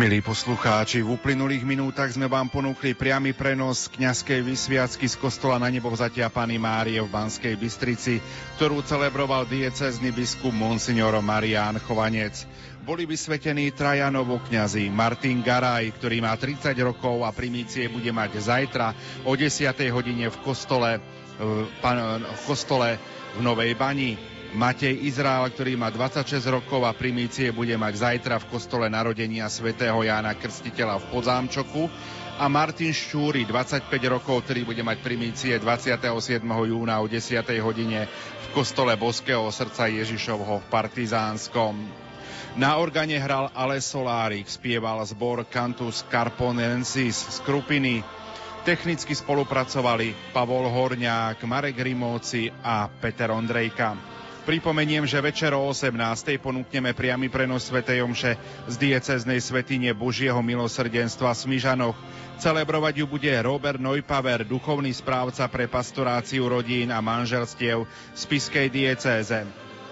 Milí poslucháči, v uplynulých minútach sme vám ponúkli priamy prenos kňazskej vysviacky z kostola na nebo vzatia Pany Márie v Banskej Bystrici, ktorú celebroval diecezny biskup Monsignor Marián Chovanec. Boli vysvetení traja novokňazi. Martin Garaj, ktorý má 30 rokov a primície bude mať zajtra o 10. hodine v kostole, v kostole v Novej Bani. Matej Izrael, ktorý má 26 rokov a primície bude mať zajtra v kostole narodenia svätého Jána Krstiteľa v Podzámčoku a Martin Ščúri, 25 rokov, ktorý bude mať primície 27. júna o 10. hodine v kostole Boského srdca Ježišovho v Partizánskom. Na organe hral Ale Solárik, spieval zbor Cantus Carponensis z Krupiny, Technicky spolupracovali Pavol Horňák, Marek Rimovci a Peter Ondrejka. Pripomeniem, že večer o 18. ponúkneme priamy prenos Sv. Omše z dieceznej svetine Božieho milosrdenstva v Smižanoch. Celebrovať ju bude Robert Neupaver, duchovný správca pre pastoráciu rodín a manželstiev z Piskej diecéze.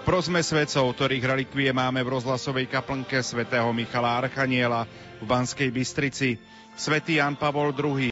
Prosme svetcov, ktorých relikvie máme v rozhlasovej kaplnke svätého Michala Archaniela v Banskej Bystrici. Svetý Jan Pavol II